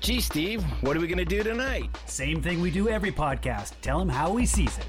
Gee, Steve, what are we going to do tonight? Same thing we do every podcast. Tell him how we sees it.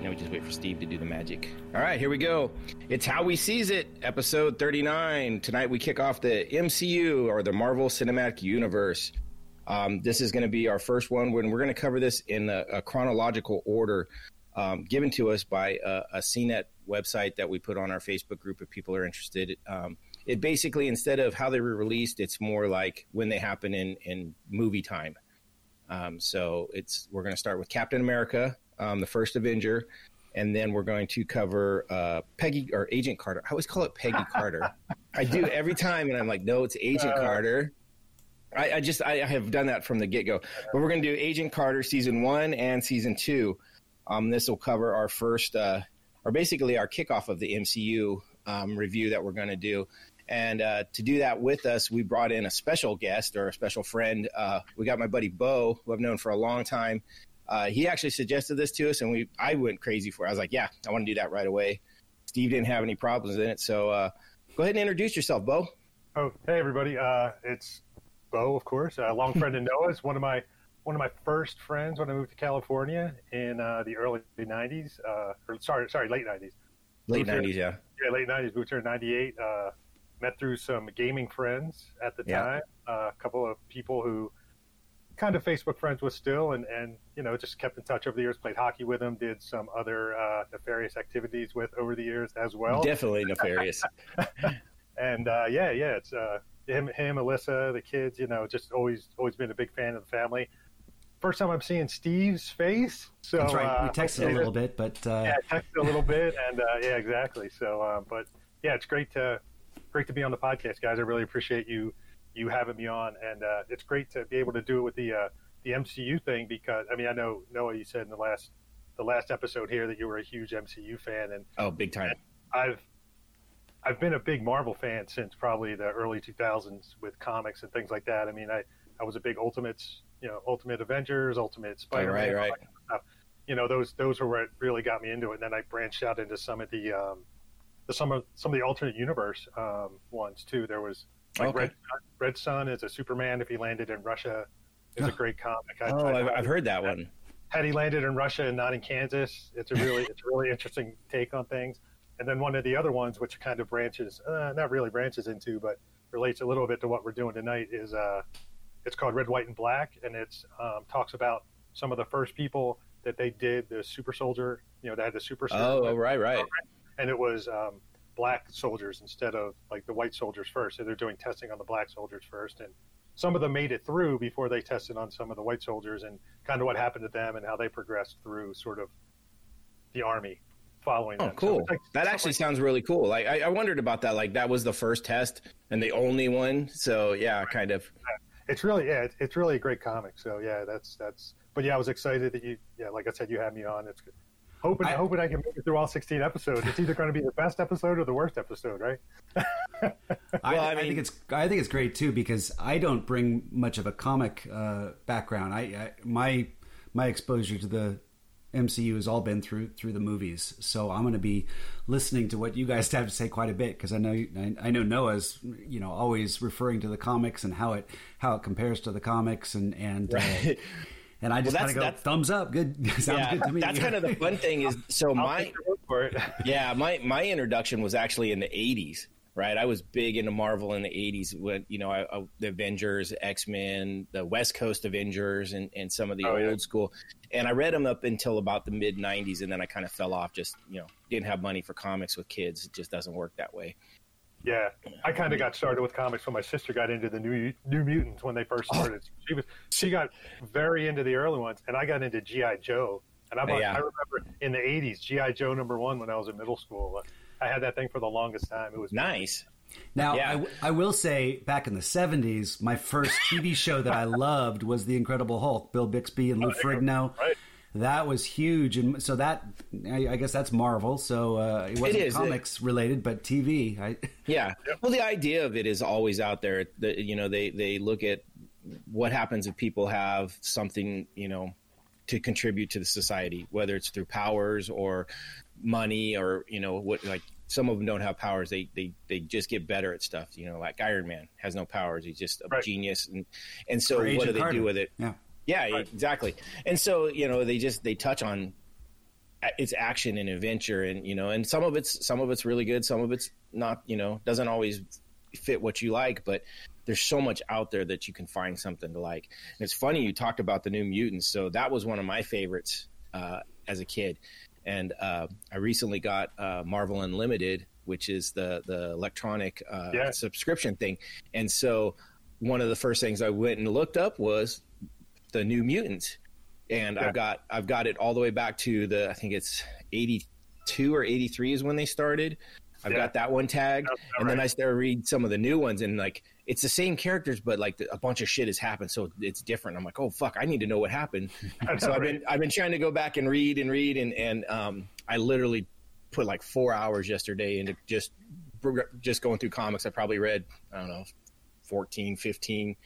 Now we just wait for Steve to do the magic. All right, here we go. It's How We Sees It, episode 39. Tonight we kick off the MCU, or the Marvel Cinematic Universe. Um, this is going to be our first one when we're going to cover this in a, a chronological order um, given to us by a, a CNET website that we put on our Facebook group if people are interested. Um, it basically, instead of how they were released, it's more like when they happen in, in movie time. Um, so it's we're going to start with Captain America, um, the first Avenger, and then we're going to cover uh, Peggy or Agent Carter. I always call it Peggy Carter. I do every time, and I'm like, no, it's Agent Carter. I, I just I, I have done that from the get go. But we're going to do Agent Carter season one and season two. Um, this will cover our first, uh, or basically our kickoff of the MCU um, review that we're going to do. And uh, to do that with us, we brought in a special guest or a special friend. Uh, we got my buddy Bo, who I've known for a long time. Uh, he actually suggested this to us, and we I went crazy for it. I was like, "Yeah, I want to do that right away." Steve didn't have any problems in it, so uh, go ahead and introduce yourself, Bo. Oh, hey everybody! Uh, it's Bo, of course, a long friend of Noah's. One of my one of my first friends when I moved to California in uh, the early '90s. Uh, or sorry, sorry, late '90s. Late Moved here- nineties, yeah. Yeah, late '90s. Moved here in '98. Uh, met through some gaming friends at the Yeah. time. Uh, a couple of people who kind of Facebook friends with still, and and you know just kept in touch over the years. Played hockey with him, Did some other uh, nefarious activities with over the years as well. Definitely nefarious. and uh, yeah, yeah, it's uh, him, him, Alyssa, the kids. You know, just always, always been a big fan of the family. First time I'm seeing Steve's face, so That's right. uh, We texted a little bit, but uh, Yeah, texted a little bit, and uh, yeah, exactly. So, um, but yeah, it's great to great to be on the podcast, guys. I really appreciate you you having me on, and uh, it's great to be able to do it with the uh, the MCU thing because I mean I know Noah, you said in the last the last episode here that you were a huge MCU fan, and oh, big time. I've I've been a big Marvel fan since probably the early 2000s with comics and things like that. I mean, I, I was a big Ultimates, you know, Ultimate Avengers, Ultimate Spider-Man, right, all right. that kind of stuff. You know, those those were what really got me into it. And then I branched out into some of the um, the some of some of the alternate universe um, ones too. There was like Okay. Red Red Sun is a Superman if he landed in Russia. Is a great comic. I, Oh, I- I've, I've heard that one. had he landed in Russia and not in Kansas, it's a really it's a really interesting take on things. And then one of the other ones, which kind of branches, uh, not really branches into, but relates a little bit to what we're doing tonight, is uh, it's called Red, White, and Black, and it's um, talks about some of the first people that they did the super soldier, you know, they had the super soldier, Oh, oh, right, right. and it was um, black soldiers instead of like the white soldiers first. So they're doing testing on the black soldiers first, and some of them made it through before they tested on some of the white soldiers, and kind of what happened to them and how they progressed through sort of the army following Oh, them. Cool. it's like- that actually sounds really cool. Like I, I wondered about that. Like that was the first test and the only one. So yeah, kind of. it's really yeah, it's, it's really a great comic. So yeah, that's that's. But yeah, I was excited that you yeah, like I said, you had me on. It's good. Hoping, I- hoping I can make it through all 16 episodes. It's either going to be the best episode or the worst episode, right? I, Well, I I, mean- think it's I think it's great too because I don't bring much of a comic uh, background. I, I my my exposure to the MCU has all been through through the movies. So I'm going to be listening to what you guys have to say quite a bit because I know I, I know Noah's you know always referring to the comics and how it how it compares to the comics and and. Uh, and I just Well, kind of go that's- thumbs up. Good, sounds yeah, good to me. that's kind of the fun thing is so my take your word for it. yeah my my introduction was actually in the 80s right i was big into marvel in the 80s when you know I, I, the avengers x-men the west coast avengers and, and some of the Oh, old yeah. school and i read them up until about the mid 90s and then i kind of fell off just you know didn't have money for comics with kids it just doesn't work that way Yeah, I kind of got started with comics when my sister got into the new New Mutants when they first oh. started. She was she got very into the early ones, and I got into GI Joe. And I, bought, Yeah. I remember in the '80s, GI Joe number one when I was in middle school. I had that thing for the longest time. It was nice Now, Yeah. I w I I, will say, back in the 70s, my first TV show that I loved was The Incredible Hulk, Bill Bixby and Lou oh, Ferrigno. right. That was huge, and so that I, I guess that's Marvel. So uh, it wasn't It is. comics related, but TV. I, Yeah. Well, the idea of it is always out there. The, you know, they they look at what happens if people have something, you know, to contribute to the society, whether it's through powers or money or you know what like some of them don't have powers they they they just get better at stuff you know like iron man has no powers he's just a Right. genius and and so Or what do they Carter. do with it yeah. Yeah, Right. exactly. And so you know they just they touch on it's action and adventure, and you know, and some of it's some of it's really good, some of it's not. You know, doesn't always fit what you like, but there's so much out there that you can find something to like. And it's funny you talked about the New Mutants, so that was one of my favorites uh, as a kid, and uh, I recently got uh, Marvel Unlimited, which is the the electronic uh, Yeah. subscription thing, and so one of the first things I went and looked up was the New Mutants, and Yeah. I've got I've got it all the way back to the I think it's eighty two or eighty three is when they started. I've Yeah. got that one tagged, and then right. I started read some of the new ones, and like it's the same characters, but like a bunch of shit has happened, so it's different. I'm like, oh fuck, I need to know what happened. So I've right? been I've been trying to go back and read and read, and and um, I literally put like four hours yesterday into just just going through comics. I probably read I don't know 14, 15.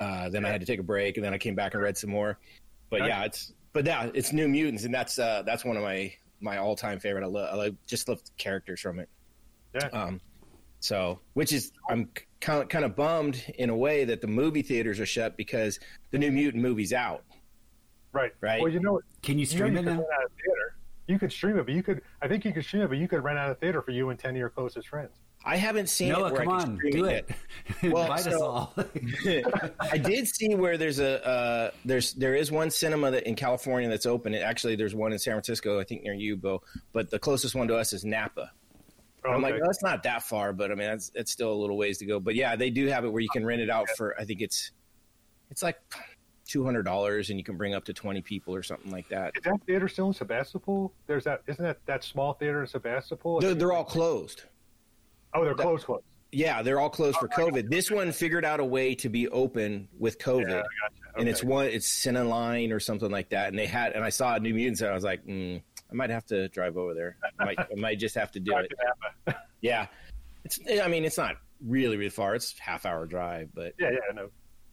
Uh, then I had to take a break, and then I came back and read some more. But Okay. yeah, it's but yeah, it's New Mutants, and that's uh, that's one of my my all time favorite. I love I love, just love the characters from it. Yeah. Um, so which is I'm kind of kind of bummed in a way that the movie theaters are shut because the New Mutant movie's out. right. right. Well, you know, Can you you, know stream you it could now? out of theater. You could stream it, but you could. I think you could stream it, but you could rent out of theater for you and ten of your closest friends. I haven't seen Noah, it where come I on, do it. it. Well, Invite us all. I did see where there's a uh, there's there is one cinema that in California that's open. It, actually, there's one in San Francisco, I think near you, Bo. But the closest one to us is Napa. Oh, I'm like, okay. well, that's not that far, but I mean, that's it's still a little ways to go. But yeah, they do have it where you can rent it out for. I think it's it's like two hundred dollars, and you can bring up to twenty people or something like that. Is that theater still in Sebastopol? There's that. Isn't that that small theater in Sebastopol? They're, they're all closed. Oh, they're closed. Closed. Yeah, they're all closed for COVID. This one figured out a way to be open with COVID. Yeah, gotcha. and it's one it's Cineline or something like that. And they had and I saw a New Mutants and I was like, mm, I might have to drive over there. I might, I might just have to do it. Yeah, it's I mean it's not really really far. It's half hour drive, but yeah, yeah, I know.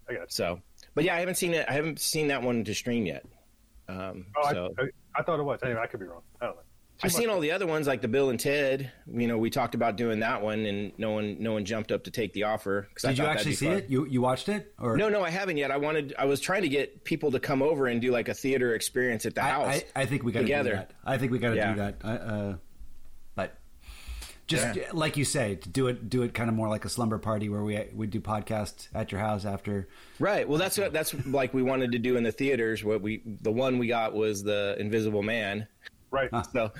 I got. You. so but yeah, I haven't seen it. I haven't seen that one to stream yet. Um, Oh, so I, I, I thought it was. Anyway, I could be wrong. I don't know. I've seen all the other ones like the Bill and Ted. You know, we talked about doing that one, and no one no one jumped up to take the offer. 'cause I Did you actually see fun. it? You you watched it? Or No, no, I haven't yet. I wanted. I was trying to get people to come over and do like a theater experience at the I, house. I, I think we got to do together. that. I think we got to Yeah. do that. Uh, uh, but just Yeah. like you say, to do it do it kind of more like a slumber party where we we do podcasts at your house after. Right. Well, that's what that's like we wanted to do in the theaters. What we the one we got was the Invisible Man. Right. So,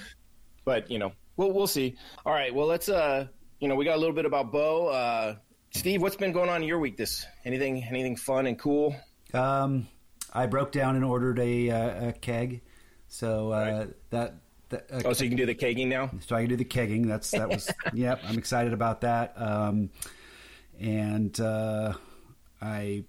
but you know, we'll we'll see. All right. Well, let's uh, you know, we got a little bit about Bo. Uh, Steve, what's been going on in your week? This anything anything fun and cool? Um, I broke down and ordered a, uh, a keg, so uh, Right. that. that uh, Oh, so you can do the kegging now. so I can do the kegging. That's that was. yep, I'm excited about that. Um, and uh, I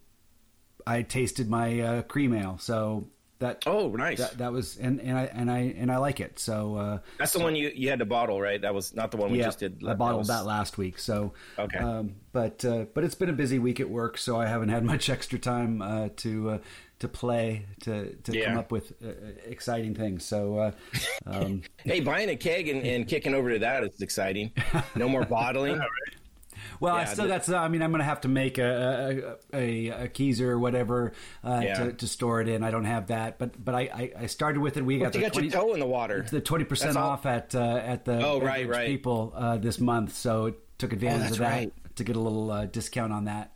I tasted my uh, cream ale, so that Oh, nice. that, that was and, and I and I and I like it. So uh, that's the one you you had to bottle, right? That was not the one we yeah, just did. I bottled was- that last week. So Okay. um, but uh, but it's been a busy week at work, so I haven't had much extra time uh, to. Uh, to play to to come up with uh, exciting things so uh, um, Hey, buying a keg and, and kicking over to that is exciting. No more bottling. Well, I still got. some- I mean, I'm going to have to make a a, a, a keezer or whatever uh, Yeah. to, to store it in. I don't have that, but but I, I, I started with it. We got you the got 20, your toe in the water. the twenty percent off at uh, at the Oh, right, right. people uh, this month, so it took advantage that's of that right. to get a little uh, discount on that.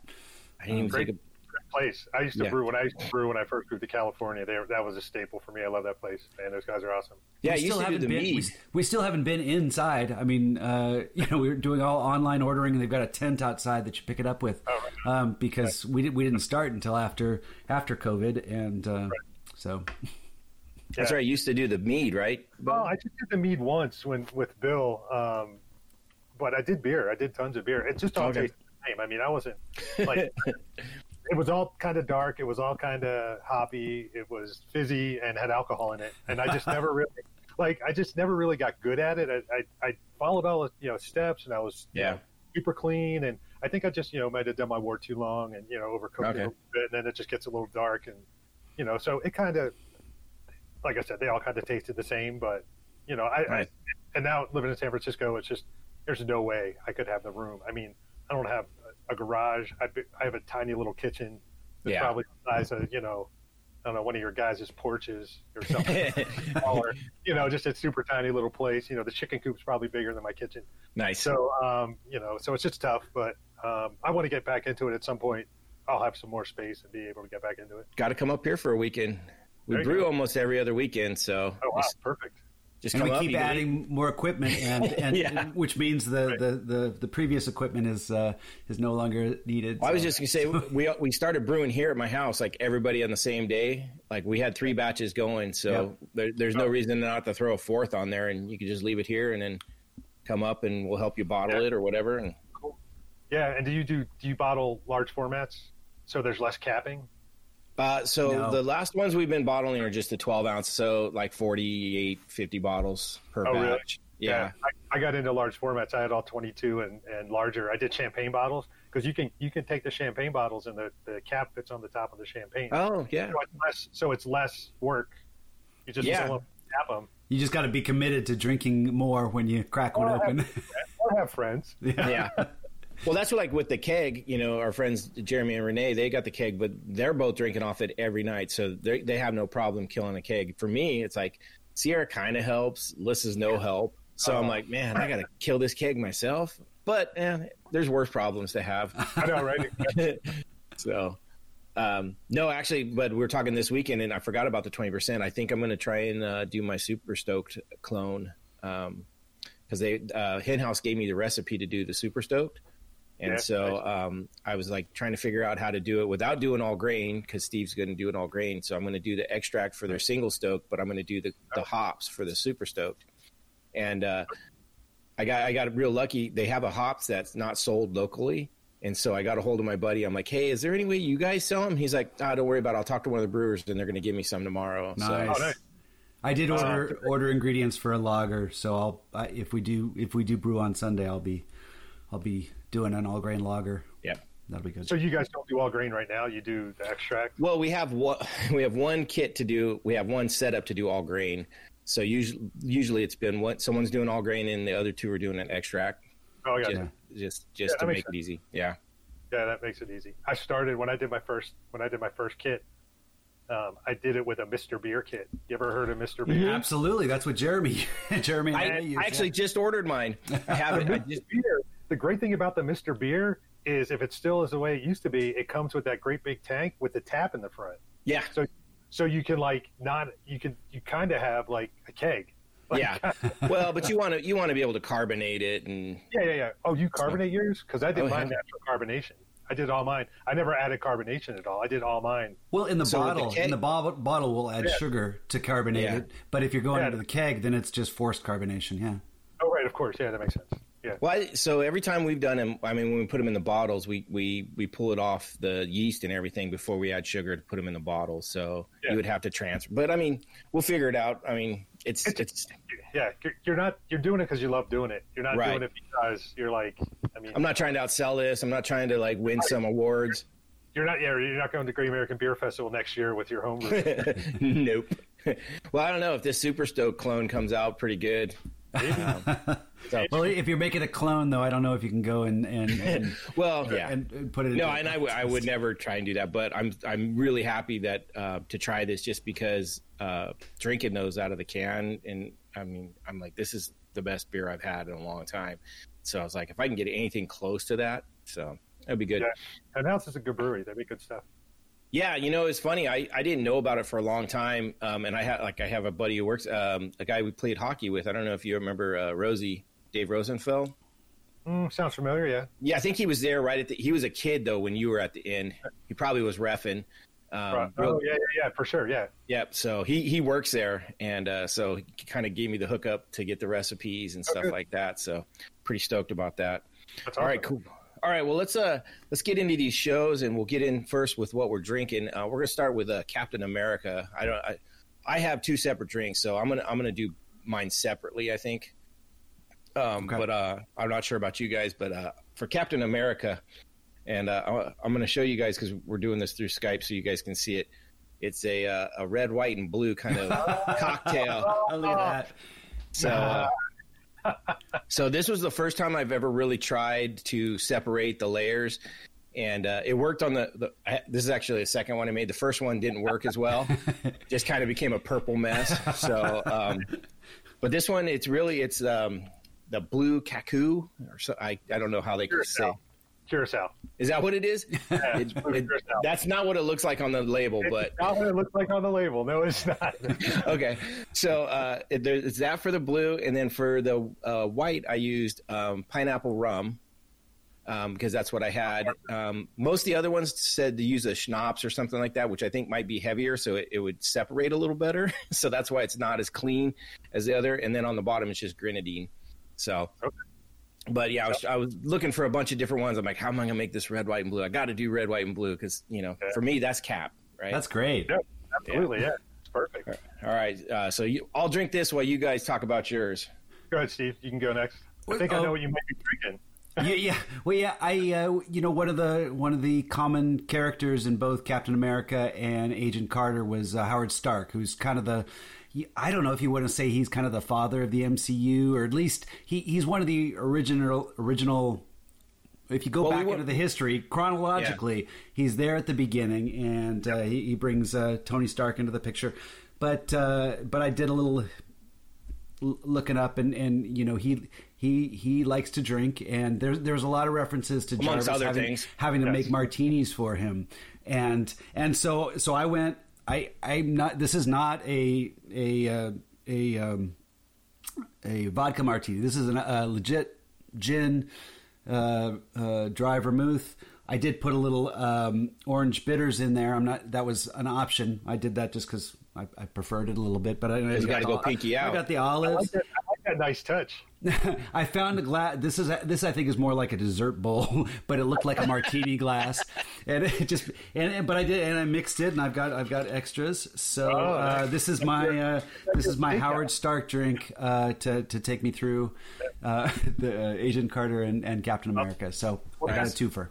I didn't even Great, think of, great place. I used to Yeah. brew when I used to brew when I first moved to California. They, that was a staple for me. I love that place. Man, those guys are awesome. yeah, we you still haven't been. We, we still haven't been inside. I mean, uh, you know, we were doing all online ordering, and they've got a tent outside that you pick it up with, Oh, right. um, because we did, we didn't start until after after COVID, and uh, so That's Yeah. right. You used to do the mead, right? Well, I just did the mead once when with Bill, um, but I did beer. I did tons of beer. It just all Okay. tasted the same. I mean, I wasn't like it was all kind of dark. It was all kind of hoppy. It was fizzy and had alcohol in it. And I just never really, like, I just never really got good at it. I, I, I followed all the, you know, steps and I was you Yeah. know, super clean. And I think I just, you know, might have done my wort too long and, you know, overcooked Okay. it a little bit. And then it just gets a little dark. And, you know, so it kind of, like I said, they all kind of tasted the same. But, you know, I, I and now living in San Francisco, it's just, there's no way I could have the room. I mean, I don't have a garage. I, I have a tiny little kitchen. It's Yeah. probably the size of, you know, I don't know, one of your guys' porches or something smaller. You know, just a super tiny little place. You know, the chicken coop's probably bigger than my kitchen. nice. So, um, you know, so it's just tough. But um, I want to get back into it at some point. I'll have some more space and be able to get back into it. Got to come up here for a weekend. We brew go. almost every other weekend, so Oh, wow, perfect. Just and come we keep you can- adding more equipment, and, and Yeah. which means the, Right. the, the, the previous equipment is uh, is no longer needed. I was just gonna say we we started brewing here at my house like everybody on the same day. Like we had three batches going, so there, there's no reason not to throw a fourth on there, and you can just leave it here and then come up and we'll help you bottle Yeah. it or whatever. And Yeah. And do you do do you bottle large formats so there's less capping? Uh, so No. the last ones we've been bottling are just the 12 ounce, so like 48, 50 bottles per Oh, really? batch. Yeah. I, I got into large formats. I had all 22 and, and larger. I did champagne bottles because you can you can take the champagne bottles and the, the cap fits on the top of the champagne. Oh yeah. So it's less, so it's less work. You just Yeah. tap them. you just got to be committed to drinking more when you crack one Oh, I open. Or have friends. yeah. Well, that's what, like with the keg, you know, our friends Jeremy and Renee, they got the keg, but they're both drinking off it every night, so they they have no problem killing a keg. For me, it's like Sierra kind of helps, Lissa's no help, so I'm Oh. like, man, I gotta kill this keg myself. But eh, there's worse problems to have. I know, right? so, um, no, actually, but we are talking this weekend, and I forgot about the twenty percent. I think I'm going to try and uh, do my super stoked clone because they uh, Hen House gave me the recipe to do the super stoked, and Yeah, so um, I was like trying to figure out how to do it without doing all grain because Steve's going to do it all grain. So I'm going to do the extract for their single stoke, but I'm going to do the, the hops for the super stoked, and uh, I got I got real lucky. They have a hops that's not sold locally. And so I got a hold of my buddy. I'm like, "Hey, is there any way you guys sell them?" He's like, "Ah, don't worry about it. I'll talk to one of the brewers, and they're going to give me some tomorrow." Nice. So, Oh, nice. I did order order ingredients for a lager, so I'll I, if we do if we do brew on Sunday, I'll be I'll be doing an all grain lager. yeah. That'll be good. So you guys don't do all grain right now. You do the extract. Well, we have one. We have one kit to do. We have one setup to do all grain. So usually, usually it's been what someone's doing all grain, and the other two are doing an extract. Oh, yeah. Just, just, just Yeah, to make makes it easy. Yeah. Yeah, that makes it easy. I started when I did my first when I did my first kit. Um, I did it with a Mr. Beer kit. You ever heard of Mr. Beer? Absolutely, that's what Jeremy Jeremy and I, I, use, I actually yeah. just ordered mine. I have it. I just, beer. The great thing about the Mr. Beer is if it still is the way it used to be, it comes with that great big tank with the tap in the front. yeah. So so you can like not you can you kind of have like a keg. Like, Yeah. Well, but you want to you want to be able to carbonate it and yeah, yeah, yeah. Oh, you carbonate yours? Because I did Oh, mine yeah. natural carbonation. I did all mine. I never added carbonation at all. I did all mine. Well, in the So with the bottle, keg- in the bo- bottle, we'll add Yeah. sugar to carbonate Yeah. it. But if you're going Yeah. into the keg, then it's just forced carbonation. Yeah. Oh, right, of course. Yeah, that makes sense. Yeah. Well, I, so every time we've done them, I mean, when we put them in the bottles, we, we, we pull it off the yeast and everything before we add sugar to put them in the bottles. So Yeah. you would have to transfer. But I mean, we'll figure it out. I mean, it's it's. Yeah, you're- you're not you're doing it because you love doing it. You're not Right. doing it because you're like. I mean, I'm not trying to outsell this. I'm not trying to like win some awards. you're not. Yeah, you're not going to Great American Beer Festival next year with your homebrew. nope. well, I don't know if this Super Stoke clone comes out pretty good. Um, so, Well, if you're making a clone, though, I don't know if you can go and and and, well, yeah. and, and put it. No, in, and I, w- I would never try and do that, but I'm I'm really happy that uh, to try this just because uh, drinking those out of the can, and I mean, I'm like, this is the best beer I've had in a long time. So I was like, if I can get anything close to that, so that'd be good. Yeah. Hen House is a good brewery. They make good stuff. Yeah, you know, it's funny. I, I didn't know about it for a long time, um, and I had like I have a buddy who works, um, a guy we played hockey with. I don't know if you remember uh, Rosie, Dave Rosenfeld. Mm, sounds familiar. Yeah. Yeah, I think he was there right at the. He was a kid though when you were at the end. He probably was refing. Um, Right. real- oh yeah, yeah, yeah, for sure. Yeah. Yep. So he he works there, and uh, so he kind of gave me the hookup to get the recipes and stuff good. like that. So pretty stoked about that. That's All right, awesome. cool. All right, well let's uh let's get into these shows, and we'll get in first with what we're drinking. Uh, we're gonna start with uh, Captain America. I don't. I, I have two separate drinks, so I'm gonna I'm gonna do mine separately. I think. Um, Okay. But uh, I'm not sure about you guys, but uh, for Captain America, and uh, I- I'm going to show you guys because we're doing this through Skype, so you guys can see it. It's a uh, a red, white, and blue kind of cocktail. Oh, look at that. So, uh, so this was the first time I've ever really tried to separate the layers, and uh, it worked on the, the. I, this is actually the second one I made. The first one didn't work as well; just kind of became a purple mess. So, um, but this one, it's really it's um, the blue kaku, or so I I don't know how they could say. Curacao. Curacao. Is that what it is? Yeah, It- it- Curacao. that's not what it looks like on the label, but It's not what it looks like on the label. No, it's not. okay. So uh, it- there- it's that for the blue, and then for the uh, white, I used um, pineapple rum um, because that's what I had. Um, most of the other ones said to use a schnapps or something like that, which I think might be heavier, so it, it would separate a little better. so that's why it's not as clean as the other. And then on the bottom, it's just grenadine. So. Okay. But yeah, I was, I was looking for a bunch of different ones. I'm like, how am I gonna make this red, white, and blue? I got to do red, white, and blue because you know, Yeah. for me, that's cap, right? That's great. Yeah, absolutely. Yeah, it's perfect. All right. Uh, so you, I'll drink this while you guys talk about yours. Go ahead, Steve. You can go next. I Wait, think I oh. know what you might be drinking. yeah, yeah. Well, yeah. I, uh, you know, one of the one of the common characters in both Captain America and Agent Carter was uh, Howard Stark, who's kind of the. I don't know if you want to say he's kind of the father of the MCU, or at least he, he's one of the original original. If you go Well, back wa- into the history chronologically, he's there at the beginning, and uh, he, he brings uh, Tony Stark into the picture. But uh, but I did a little looking up and and you know he he he likes to drink and there's there's a lot of references to Amongst Jarvis other having, things. having to Yes. make martinis for him and and so so I went I I'm not this is not a a uh, a um, a vodka martini this is an, a legit gin uh, uh, dry vermouth I did put a little um, orange bitters in there. I'm not. That was an option. I did that just because I, I preferred it a little bit. But I, I got gotta go the- pinky I got the olives. I like that nice touch. I found a glass. This is a, this I think is more like a dessert bowl, but it looked like a martini glass, and it just and but I did and I mixed it, and I've got I've got extras. So Oh, uh, this is my uh, this is my. Howard Stark drink uh, to to take me through uh, the uh, Agent Carter and, and Captain America. So I got a twofer.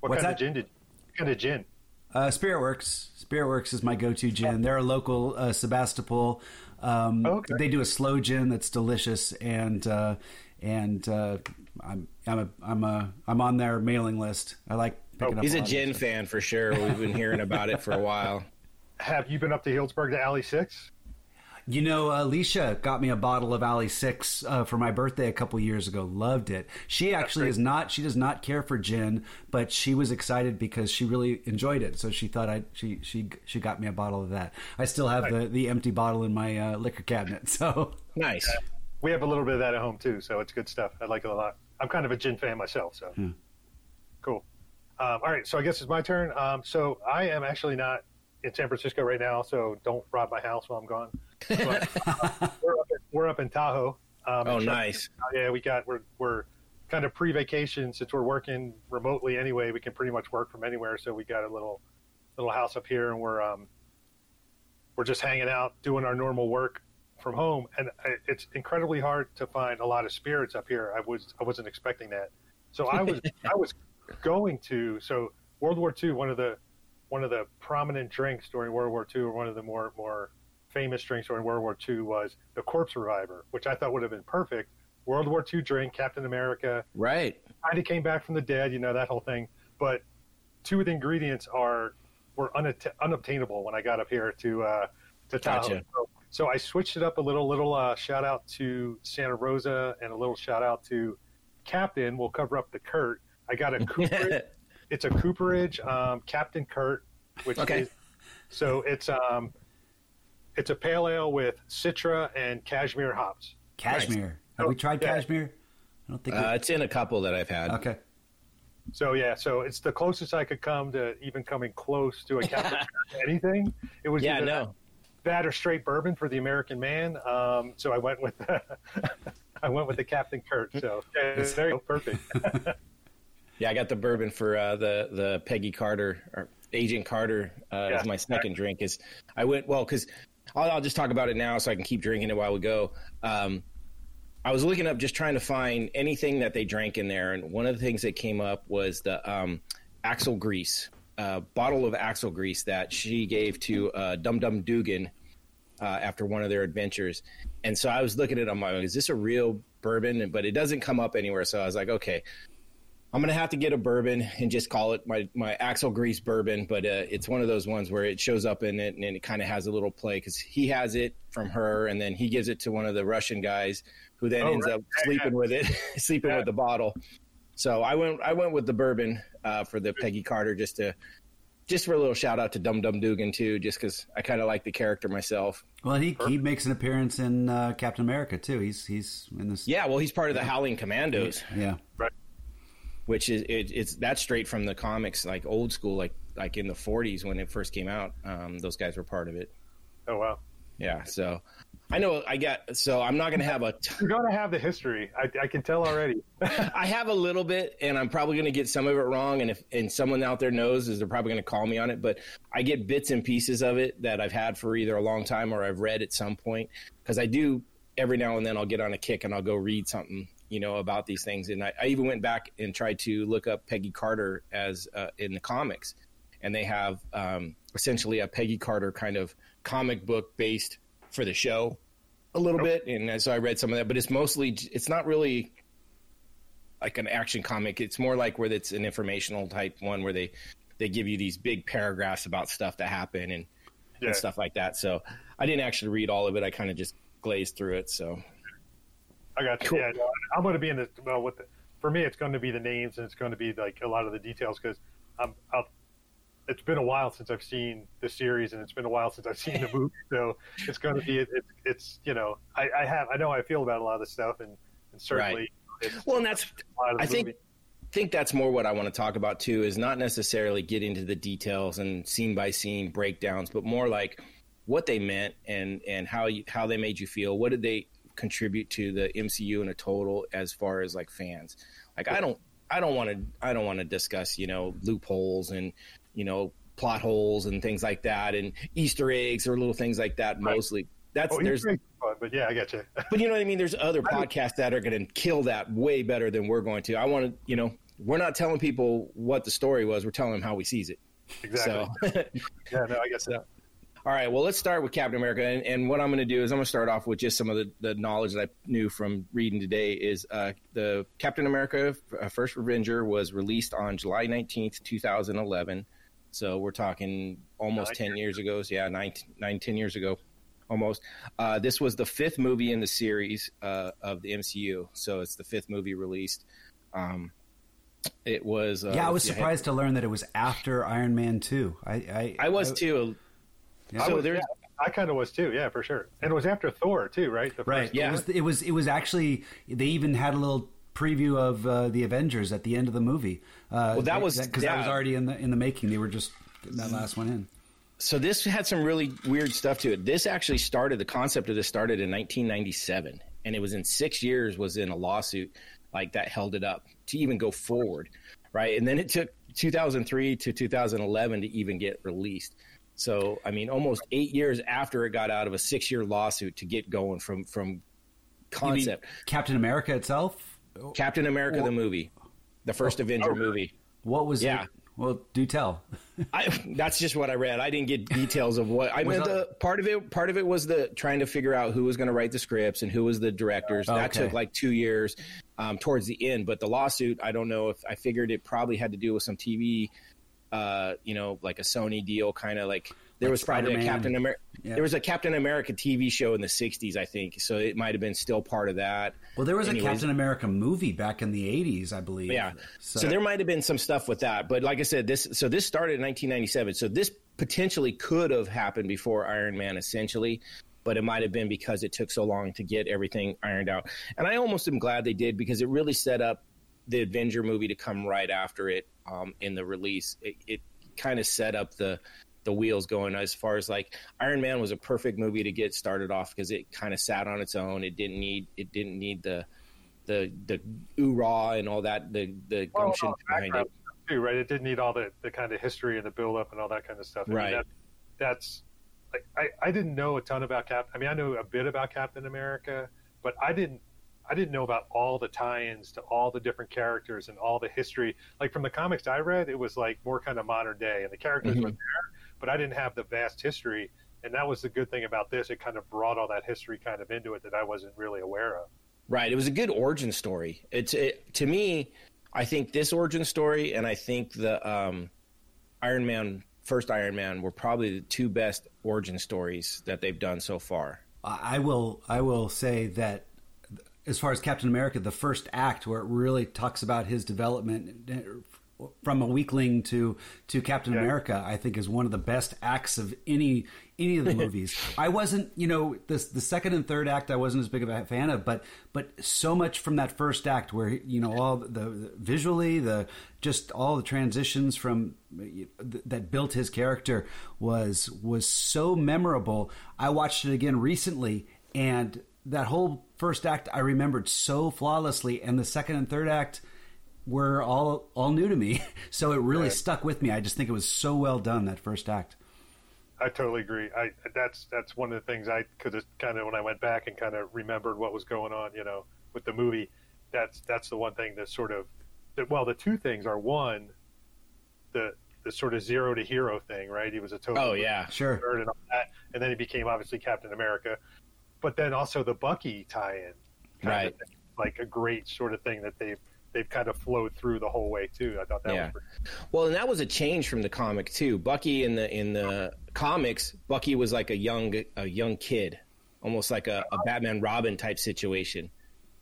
What What's kind that? of gin did? What kind of gin? Uh, Spirit Works. Spirit Works is my go-to gin. They're a local uh, Sebastopol. Um, Okay. They do a slow gin that's delicious, and uh, and uh, I'm I'm a I'm a I'm on their mailing list. I like picking up. He's a lot gin fan for sure. We've been hearing about it for a while. Have you been up to Healdsburg to Alley Six? You know, Alicia got me a bottle of Alley Six uh, for my birthday a couple years ago. Loved it. She actually is not. She does not care for gin, but she was excited because she really enjoyed it. So she thought I she she she got me a bottle of that. I still have the the empty bottle in my uh, liquor cabinet. So Nice. We have a little bit of that at home too, so it's good stuff. I like it a lot. I'm kind of a gin fan myself, so cool. Um, all right, so I guess it's my turn. Um, so I am actually not in San Francisco right now, so don't rob my house while I'm gone. But, uh, we're, up in, we're up in Tahoe. Um, Oh, nice. yeah, we got we're we're kind of pre-vacation since we're working remotely anyway. We can pretty much work from anywhere, so we got a little little house up here, and we're um we're just hanging out, doing our normal work from home. And it's incredibly hard to find a lot of spirits up here. I was I wasn't expecting that, so I was I was going to so World War II. One of the one of the prominent drinks during World War II, or one of the more more famous drinks during World War II was the Corpse Reviver, which I thought would have been perfect. World War II drink, Captain America, Right. kind of came back from the dead, you know that whole thing. But two of the ingredients are were unobtainable when I got up here to uh, to Tahoe. Gotcha. So, so I switched it up a little. Little uh, shout out to Santa Rosa and a little shout out to Captain. We'll cover up the Kurt. I got a Cooperage. it's a Cooperage um, Captain Kurt, which Okay. is so it's um it's a pale ale with Citra and Cashmere hops. Cashmere. Have we tried Yeah. cashmere? I don't think. Uh, it's in a couple that I've had. okay. So yeah, so it's the closest I could come to even coming close to a Captain anything. It was Yeah, either no. that or straight bourbon for the American man. Um, so I went with I went with the Captain Kurt. So yeah, there you go, perfect. Yeah, I got the bourbon for uh, the the Peggy Carter or Agent Carter uh, Yeah. as my second drink. Is I went well because I'll, I'll just talk about it now so I can keep drinking it while we go. Um, I was looking up just trying to find anything that they drank in there, and one of the things that came up was the um, Axel grease, uh, bottle of axle grease that she gave to uh, Dum Dum Dugan uh, after one of their adventures. And so I was looking at it, I'm like, is this a real bourbon? But it doesn't come up anywhere. So I was like, okay, I'm gonna have to get a bourbon and just call it my my Axel Grease bourbon. But uh, it's one of those ones where it shows up in it and it kind of has a little play because he has it from her, and then he gives it to one of the Russian guys, who then Oh, ends right. up Yeah, sleeping with it, sleeping Yeah. with the bottle. So I went I went with the bourbon uh, for the Peggy Carter just to just for a little shout out to Dum Dum Dugan too, just because I kind of like the character myself. Well, he he makes an appearance in uh, Captain America too. He's he's in this. Yeah, well, he's part of the Howling Commandos. Yeah. Right. Which is it, it's that's straight from the comics, like old school, like like in the '40s when it first came out. Um, those guys were part of it. Oh wow. Yeah, so I know I got. So I'm not going to have a. T- You're gonna have the history. I, I can tell already. I have a little bit, and I'm probably going to get some of it wrong. And if and someone out there knows, is they're probably going to call me on it. But I get bits and pieces of it that I've had for either a long time or I've read at some point because I do every now and then I'll get on a kick and I'll go read something you know about these things. And I, I even went back and tried to look up Peggy Carter as uh, in the comics, and they have um, essentially a Peggy Carter kind of comic book based for the show a little bit. And so i read some of that but it's mostly it's not really like an action comic. It's more like where it's an informational type one where they they give you these big paragraphs about stuff that happen and, Yeah. and stuff like that. So i didn't actually read all of it. I kind of just glazed through it. So I got you. Cool. Yeah, I'm going to be in the well. With the, for me, it's going to be the names and it's going to be like a lot of the details because I'm. I'll, it's been a while since I've seen the series and it's been a while since I've seen the movie, so it's going to be. It, it's it's you know I, I have I know I feel about a lot of this stuff and, and certainly it's well and that's a lot of the i think movie. think that's more what I want to talk about too is not necessarily get into the details and scene by scene breakdowns, but more like what they meant and and how you, how they made you feel. What did they contribute to the MCU in a total as far as like fans? Like I don't I don't want to I don't want to discuss you know loopholes and you know plot holes and things like that and Easter eggs or little things like that. Right. Mostly that's Oh, there's Easter eggs are fun, but yeah, I get you. but you know what I mean? There's other podcasts that are going to kill that way better than we're going to. I want to, you know, we're not telling people what the story was. We're telling them how we sees it. exactly. So, yeah, no, I guess that. All right. Well, let's start with Captain America. And, and what I'm going to do is I'm going to start off with just some of the, the knowledge that I knew from reading today is uh, the Captain America uh, First Avenger was released on July 19th, 2011. So we're talking almost Nine 10 years ago. So yeah, nine, nine, 10 years ago. Almost. Uh, this was the fifth movie in the series uh, of the MCU, so it's the fifth movie released. Um, it was. Uh, yeah, I was yeah, surprised to learn that it was after Iron Man two. I I, I was too. Yeah. So I was, there's yeah, I kind of was too. Yeah, for sure. And it was after Thor too, right? The Right. first- Yeah. It was, it was. It was actually. They even had a little preview of uh, the Avengers at the end of the movie. Uh, Well, that was- because that was already in the in the making. They were just getting that last one in. so this had some really weird stuff to it. This actually started the concept of this started in 1997, and it was in six years was in a lawsuit like that held it up to even go forward, right? And then it took 2003 to 2011 to even get released. So I mean, almost eight years after it got out of a six year lawsuit to get going from from concept. Captain America itself. Captain America the movie, the first Avenger oh, movie. What was Yeah. it? Well, do tell. I, that's just what I read. I didn't get details of what I mean. The part of it, part of it was the trying to figure out who was going to write the scripts and who was the directors. That Okay. took like two years um, towards the end. But the lawsuit, I don't know if I figured it probably had to do with some TV, uh, you know, like a Sony deal, kind of like there Like was probably a Spider-Man. Captain America. Yeah. There was a Captain America TV show in the '60s, I think. So it might have been still part of that. Well, there was Anyways. a Captain America movie back in the '80s, I believe. Yeah. So, there might have been some stuff with that, but like I said, this so this started in 1997. So this potentially could have happened before Iron Man, essentially, but it might have been because it took so long to get everything ironed out. And I almost am glad they did because it really set up the Avenger movie to come right after it um, in the release. It, it kind of set up the the wheels going as far as like Iron Man was a perfect movie to get started off because it kind of sat on its own. It didn't need it didn't need the the the oorah and all that the the gumption well, behind it. Too, right? It didn't need all the, the kind of history and the build up and all that kind of stuff. I mean, Right. that, that's like I, I didn't know a ton about Cap. I mean, I knew a bit about Captain America, but I didn't I didn't know about all the tie-ins to all the different characters and all the history. Like from the comics I read, it was like more kind of modern day, and the characters Mhm. were there, but I didn't have the vast history. And that was the good thing about this. It kind of brought all that history kind of into it that I wasn't really aware of. Right. It was a good origin story. It's it, to me. I think this origin story and I think the um, Iron Man first Iron Man were probably the two best origin stories that they've done so far. I I will I will say that as far as Captain America, the first act where it really talks about his development from a weakling to to Captain Yeah. America, I think is one of the best acts of any any of the movies. I wasn't, you know, this the second and third act I wasn't as big of a fan of, but but so much from that first act where you know all the, the visually the just all the transitions from that built his character was was so memorable. I watched it again recently and that whole first act I remembered so flawlessly and the second and third act were all all new to me. So it really Right. stuck with me. I just think it was so well done that first act. I totally agree. I that's that's one of the things I because kind of when I went back and kind of remembered what was going on, you know, with the movie. That's that's the one thing that sort of that. Well, the two things are one, the the sort of zero to hero thing, right? He was a total Oh yeah. Sure. and all that, and then he became obviously Captain America. But then also the Bucky tie-in, Right. Like a great sort of thing that they've they've kind of flowed through the whole way too. I thought that Yeah. was pretty Well, and that was a change from the comic too. Bucky in the in the comics, Bucky was like a young a young kid, almost like a, a Batman Robin type situation.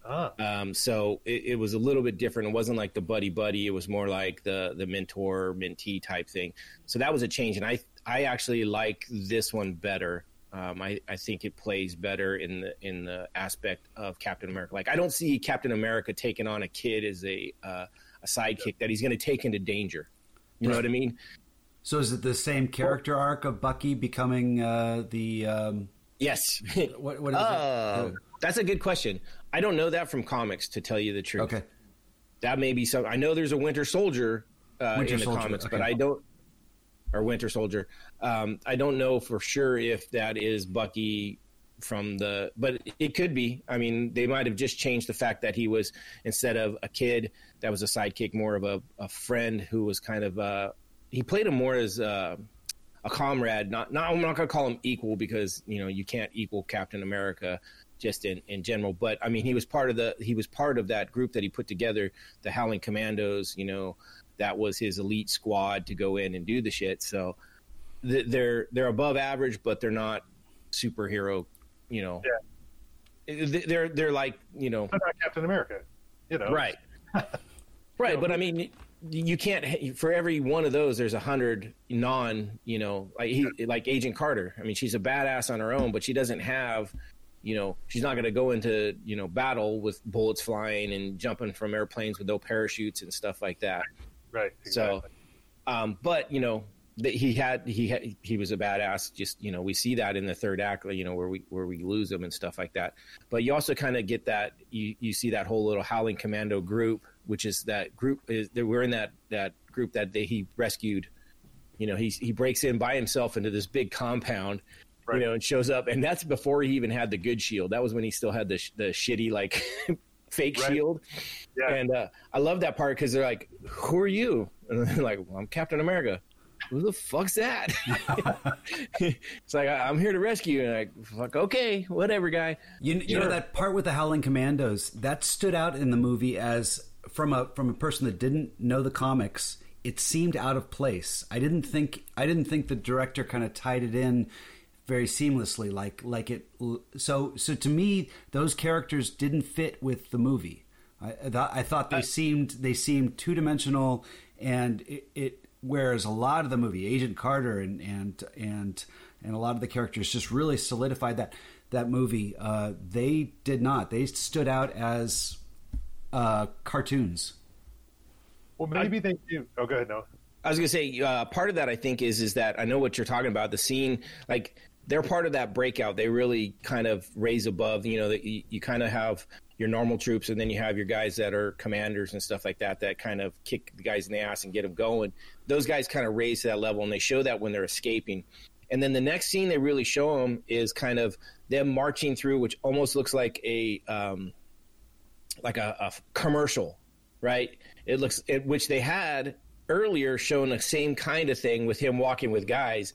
ah, Um, so it, it was a little bit different. It wasn't like the buddy buddy. It was more like the the mentor mentee type thing. So that was a change, and I I actually like this one better. Um, I, I think it plays better in the in the aspect of Captain America. Like I don't see Captain America taking on a kid as a uh, a sidekick that he's going to take into danger. You know what I mean? So is it the same character arc of Bucky becoming uh, the um, Yes. what? What is Oh, it? that's a good question. I don't know that from comics, to tell you the truth. Okay. that may be some. I know there's a Winter Soldier uh, Winter in the Soldier, comics, okay. but I don't. Or Winter Soldier. Um, I don't know for sure if that is Bucky from the, but it could be. I mean, they might have just changed the fact that he was instead of a kid that was a sidekick, more of a, a friend who was kind of. Uh, he played him more as uh, a comrade. Not, not. I'm not going to call him equal because you know you can't equal Captain America just in, in general. But I mean, he was part of the he was part of that group that he put together, the Howling Commandos. You know, that was his elite squad to go in and do the shit. So th- they're they're above average, but they're not superhero. You know, Th- they're they're like you know but not Captain America, you know, right, right. But I mean. You can't. For every one of those, there's a hundred non. You know, like he, like Agent Carter. I mean, she's a badass on her own, but she doesn't have you know she's not going to go into you know battle with bullets flying and jumping from airplanes with no parachutes and stuff like that right? so um but you know that he had he had, he was a badass just you know we see that in the third act you know where we where we lose him and stuff like that but you also kind of get that you you see that whole little howling commando group which is that group is that we're in that that group that they, he rescued you know he's he breaks in by himself into this big compound Right. you know and shows up and that's before he even had the good shield that was when he still had the the shitty like fake Right. shield yeah, and uh, I love that part because they're like, "Who are you?" And they're like, well, "I'm Captain America." Who the fuck's that? it's like I- I'm here to rescue you. And like, fuck, okay, whatever, guy. You, you know that part with the Howling Commandos that stood out in the movie as from a from a person that didn't know the comics. It seemed out of place. I didn't think I didn't think the director kind of tied it in very seamlessly, like like it. So so to me, those characters didn't fit with the movie. I, I thought I thought they seemed they seemed two dimensional, and it, it whereas a lot of the movie, Agent Carter and and and and a lot of the characters just really solidified that that movie. Uh, they did not. They stood out as uh, cartoons. well, maybe they do. Oh, go ahead, no. I was gonna say uh, part of that I think is is that I know what you're talking about. The scene, like they're part of that breakout. They really kind of raise above. You know, that you, you kind of have your normal troops, and then you have your guys that are commanders and stuff like that that kind of kick the guys in the ass and get them going. Those guys kind of raise to that level, and they show that when they're escaping. And then the next scene they really show them is kind of them marching through, which almost looks like a um, like a, a commercial, right? It looks it, which they had earlier shown the same kind of thing with him walking with guys.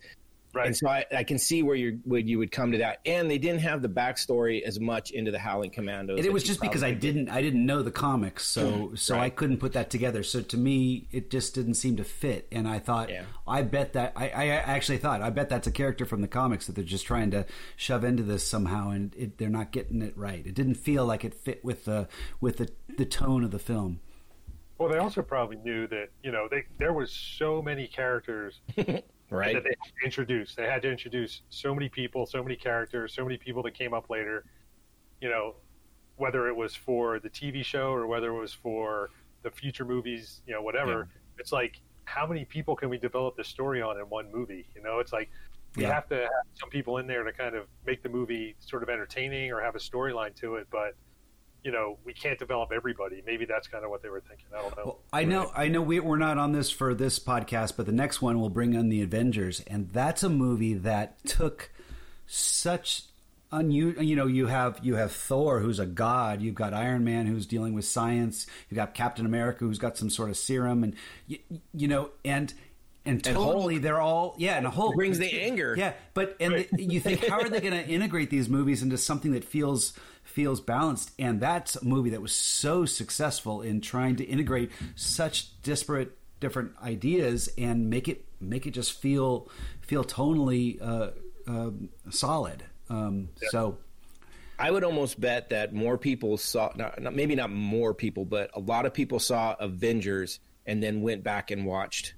Right. And so I, I can see where you where you would come to that, and they didn't have the backstory as much into the Howling Commandos. And it was just because I probably did. didn't I didn't know the comics, so mm-hmm. so I couldn't put that together. So to me, it just didn't seem to fit. And I thought, Yeah. I bet that I, I actually thought I bet that's a character from the comics that they're just trying to shove into this somehow, and it, they're not getting it right. It didn't feel like it fit with the with the the tone of the film. Well, they also probably knew that you know they there was so many characters right. that they had to introduce. They had to introduce so many people, so many characters, so many people that came up later. You know, whether it was for the TV show or whether it was for the future movies, you know, whatever. It's like how many people can we develop the story on in one movie? You know, it's like we Yeah. have to have some people in there to kind of make the movie sort of entertaining or have a storyline to it, but you know, we can't develop everybody. Maybe that's kind of what they were thinking. I don't know. Well, I know, I know, we, we're not on this for this podcast, but the next one will bring on the Avengers, and that's a movie that took such unusual. You know, you have you have Thor, who's a god. You've got Iron Man, who's dealing with science. You've got Captain America, who's got some sort of serum, and you, you know, and and And totally, Hulk. they're all yeah, and a whole brings the anger. Yeah, but and the, you think how are they going to integrate these movies into something that feels feels balanced? And that's a movie that was so successful in trying to integrate such disparate different ideas and make it make it just feel feel tonally uh, um solid. Um, So I would almost bet that more people saw, not, not, maybe not more people, but a lot of people saw Avengers and then went back and watched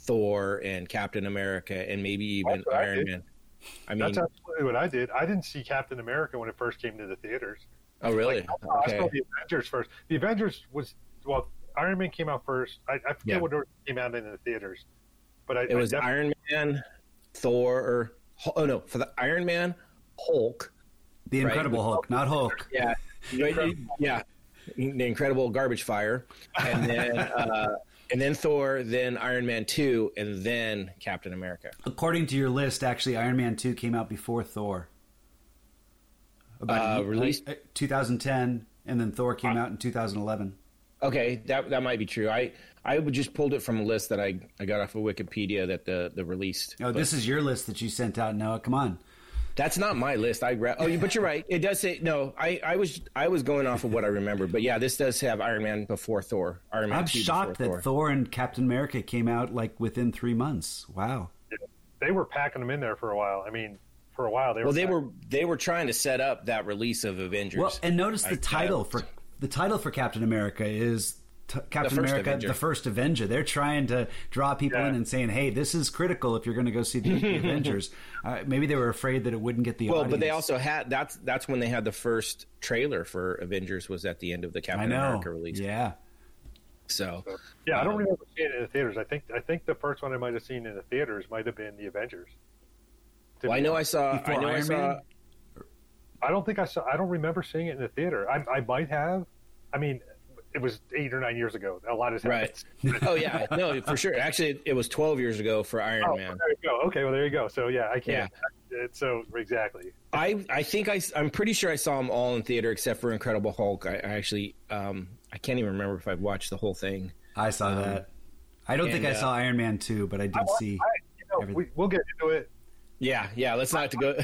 Thor and Captain America and maybe even That's what I Iron did. Man. I mean, That's absolutely what I did. I didn't see Captain America when it first came to the theaters. oh really? Like, I saw the Avengers first. The Avengers was well, Iron Man came out first. I, I forget Yeah. what order came out in the theaters, but I, It was I definitely- Iron Man, Thor, or oh no, for the Iron Man, Hulk. the Right. Incredible Hulk, not Hulk. Yeah, yeah, the Incredible Garbage Fire, and then uh, and then Thor, then Iron Man two, and then Captain America. According to your list, actually, Iron Man two came out before Thor. About Uh, released- uh, 2010, and then Thor came out in 2011. Okay, that that might be true. I I just pulled it from a list that I, I got off of Wikipedia that the the released. Oh, this is your list that you sent out, Noah. Come on. That's not my list. I re- oh, but you're right. It does say no. I, I was I was going off of what I remember, but yeah, this does have Iron Man before Thor. Iron Man. I'm shocked that before Thor. and Captain America came out like within three months. Wow. they were packing them in there for a while. I mean, for a while they were. Well, they packing- were they were trying to set up that release of Avengers. Well, and notice the I- title I- for the title for Captain America is t- Captain first America: Avenger. The First Avenger. They're trying to draw people Yeah. in and saying, "Hey, this is critical if you're going to go see the, the Avengers." Uh, maybe they were afraid that it wouldn't get the well, audience. but they also had that's that's when they had the first trailer for Avengers was at the end of the I Captain know. America release. Yeah. So Yeah, I don't Um, remember seeing it in the theaters. I think I think the first one I might have seen in the theaters might have been the Avengers. Well, I be know I saw I Before know I saw Man? I don't think I saw. I don't remember seeing it in the theater. I, I might have. I mean, it was eight or nine years ago. A lot has happened. right. oh yeah, no, for sure. Actually, it was 12 years ago for Iron Oh, Man. there you go. Okay, well there you go. So yeah, I can't. It's so exactly. I I think I I'm pretty sure I saw them all in theater except for Incredible Hulk. I, I actually um I can't even remember if I watched the whole thing. I saw that. I don't think I uh, saw Iron Man 2, but I did see. I, you know, we, we'll get into it. Yeah, yeah. Let's not have to go.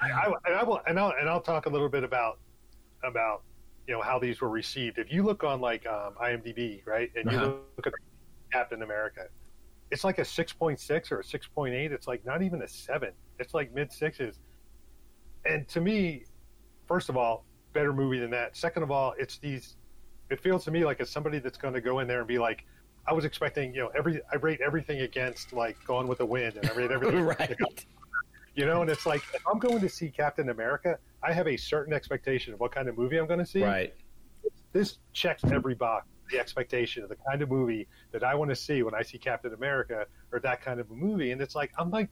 I, I, I will, and I'll, and I'll talk a little bit about about you know how these were received. If you look on like um, IMDb, right, and you Uh-huh. look at Captain America, it's like a six point six or a six point eight. It's like not even a seven. It's like mid sixes. And to me, first of all, better movie than that. Second of all, it's these. It feels to me like it's somebody that's going to go in there and be like, I was expecting, you know, every I rate everything against like Gone with the Wind, and I rate everything right. You know, and it's like if I'm going to see Captain America, I have a certain expectation of what kind of movie I'm going to see. Right. This checks every box. The expectation of the kind of movie that I want to see when I see Captain America or that kind of a movie, and it's like I'm like,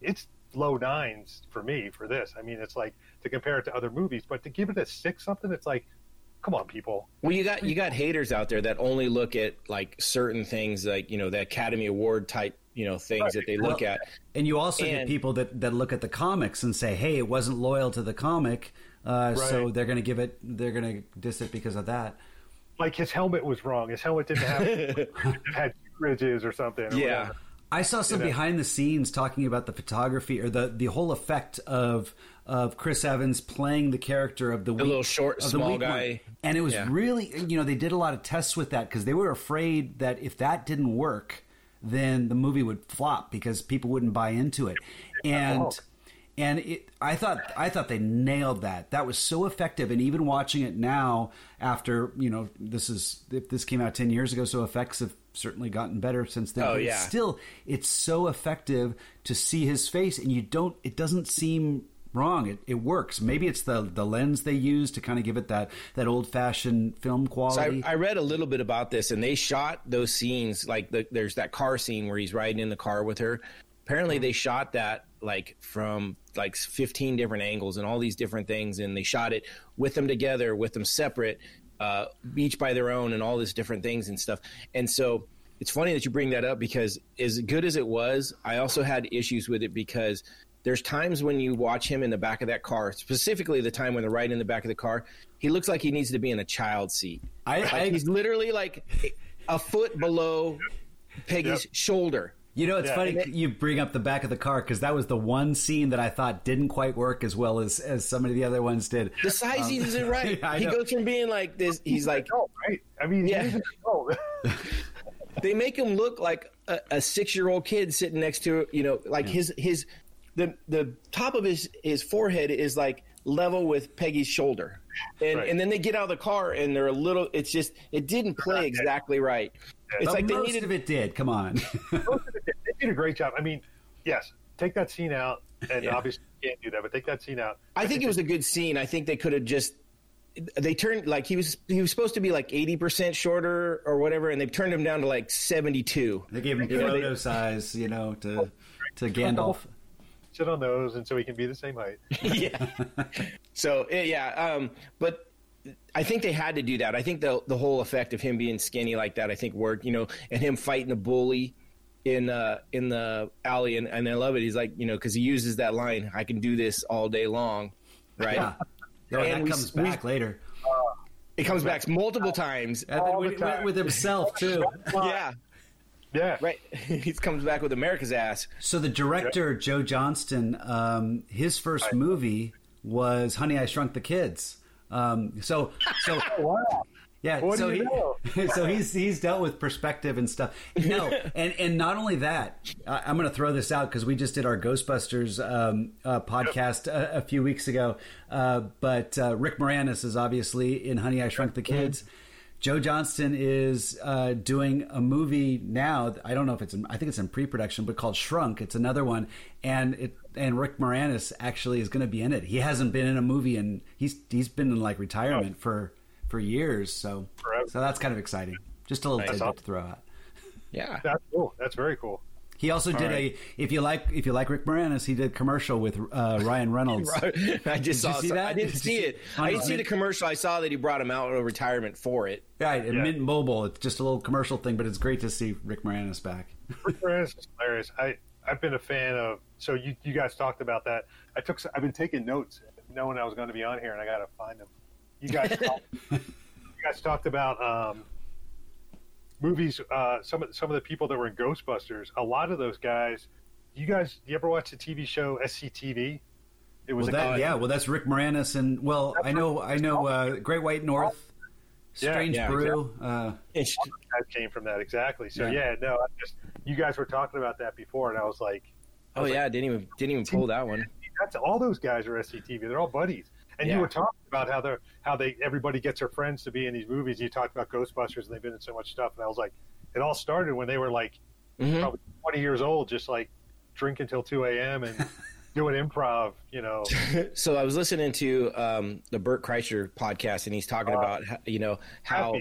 it's low nines for me for this. I mean, it's like to compare it to other movies, but to give it a six something, it's like come on, people. Well, you got you got haters out there that only look at like certain things, like you know the Academy Award type you know things right. that they look well, at. And you also and, get people that that look at the comics and say, "Hey, it wasn't loyal to the comic, uh, right. so they're going to give it, they're going to diss it because of that." Like his helmet was wrong. His helmet didn't have it had ridges or something. Or yeah. Whatever. I saw some you know? behind the scenes talking about the photography or the the whole effect of of Chris Evans playing the character of the, the weak, little short, small guy, one. and it was yeah. really you know they did a lot of tests with that because they were afraid that if that didn't work, then the movie would flop because people wouldn't buy into it, and. Oh. And it, I thought I thought they nailed that. That was so effective. And even watching it now, after you know, this is if this came out ten years ago, so effects have certainly gotten better since then. Oh but yeah. Still, it's so effective to see his face, and you don't. It doesn't seem wrong. It, it works. Maybe it's the the lens they use to kind of give it that that old fashioned film quality. So I, I, read a little bit about this, and they shot those scenes like the, there's that car scene where he's riding in the car with her. Apparently, they shot that like from like 15 different angles and all these different things, and they shot it with them together, with them separate, uh, each by their own, and all these different things and stuff. And so. It's funny that you bring that up because as good as it was, I also had issues with it because there's times when you watch him in the back of that car, specifically the time when they're right in the back of the car, he looks like he needs to be in a child seat. I, like I he's literally like a foot below Peggy's yep. shoulder. You know, it's yeah, funny you bring up the back of the car because that was the one scene that I thought didn't quite work as well as as some of the other ones did. The size um, isn't right. Yeah, he know. goes from being like this. He's like, oh, right. I mean, yeah. they make him look like a, a six year old kid sitting next to you know, like yeah. his his the the top of his his forehead is like level with Peggy's shoulder, and right. and then they get out of the car and they're a little. It's just it didn't play exactly right. It's but like most they needed, of it did. Come on, most of it did. They did a great job. I mean, yes, take that scene out, and yeah. obviously you can't do that, but take that scene out. I, I think, think it was a good scene. I think they could have just they turned like he was he was supposed to be like 80% shorter or whatever and they turned him down to like 72 they gave him photo size you know to to oh. gandalf sit on those, and so we can be the same height. yeah. So eh, yeah, um, but I think they had to do that. I think the the whole effect of him being skinny like that, I think worked. You know, and him fighting the bully in uh, in the alley, and, and I love it. He's like, you know, because he uses that line, "I can do this all day long," right? Yeah. No, and that we, comes back we, later. it comes back multiple times. With, with, himself too. yeah. Yeah, right. he comes back with America's ass. So the director Joe Johnston, um, his first movie was Honey, I Shrunk the Kids. Um, so, so oh, wow. Yeah, what so he, so he's he's dealt with perspective and stuff. No, and and not only that, I, am going to throw this out because we just did our Ghostbusters um, uh, podcast a, a, few weeks ago. Uh, but uh, Rick Moranis is obviously in Honey, I Shrunk the Kids. Mm-hmm Joe Johnston is uh, doing a movie now. I don't know if it's in, I think it's in pre-production, but called Shrunk. It's another one, and it and Rick Moranis actually is going to be in it. He hasn't been in a movie, and he's he's been in like retirement oh. for for years. So Forever. so that's kind of exciting. Just a little nice. tidbit to throw out. Yeah, that's cool. That's very cool. He also did right. a if you like if you like Rick Moranis, he did commercial with uh, Ryan Reynolds. I just saw that. I didn't see it. I didn't see the commercial. I saw that he brought him out of retirement for it. Right, yeah. Mint Mobile. It's just a little commercial thing, but it's great to see Rick Moranis back. Rick Moranis is hilarious. I I've been a fan of. So you you guys talked about that. I took. I've been taking notes, knowing I was going to be on here, and I got to find them. You guys. talked, you guys talked about. Um, movies, uh, some of some of the people that were in Ghostbusters, a lot of those guys. You guys, you ever watch the TV show SCTV? It was well, that, yeah. Well, that's Rick Moranis, and well, I know, I know, uh, Great White North, Strange yeah, yeah, Brew. Exactly. Uh, came from that exactly. So yeah, yeah no, I just you guys were talking about that before, and I was like, I was oh yeah, like, didn't even didn't even pull that one. That's all those guys are SCTV. They're all buddies. And yeah. you were talking about how they how they everybody gets their friends to be in these movies. You talked about Ghostbusters, and they've been in so much stuff. And I was like, it all started when they were like mm-hmm. probably 20 years old, just like drinking till 2 a.m. and doing improv. You know. so I was listening to um, the Bert Kreischer podcast, and he's talking uh, about you know how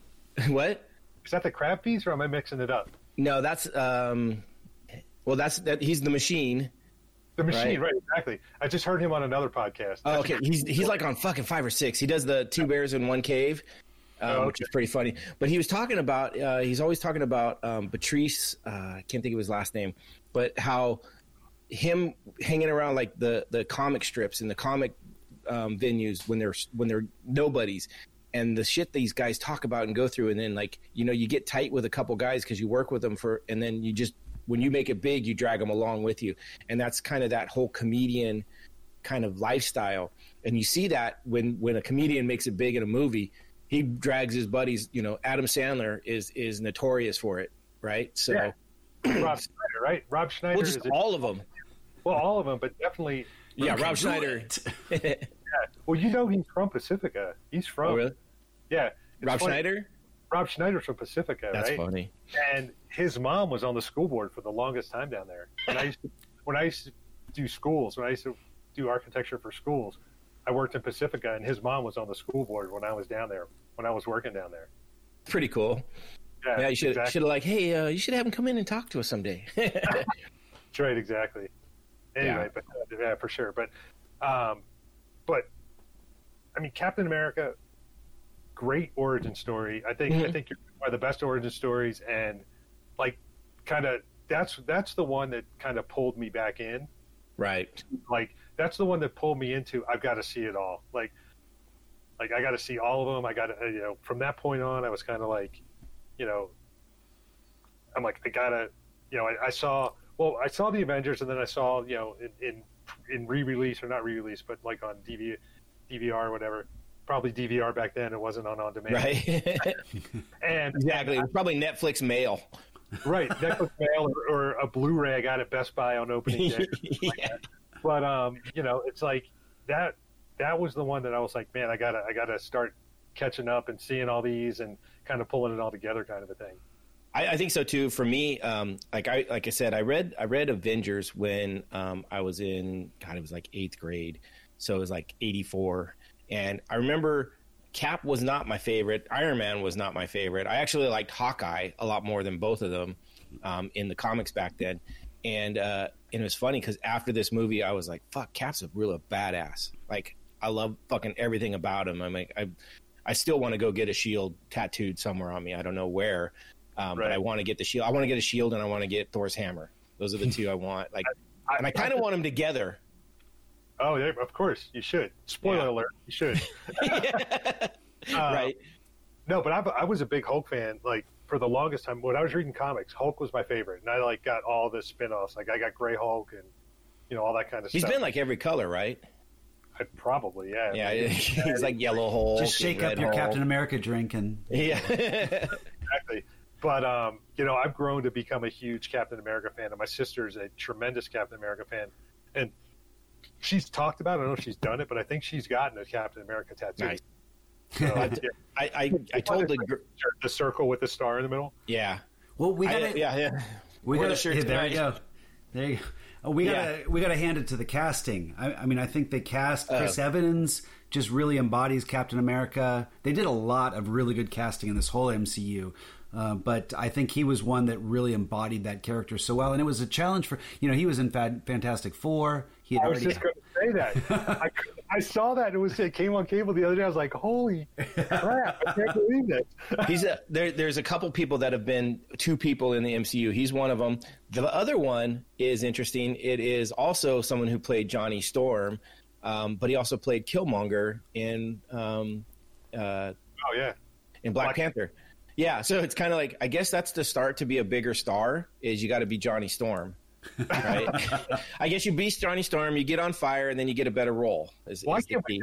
what is that the crab piece, or am I mixing it up? No, that's um, well, that's that. He's the machine The machine, Right. right. Exactly. I just heard him on another podcast. Oh, okay, he's he's like on fucking five or six. He does the two bears in one cave, um, Oh, which is pretty funny. But he was talking about uh, he's always talking about um, Patrice. Uh, I can't think of his last name, but how him hanging around like the the comic strips and the comic um, venues when they're when they're nobodies. And the shit these guys talk about and go through, and then like you know, you get tight with a couple guys because you work with them for, and then you just when you make it big, you drag them along with you, and that's kind of that whole comedian kind of lifestyle and you see that when when a comedian makes it big in a movie he drags his buddies you know adam sandler is is notorious for it right so Yeah. Rob Schneider, right? Rob Schneider well just is a, all of them well, all of them, but definitely. yeah rob do schneider it. Well, you know, he's from Pacifica. He's from. oh really Yeah. It's rob funny. schneider Rob Schneider's from Pacifica, that's right? funny And his mom was on the school board for the longest time down there. When I used to, when I used to do schools, when I used to do architecture for schools, I worked in Pacifica, and his mom was on the school board when I was down there. When I was working down there. pretty cool Yeah, yeah you should exactly. should have like hey uh, you should have him come in and talk to us someday That's right, exactly. Anyway, Yeah. but uh, yeah, for sure. But, um, but I mean, Captain America, great origin story. I think I Mhm. think you're one of the best origin stories, and like, kind of that's that's the one that kind of pulled me back in. right Like that's the one that pulled me into. I've got to see it all. Like, like I got to see all of them. I got to you know from that point on, I was kind of like, you know, I'm like I gotta, you know, I, I saw well, I saw the Avengers, and then I saw you know in in, in re-release or not re-release, but like on DV, DVR or whatever. Probably DVR back then. It wasn't on on demand. right And exactly it was probably netflix mail right, Netflix mail or, or a Blu-ray I got at Best Buy on opening day. yeah. but um, you know, it's like that. That was the one that I was like, man, I gotta, I gotta start catching up and seeing all these and kind of pulling it all together, kind of a thing. I, I think so too. For me, um, like I like I said, I read I read Avengers when um, I was in God, it was like eighth grade, so it was like eighty four, and I remember Cap was not my favorite. Iron Man was not my favorite. I actually liked Hawkeye a lot more than both of them um, in the comics back then, and uh, and it was funny because after this movie, I was like, "Fuck, Cap's a real badass." Like I love fucking everything about him. I'm like, I I still want to go get a shield tattooed somewhere on me. I don't know where. Um, But I want to get the shield. I want to get a shield, and I want to get Thor's hammer. Those are the two I want. Like, and I kind of want them together. Oh, yeah, of course you should. Spoiler Yeah. alert, you should. Uh, right? No, but I, I was a big Hulk fan. Like for the longest time, when I was reading comics, Hulk was my favorite, and I like got all the spin-offs. Like I got Gray Hulk and you know all that kind of He's stuff. He's been like every color, right? I, probably, yeah. Yeah, he's like yellow hole. Just shake up your Captain America drink and Yeah, exactly. But um, you know, I've grown to become a huge Captain America fan, and my sister's a tremendous Captain America fan, and she's talked about. it. I don't know if she's done it, but I think she's gotten a Captain America tattoo. Nice. So, yeah, I, I, I told the gr- the circle with the star in the middle. yeah, well, we got to yeah, yeah. We Wear got the shirt to there you go. There you go. Oh, we gotta we got to hand it to the casting. I, I mean, I think they cast Chris Uh. Evans just really embodies Captain America. They did a lot of really good casting in this whole MCU. Uh, but I think he was one that really embodied that character so well, and it was a challenge for you know he was in Fa- Fantastic Four. He had I was already just going to say that. I, I saw that it was it came on cable the other day. I was like, "Holy crap! I can't believe this." He's a, there. There's a couple people that have been two people in the MCU. He's one of them. The other one is interesting. It is also someone who played Johnny Storm, um, but he also played Killmonger in um, uh, Oh yeah, in Black Black- Panther. Yeah, so it's kind of like I guess that's the start to be a bigger star. Is you got to be Johnny Storm, right? I guess you beat Johnny Storm, you get on fire, and then you get a better role. Is, Well, I is key. wait.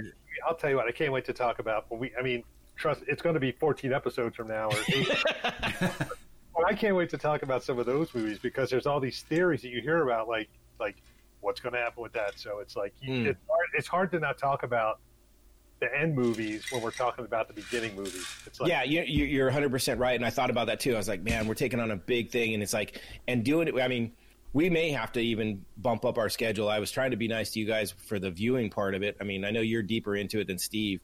I'll tell you what. I can't wait to talk about. When we, I mean, trust. It's going to be 14 episodes from now, or. Well, I can't wait to talk about some of those movies because there's all these theories that you hear about, like like what's going to happen with that. So it's like you, Hmm. it's, hard, it's hard to not talk about the end movies when we're talking about the beginning movies. It's like yeah, you, you, you're 100 percent right, and I thought about that too. I was like, man, we're taking on a big thing, and it's like, and doing it. I mean, we may have to even bump up our schedule. I was trying to be nice to you guys for the viewing part of it. I mean, I know you're deeper into it than Steve.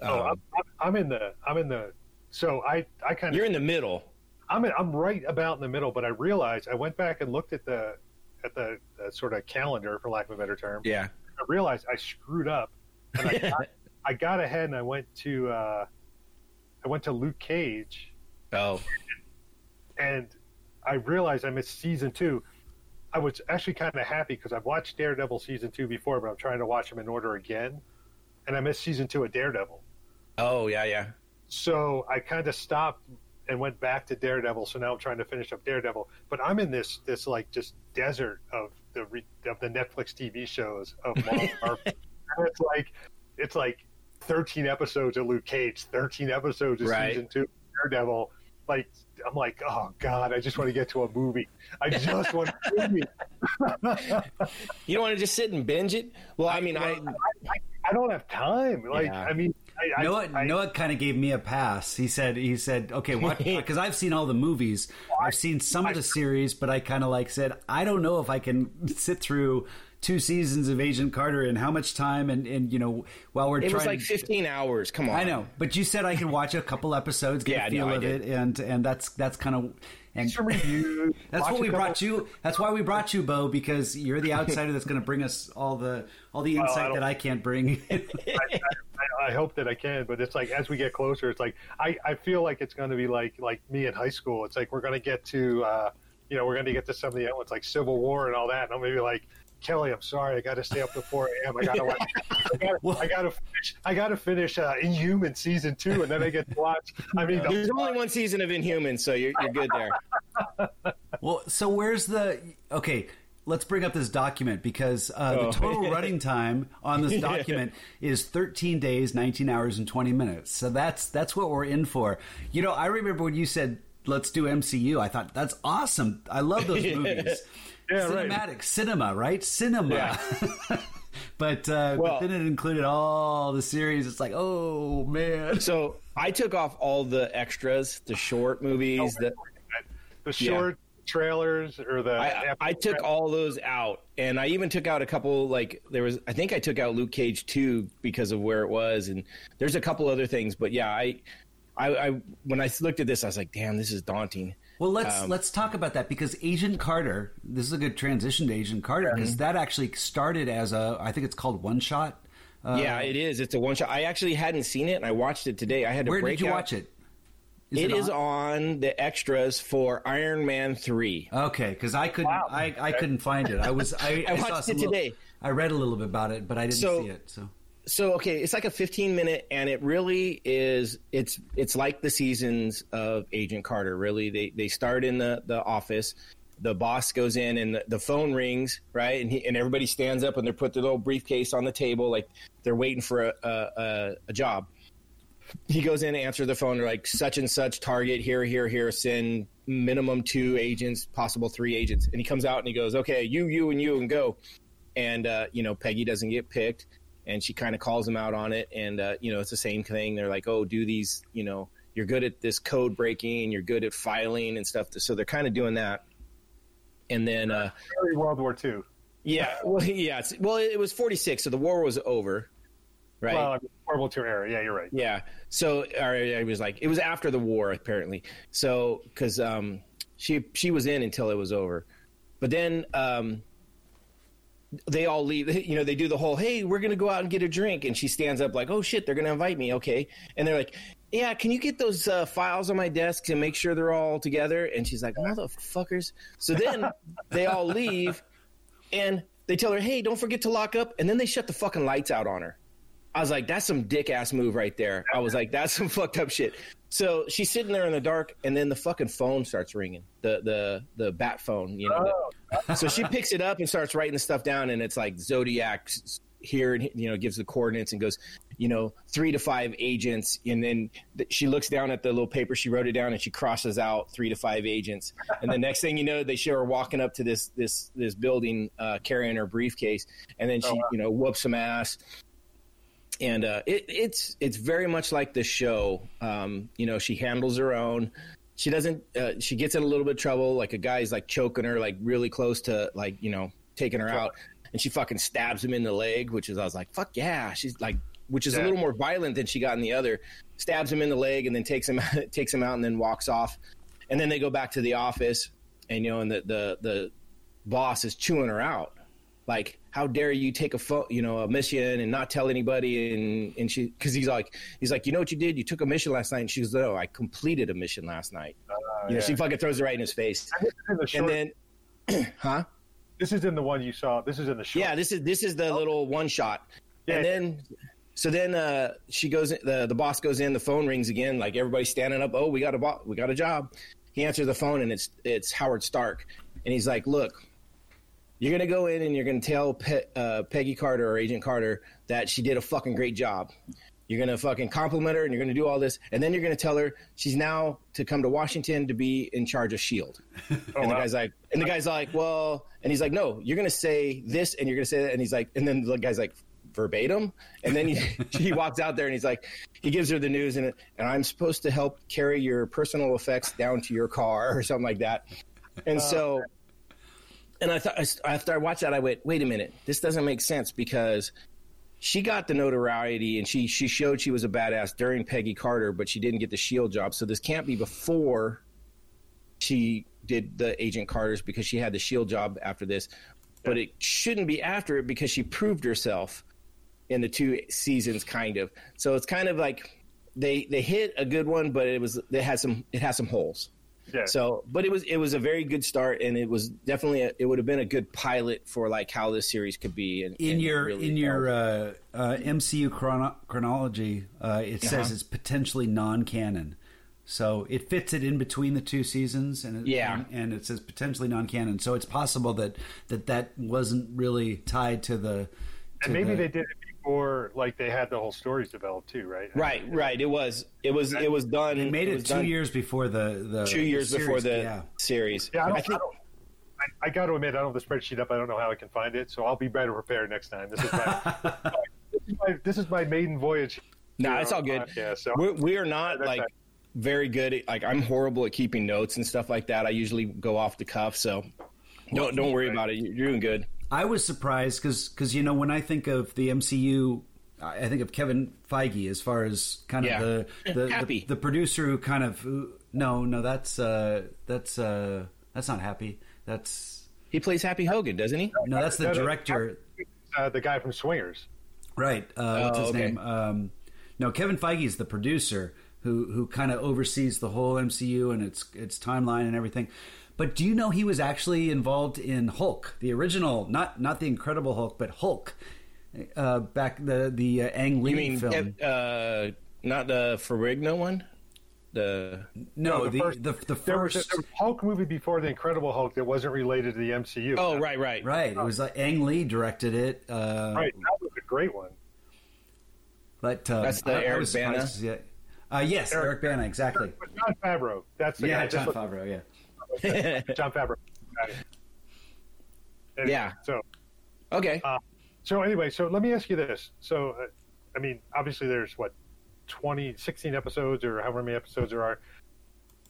Oh, Um, I'm, I'm- I'm in the I'm in the. So I I kind of you're in the middle. I'm in, I'm right about in the middle, but I realized I went back and looked at the at the, the sort of calendar, for lack of a better term, Yeah. I realized I screwed up. And I, got, I got ahead and I went to uh, I went to Luke Cage, Oh. and I realized I missed season two. I was actually kind of happy because I've watched Daredevil season two before, but I'm trying to watch them in order again, and I missed season two of Daredevil. Oh yeah yeah. So I kind of stopped and went back to Daredevil. So now I'm trying to finish up Daredevil, but I'm in this this like just desert of the re, of the Netflix TV shows of Marvel. And it's like it's like 13 episodes of Luke Cage, 13 episodes of Right. season two of Daredevil. Like I'm like, oh god, I just want to get to a movie. I just want a movie. You don't want to just sit and binge it? Well, I mean, I I don't have time. Like Yeah. I mean, I, Noah, I, I, Noah kind of gave me a pass. He said, he said, okay, what? Because I've seen all the movies, I've seen some of the series, but I kind of like said, I don't know if I can sit through two seasons of Agent Carter and how much time and and you know while we're it trying. was like 15 hours. Come on. I know, but you said I could watch a couple episodes, get Yeah, a feel no, of it, and and that's that's kind of and reviews. that's what we brought you. That's why we brought you, Bo, because you're the outsider that's going to bring us all the all the insight don't- that I can't bring. I, I, I hope that I can, but it's like as we get closer, it's like I, I feel like it's going to be like like me in high school. It's like we're going to get to uh, you know we're going to get to some of the elements like Civil War and all that, and I'm going to be like. Kelly, I'm sorry. I got to stay up to 4 a.m. I got to watch. I got to finish. I got to finish uh, Inhuman season two, and then I get to watch. I mean, There's the, only one season of Inhumans, so you're, you're good there. Well, so where's the okay? Let's bring up this document because uh, Oh. the total running time on this document is 13 days, 19 hours, and 20 minutes. So that's that's what we're in for. You know, I remember when you said let's do MCU. I thought that's awesome. I love those movies. Yeah, right. Cinematic cinema, right? Cinema. Yeah. but uh, Well- but then it included all the series. It's like, oh man. So I took off all the extras, the short movies. That the short trailers or the I, I took all those out, and I even took out a couple. Like there was, I think I took out Luke Cage two because of where it was, and there's a couple other things. But yeah, I, I, I when I looked at this, I was like, damn, this is daunting. Well, let's Um, let's talk about that because Agent Carter. This is a good transition to Agent Carter because that actually started as a. I think it's called one shot. Uh, yeah, it is. It's a one shot. I actually hadn't seen it, and I watched it today. I had to Where did you out- watch it? It is on the extras for Iron Man three. Okay, because I couldn't. Wow. I, I couldn't find it. I was. I, I saw watched it little- today. I read a little bit about it, but I didn't So- see it. So so okay it's like a 15 minute and it really is it's it's like the seasons of agent carter. Really they they start in the the office. The boss goes in and the, the phone rings right? And he and everybody stands up and they're put their little briefcase on the table like they're waiting for a a, a, job. He goes in answer the phone like such and such target here here here send minimum two agents possible three agents. And he comes out and he goes okay you you and you and go. And uh, you know Peggy doesn't get picked, and she kind of calls him out on it, and uh, you know it's the same thing. They're like, oh, do these, you know, you're good at this code breaking, you're good at filing and stuff. So they're kind of doing that, and then uh, Early World War II. yeah, well, yeah, it's, well, it was 46, so the war was over, right? Well, I mean, World War II era. Yeah, you're right. Yeah. So or I was like, it was after the war apparently. So because um, she she was in until it was over, but then um, they all leave. You know, they do the whole, hey, we're gonna go out and get a drink, and she stands up like, oh shit, they're gonna invite me, okay? And they're like, yeah, can you get those uh, files on my desk and make sure they're all together? And she's like, motherfuckers. So then they all leave, and they tell her, hey, don't forget to lock up, and then they shut the fucking lights out on her. I was like, that's some dick ass move right there. I was like, that's some fucked up shit. So she's sitting there in the dark, and then the fucking phone starts ringing. The the the bat phone, you know. the- so she picks it up and starts writing the stuff down, and it's like Zodiac here, and you know, gives the coordinates and goes, you know, three to five agents, and then th- she looks down at the little paper. She wrote it down, and she crosses out three to five agents, and the next thing you know, they show her walking up to this this this building, uh, carrying her briefcase, and then she, you know, whoops some ass. And uh, it, it's it's very much like the show. Um, you know, she handles her own. She doesn't. Uh, she gets in a little bit of trouble. Like a guy's like choking her, like really close to like you know taking her out, and she fucking stabs him in the leg. Which is I was like, fuck yeah. She's like, which is a little more violent than she got in the other. Stabs him in the leg and then takes him takes him out and then walks off. And then they go back to the office, and you know, and the the the boss is chewing her out. Like, how dare you take a fo- you know a mission and not tell anybody? And and she because he's like he's like you know what you did? You took a mission last night. And she goes, no, I completed a mission last night. Uh, you know, yeah. she fucking throws it right in his face. In the short- And then, huh? this is in the one you saw. This is in the short. Yeah, this is this is the little one shot. Yeah. And then so then uh she goes the the boss goes in, the phone rings again, like everybody's standing up, "Oh, we got a bo- we got a job." He answers the phone and it's it's Howard Stark. And he's like, "Look, you're going to go in and you're going to tell Pe- uh, Peggy Carter or Agent Carter that she did a fucking great job. You're going to fucking compliment her and you're going to do all this. And then you're going to tell her she's now to come to Washington to be in charge of S.H.I.E.L.D. Oh, and the guy's like, and the guy's like, well, and he's like, no, you're gonna say this, and you're gonna say that, and he's like, and then the guy's like, verbatim, and then he he walks out there and he's like, he gives her the news, and and I'm supposed to help carry your personal effects down to your car or something like that, and so. And I thought after I watched that, I went, "Wait a minute, this doesn't make sense because she got the notoriety and she she showed she was a badass during Peggy Carter, but she didn't get the Shield job. So this can't be before she did the Agent Carter's because she had the Shield job after this, but it shouldn't be after it because she proved herself in the two seasons, kind of. So it's kind of like they they hit a good one, but it was it had some it has some holes. Yeah. So, but it was it was a very good start, and it was definitely a, it would have been a good pilot for like how this series could be. And, in and your really in your uh, uh, MCU chrono- chronology, uh, it says Uh-huh. it's potentially non-canon. So it fits it in between the two seasons, and it, Yeah. and, and it says potentially non-canon. So it's possible that that that wasn't really tied to the. to and maybe the- they did it before, like they had the whole stories developed too, right? right, right. It was it was it was done. They made it, was two done years before the the two years the before series. the yeah. series. Yeah, I, don't, I I, think don't, I, I got to admit, I don't have the spreadsheet up. I don't know how I can find it, so I'll be better prepared next time. This is my, this, is my this is my maiden voyage. No, here it's all good. the podcast, so We're, we are not That's like fine. very good. At, like I'm horrible at keeping notes and stuff like that. I usually go off the cuff, so don't don't worry about it. You're doing good. I was surprised because because you know when I think of the MCU, I think of Kevin Feige as far as kind of Yeah. the the, Happy. the the producer who kind of no no that's uh, that's uh, that's not happy that's He plays Happy Hogan, doesn't he? no that's the No, no, director uh, the guy from Swingers. right uh, what's Oh, his okay. name um, no Kevin Feige is the producer who who kind of oversees the whole MCU and its its timeline and everything. But do you know he was actually involved in Hulk, the original, not not the Incredible Hulk, but Hulk, uh, back the the uh, Ang Lee You mean film. Kev- uh, not the Ferrigno one? The no, No, the the first- the, the There was, there was Hulk movie before the Incredible Hulk that wasn't related to the MCU. oh right right Right, it was like Ang Lee directed it. Uh, right. That was a great one. but uh, That's the I, I Eric was surprised Bana? to. Uh, yes, Eric, Eric- Bana, exactly. Jon Favreau. That's the Yeah, guy. Jon Favreau. Yeah. Jon Favreau. Anyway, Yeah. So okay. Uh, So anyway, so let me ask you this. So, uh, I mean, obviously there's what 20, 16 episodes or however many episodes there are.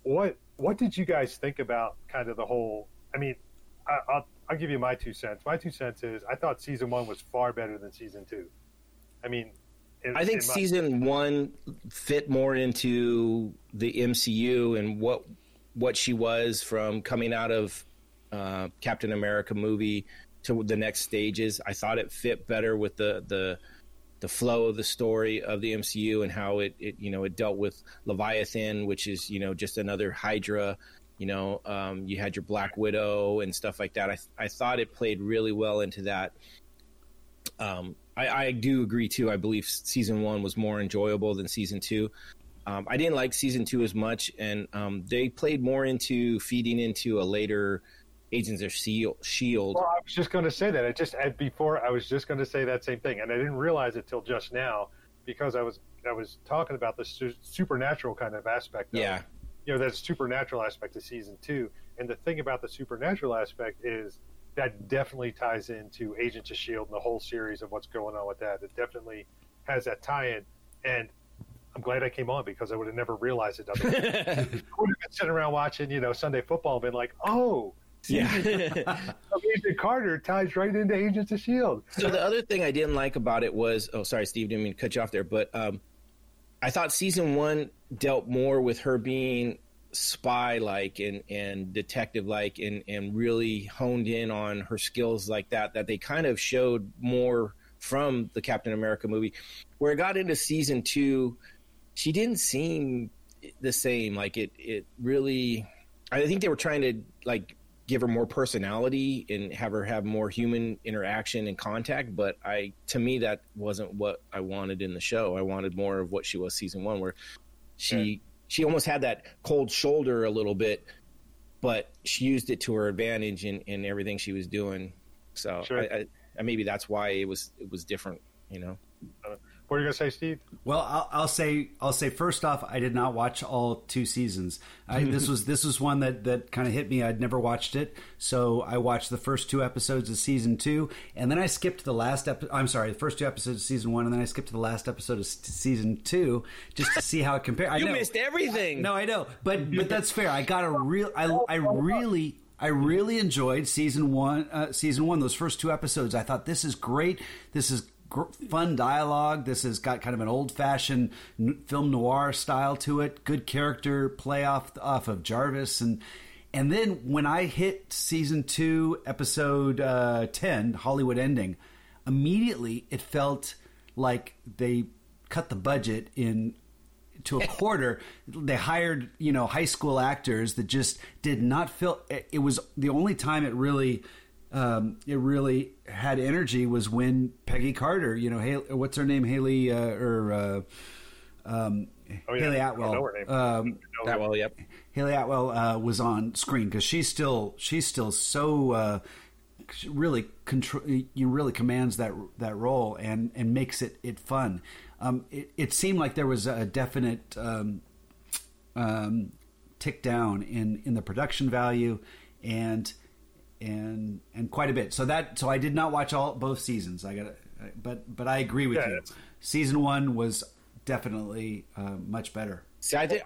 What what did you guys think about kind of the whole? I mean, I, I'll I'll give you my two cents. My two cents is I thought season one was far better than season two. I mean, in, I think my- season one fit more into the MCU and what what she was from coming out of uh, Captain America movie to the next stages. I thought it fit better with the the the flow of the story of the MCU and how it, it you know it dealt with Leviathan, which is you know just another Hydra. You know, um, you had your Black Widow and stuff like that. I I thought it played really well into that. Um, I, I do agree too. I believe season one was more enjoyable than season two. Um, I didn't like season two as much, and um, they played more into feeding into a later Agents of Shield. Well, I was just going to say that. I just had before I was just going to say that same thing, and I didn't realize it till just now because I was I was talking about the su- supernatural kind of aspect. Of it. Yeah, you know that supernatural aspect of season two. And the thing about the supernatural aspect is that definitely ties into Agents of Shield and the whole series of what's going on with that. It definitely has that tie-in, and I'm glad I came on because I would have never realized it. Otherwise, I would have been sitting around watching, you know, Sunday football and been like, "Oh, yeah. Agent Carter ties right into Agents of Shield." so the other thing I didn't like about it was, oh, sorry, Steve, didn't mean to cut you off there, but um, I thought season one dealt more with her being spy like and, and detective like and, and really honed in on her skills like that that they kind of showed more from the Captain America movie. Where it got into season two, she didn't seem the same. Like it it really I think they were trying to like give her more personality and have her have more human interaction and contact but i to me that wasn't what i wanted in the show i wanted more of what she was season one where she yeah. she almost had that cold shoulder a little bit but she used it to her advantage in, in everything she was doing so sure. I, I, maybe that's why it was it was different you know uh, what are you gonna say, Steve? Well, I'll, I'll, say I'll say first off, I did not watch all two seasons. I, this was this was one that that kind of hit me. I'd never watched it, so I watched the first two episodes of season two, and then I skipped the last episode. I'm sorry, the first two episodes of season one, and then I skipped to the last episode of season two just to see how it compared. you missed everything. No, I know, but but that's fair. I got a real. I I really I really enjoyed season one. Uh, season one, those first two episodes. I thought this is great. This is fun dialogue. This has got kind of an old fashioned film noir style to it. Good character play off off of Jarvis and. And then when I hit season two, episode uh, 10, Hollywood Ending, immediately it felt like they cut the budget in to a quarter. they hired, you know, high school actors that just did not feel. It was the only time it really um, it really had energy was when Peggy Carter, you know, Hayley, what's her name, Hayley uh, or uh, um, oh, yeah. Hayley Atwell. Um, Atwell, yep. Hayley Atwell uh, was on screen because she's still she's still so uh, really control. You really commands that that role and and makes it it fun. Um, it, it, seemed like there was a definite um, um, tick down in in the production value and and and quite a bit. So that so I did not watch all both seasons. I got but but I agree with yeah, you. Season one was definitely uh, much better. See, I think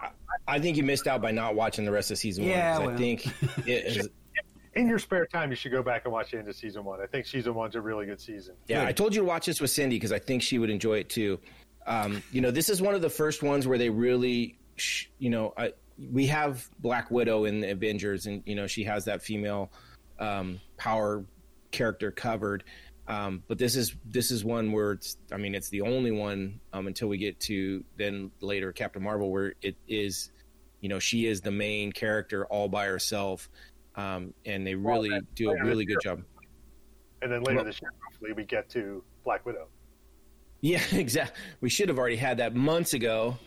I think you missed out by not watching the rest of season yeah, one. Well. I think is, in your spare time, you should go back and watch the end of season one. I think season one's a really good season. Yeah, good. I told you to watch this with Cindy because I think she would enjoy it too. Um, you know, this is one of the first ones where they really, sh- you know, I, we have Black Widow in the Avengers, and you know, she has that female um, power character covered. Um, but this is this is one where it's I mean it's the only one um, until we get to then later Captain Marvel where it is you know she is the main character all by herself um, and they really well, do a really good job. And then later well, this year, hopefully, we get to Black Widow. Yeah, exactly. We should have already had that months ago.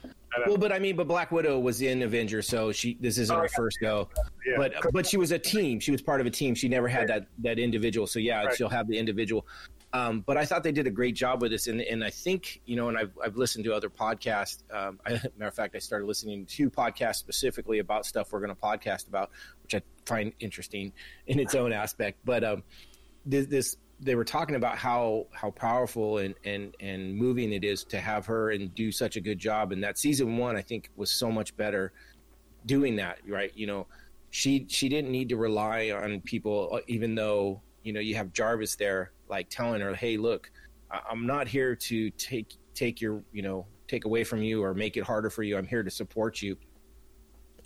Well, but I mean, but Black Widow was in Avengers, so she this isn't oh, her first go. Yeah. But but she was a team. She was part of a team. She never had that that individual. So yeah, right. she'll have the individual. Um, but I thought they did a great job with this, and, and I think you know, and I've, I've listened to other podcasts. Um, I, matter of fact, I started listening to podcasts specifically about stuff we're going to podcast about, which I find interesting in its own aspect. But um, this, this they were talking about how how powerful and and and moving it is to have her and do such a good job. And that season one i think was so much better doing that right? You know she she didn't need to rely on people uh, even though you know you have jarvis there like telling her hey look i'm not here to take take your you know take away from you or make it harder for you. I'm here to support you.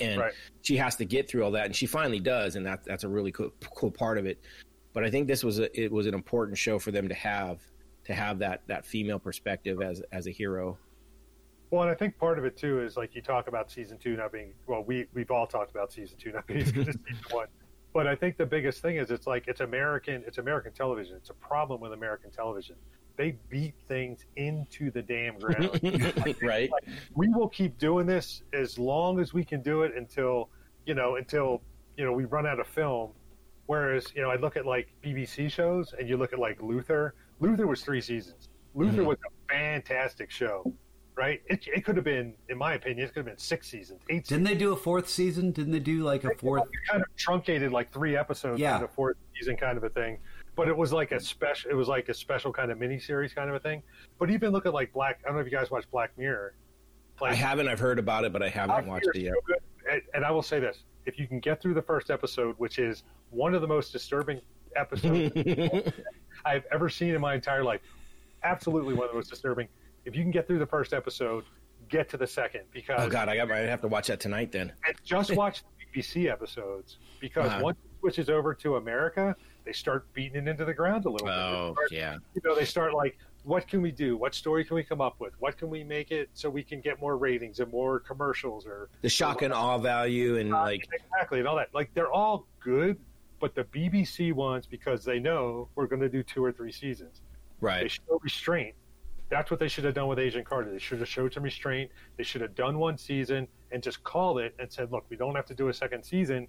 And right. she has to get through all that and she finally does and that that's a really cool, cool part of it but I think this was a, it was an important show for them to have to have that that female perspective as as a hero. Well, and I think part of it too is like you talk about season two not being well, we we've all talked about season two not being as good as season one. But I think the biggest thing is it's like it's American it's American television. It's a problem with American television. They beat things into the damn ground. right. Like, we will keep doing this as long as we can do it until you know until you know we run out of film Whereas, you know, I look at like BBC shows and you look at like Luther. Luther was three seasons. Luther mm-hmm. was a fantastic show, right? It, it could have been, in my opinion, it could have been six seasons, eight. Didn't seasons. they do a fourth season? Didn't they do like a fourth? kind of truncated like three episodes yeah. the fourth season, kind of a thing. But it was like a special. It was like a special kind of mini series, kind of a thing. But even look at like Black. I don't know if you guys watch Black Mirror. Like, I haven't. I've heard about it, but I haven't Black watched Mirror it yet. So and, I will say this: if you can get through the first episode, which is one of the most disturbing episodes I've ever seen in my entire life, absolutely one of the most disturbing. If you can get through the first episode, get to the second because Oh God, I got. I have to watch that tonight then. and just watch the BBC episodes because Uh-huh. once it switches over to America, they start beating it into the ground a little bit. Oh start- yeah. you know, they start like, what can we do? What story can we come up with? What can we make it so we can get more ratings and more commercials or The shock and awe value and like exactly and all that. Like they're all good, but the BBC ones because they know we're going to do two or three seasons. Right. They show restraint. That's what they should have done with Agent Carter. They should have showed some restraint. They should have done one season and just called it and said, "Look, we don't have to do a second season."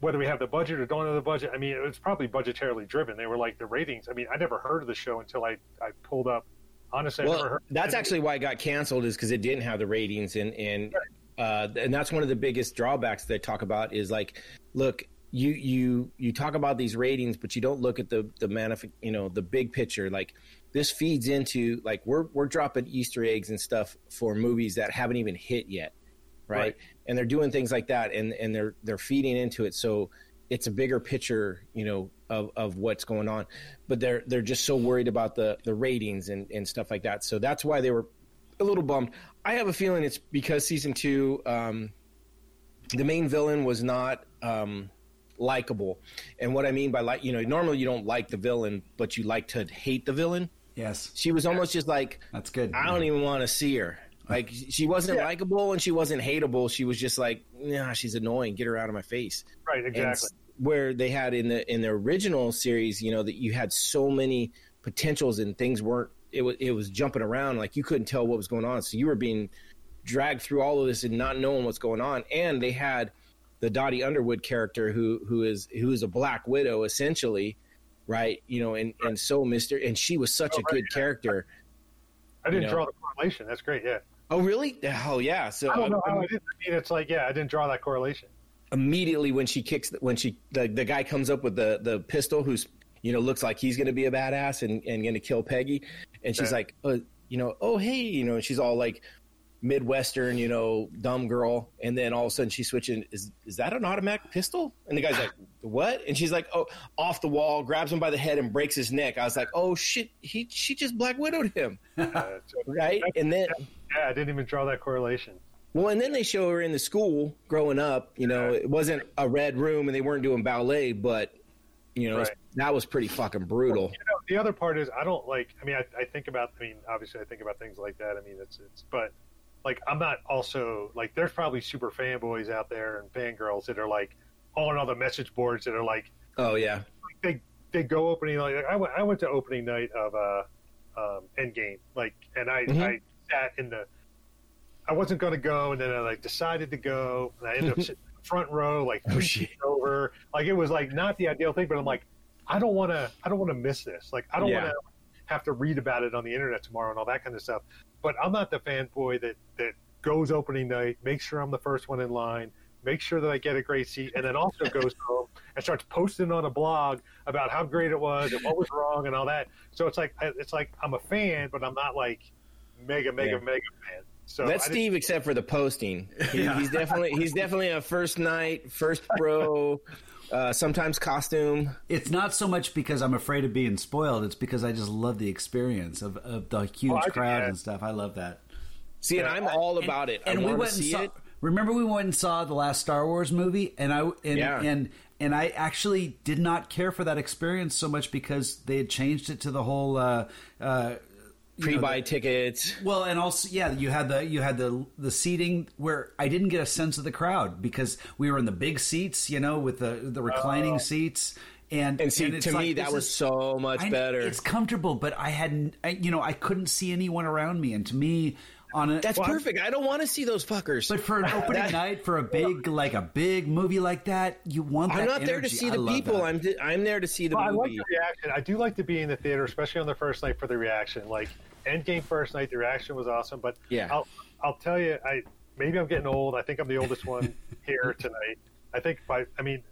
Whether we have the budget or don't have the budget, I mean, it was probably budgetarily driven. They were like the ratings. I mean, I never heard of the show until I, I pulled up. Honestly, I never Well, heard. that's actually why it got canceled is because it didn't have the ratings and and uh, and that's one of the biggest drawbacks they talk about is like, look, you you you talk about these ratings, but you don't look at the the manif- you know the big picture. Like this feeds into like we're we're dropping Easter eggs and stuff for movies that haven't even hit yet, right? Right. And they're doing things like that, and and they're they're feeding into it. So it's a bigger picture, you know, of, of what's going on. But they're they're just so worried about the the ratings and and stuff like that. So that's why they were a little bummed. I have a feeling it's because season two, um, the main villain was not um, likable. And what I mean by like, you know, normally you don't like the villain, but you like to hate the villain. Yes, She was almost just like, that's good. I don't even want to see her. Like she wasn't Yeah. likable and she wasn't hateable. She was just like, nah, she's annoying. Get her out of my face. right, exactly. s- where they had in the in the original series, you know, that you had so many potentials and things weren't. It was it was jumping around like you couldn't tell what was going on. So you were being dragged through all of this and not knowing what's going on. And they had the Dottie Underwood character who who is who is a Black Widow essentially, right? You know, and and so Mister and she was such Oh, a right, good yeah. character. I didn't you know. draw the correlation. That's great. Yeah. Oh, really? Oh, yeah. So I don't know um, how I did. I mean, it's like, yeah, I didn't draw that correlation. immediately when she kicks when she the, the guy comes up with the the pistol who's you know looks like he's gonna be a badass and, and gonna kill peggy and she's like uh, you know oh hey you know and she's all like midwestern you know dumb girl and then all of a sudden she's switching is is that an automatic pistol and the guy's like what and she's like oh off the wall grabs him by the head and breaks his neck i was like oh shit he she just black widowed him right and then yeah, I didn't even draw that correlation. well, and then they show her in the school growing up. You know, it wasn't a red room, and they weren't doing ballet, but you know Right. that was pretty fucking brutal. You know, the other part is I don't like. I mean, I, I think about. I mean, obviously, I think about things like that. I mean, it's it's. But like, I'm not also like. There's probably super fanboys out there and fangirls that are like on all the message boards that are like Oh yeah, they they go opening like I went I went to opening night of uh um Endgame like and I Mhm. I sat in the I wasn't going to go and then I like decided to go and I ended up sitting in the front row like Oh, shit. over like it was like not the ideal thing but I'm like I don't want to I don't want to miss this like I don't Yeah. want to have to read about it on the internet tomorrow and all that kind of stuff but I'm not the fanboy that that goes opening night makes sure I'm the first one in line make sure that I get a great seat, and then also goes home and starts posting on a blog about how great it was and what was wrong and all that. So it's like it's like I'm a fan, but I'm not like mega, mega, Yeah. mega fan. So that's I Steve, except for the posting. He, Yeah. He's definitely he's definitely a first night, first bro, uh, sometimes costume. It's not so much because I'm afraid of being spoiled. It's because I just love the experience of, of the huge Oh, crowd and stuff. I love that. See, and I'm all about it. And I we want went to and saw. it. Remember, we went and saw the last Star Wars movie, and I and Yeah. and and I actually did not care for that experience so much because they had changed it to the whole. Uh, uh, you know, Pre-buy the- tickets. well, and also, yeah, you had the you had the the seating where I didn't get a sense of the crowd because we were in the big seats, you know, with the the reclining oh. seats, and And see, it's to me, that was is- so much I- better. It's comfortable, but I hadn't, I, you know, I couldn't see anyone around me, and to me, on a That's Well, perfect. I don't want to see those fuckers. but for an opening night for a big like a big movie like that, you want. I'm that not there to see I the people. that. I'm I'm there to see the Well, I like the reaction. I do like to be in the theater, especially on the first night for the reaction. Like Endgame first night, the reaction was awesome. But Yeah. I'll I'll tell you, I maybe I'm getting old. I think I'm the oldest one here tonight. I think by I mean,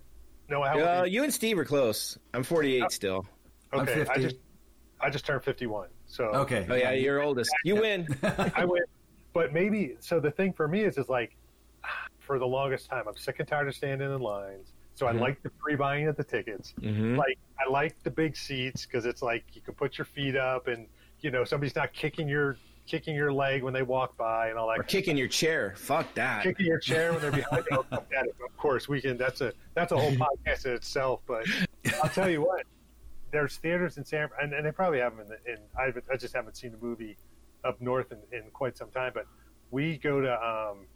no, how old Uh, you? you and Steve are close. I'm 48 still. I'm okay, I just I just turned 51. So Okay. Oh yeah, you're oldest. You win. I win. but maybe so. The thing for me is, is like for the longest time, I'm sick and tired of standing in lines. So. I like the pre-buying of the tickets. Mhm. Like I like the big seats because it's like you can put your feet up and you know somebody's not kicking your kicking your leg when they walk by and all that. Or kicking your chair. Fuck that. Kicking your chair when they're behind you. Of course, we can. That's a that's a whole podcast in itself. But I'll tell you what, there's theaters in San, and, and they probably have them in. In I, I just haven't seen the movie up north in, in quite some time. But we go to um,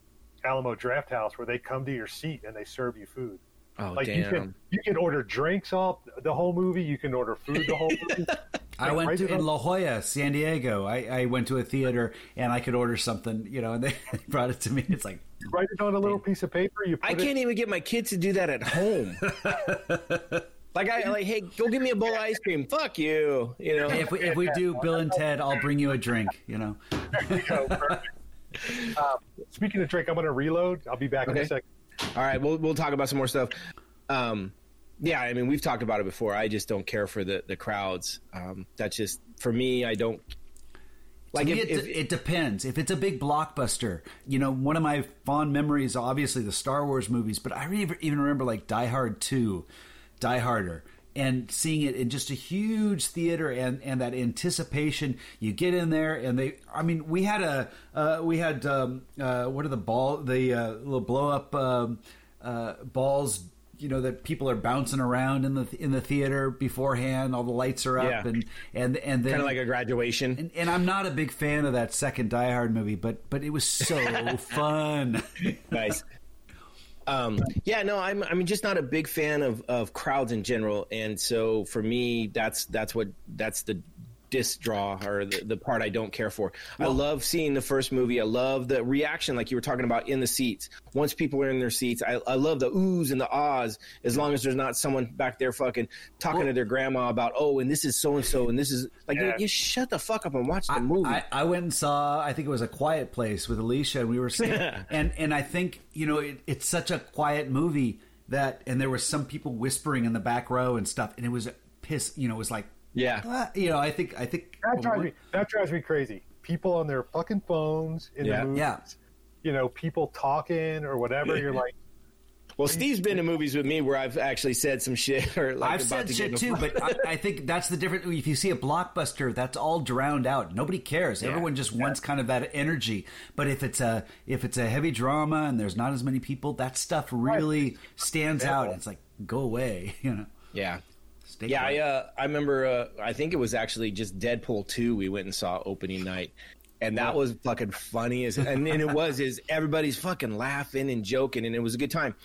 Alamo Draft House where they come to your seat and they serve you food. Oh Like damn. you can you can order drinks all the whole movie. You can order food the whole movie. I Like, went right to in La Jolla, San Diego. I, I went to a theater and I could order something, you know, and they brought it to me. It's like, write it on a little piece of paper. You put I it, can't even get my kids to do that at home. like I like, hey, go give me a bowl of ice cream. Fuck you. You know. if we, if we do Bill and Ted, I'll bring you a drink, you know. you know, um, speaking of drink, I'm going to reload. I'll be back in a second. All right, we'll we'll talk about some more stuff. Um, yeah, I mean we've talked about it before. I just don't care for the the crowds. Um, that's just for me. I don't like To me, if, it, if, it depends. If it's a big blockbuster, you know, one of my fond memories, obviously the Star Wars movies, but I re- even remember like Die Hard Two, Die Harder, and seeing it in just a huge theater and and that anticipation. You get in there, and they. I mean, we had a uh, we had um, uh, what are the ball the uh, little blow up um, uh, balls. You know that people are bouncing around in the in the theater beforehand. All the lights are up, Yeah. and and and then kind of like a graduation. and, and I'm not a big fan of that second Die Hard movie, but but it was so fun. nice. Um, yeah, no, I'm I'm just not a big fan of, of crowds in general, and so for me, that's that's what that's the dis draw or the, the part I don't care for. I love seeing the first movie. I love the reaction, like you were talking about in the seats. Once people are in their seats, I, I love the oohs and the ahs. As long as there's not someone back there fucking talking to their grandma about, oh, and this is so and so, and this is like, Yeah. you shut the fuck up and watch the movie. I, I went and saw. I think it was a Quiet Place with Alicia, and we were and and I think you know it, it's such a quiet movie that, and there was some people whispering in the back row and stuff, and it was piss. You know, it was like yeah. ah, you know, I think I think That drives me. That drives me crazy. People on their fucking phones in Yeah. the movies. Yeah. You know, people talking or whatever. You're like, Well, Steve's been to movies with me where I've actually said some shit or like I've about said to shit too, but I, I think that's the difference. If you see a blockbuster, that's all drowned out. Nobody cares. Everyone just wants kind of that energy. But if it's a if it's a heavy drama and there's not as many people, that stuff really stands out. It's like go away, you know. yeah. Stay Yeah, I, uh, I remember. Uh, I think it was actually just Deadpool two. We went and saw opening night, and that was fucking funny as. And, and it was is everybody's fucking laughing and joking, and it was a good time.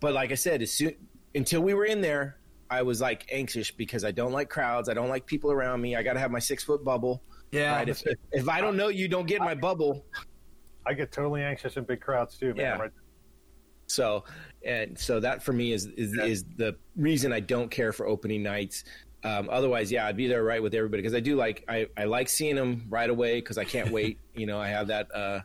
But like I said, as soon until we were in there, I was like anxious because I don't like crowds. I don't like people around me. I got to have my six foot bubble. Yeah. Right? If, if, if I don't know you, don't get in my bubble. I get totally anxious in big crowds too, man. Yeah. Right? So, and so that for me is is, Yeah. is the reason I don't care for opening nights. Um, otherwise, yeah, I'd be there right with everybody because I do like I, I like seeing them right away because I can't wait. You know, I have that. Uh,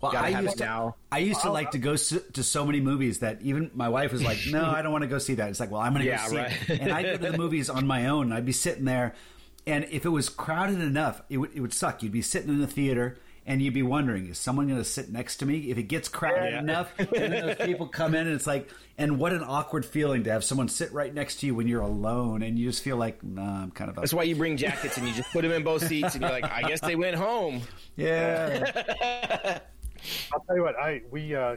Well, I used to, now. I used to like to go so, to so many movies that even my wife was like, "No, I don't want to go see that." It's like, "Well, I'm going to Yeah, go see right. it," and I go to the movies on my own. I'd be sitting there, and if it was crowded enough, it would it would suck. You'd be sitting in the theater. And you'd be wondering, is someone going to sit next to me? If it gets crowded Yeah. enough, and then those people come in, and it's like, and what an awkward feeling to have someone sit right next to you when you're alone, and you just feel like, nah, I'm kind of, that's why you bring jackets and you just put them in both seats and you're like, I guess they went home. yeah. I'll tell you what. I we uh,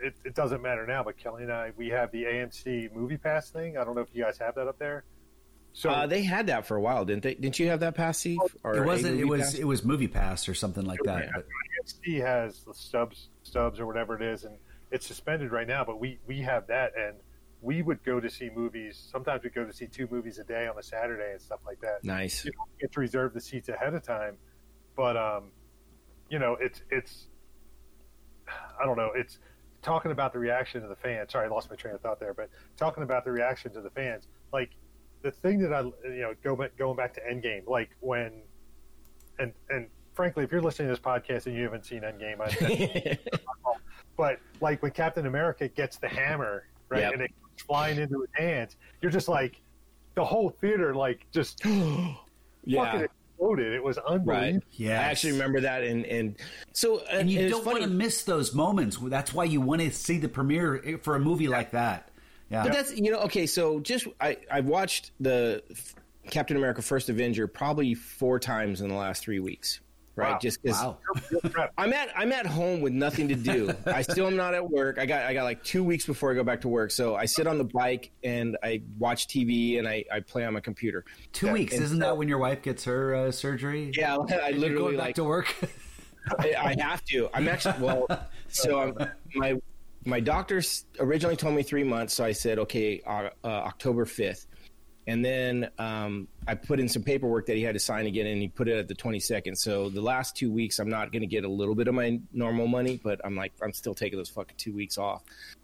it, it doesn't matter now, but Kelly and I we have the AMC Movie Pass thing. I don't know if you guys have that up there. So Uh, they had that for a while, didn't they? Didn't you have that pass, Steve? Or It wasn't. It movie was. pass? It was Movie Pass or something like that. But AMC has the stubs stubs or whatever it is, and it's suspended right now. But we we have that, and we would go to see movies. Sometimes we go to see two movies a day on a Saturday and stuff like that. nice. You don't get to reserve the seats ahead of time, but um, you know, it's it's I don't know. It's talking about the reaction of the fans. Sorry, I lost my train of thought there, but talking about the reaction to the fans, like the thing that I you know go back, going back to Endgame, like when and and frankly, if you're listening to this podcast and you haven't seen Endgame, I, but like when Captain America gets the hammer right Yep. and it goes flying into his hands, you're just like the whole theater like just fucking yeah. exploded. It was unbelievable. Right. Yes. I actually remember that, and and so and you it's don't want to miss those moments. That's why you want to see the premiere for a movie like that. Yeah. But that's you know okay. So just I I've watched the Captain America: First Avenger probably four times in the last three weeks. right? Wow. Just because Wow. I'm at I'm at home with nothing to do. I still am not at work. I got I got like two weeks before I go back to work. So I sit on the bike and I watch TV and I, I play on my computer. Two Yeah, weeks, and isn't so- that when your wife gets her uh, surgery? Yeah, I You're literally going back like to work. I, I have to. I'm actually well. So I'm, my my doctor originally told me three months. So I said okay, uh, uh, October fifth, and then um, I put in some paperwork that he had to sign again, and he put it at the 22nd. So the last two weeks, I'm not going to get a little bit of my normal money, but I'm like I'm still taking those fucking two weeks off.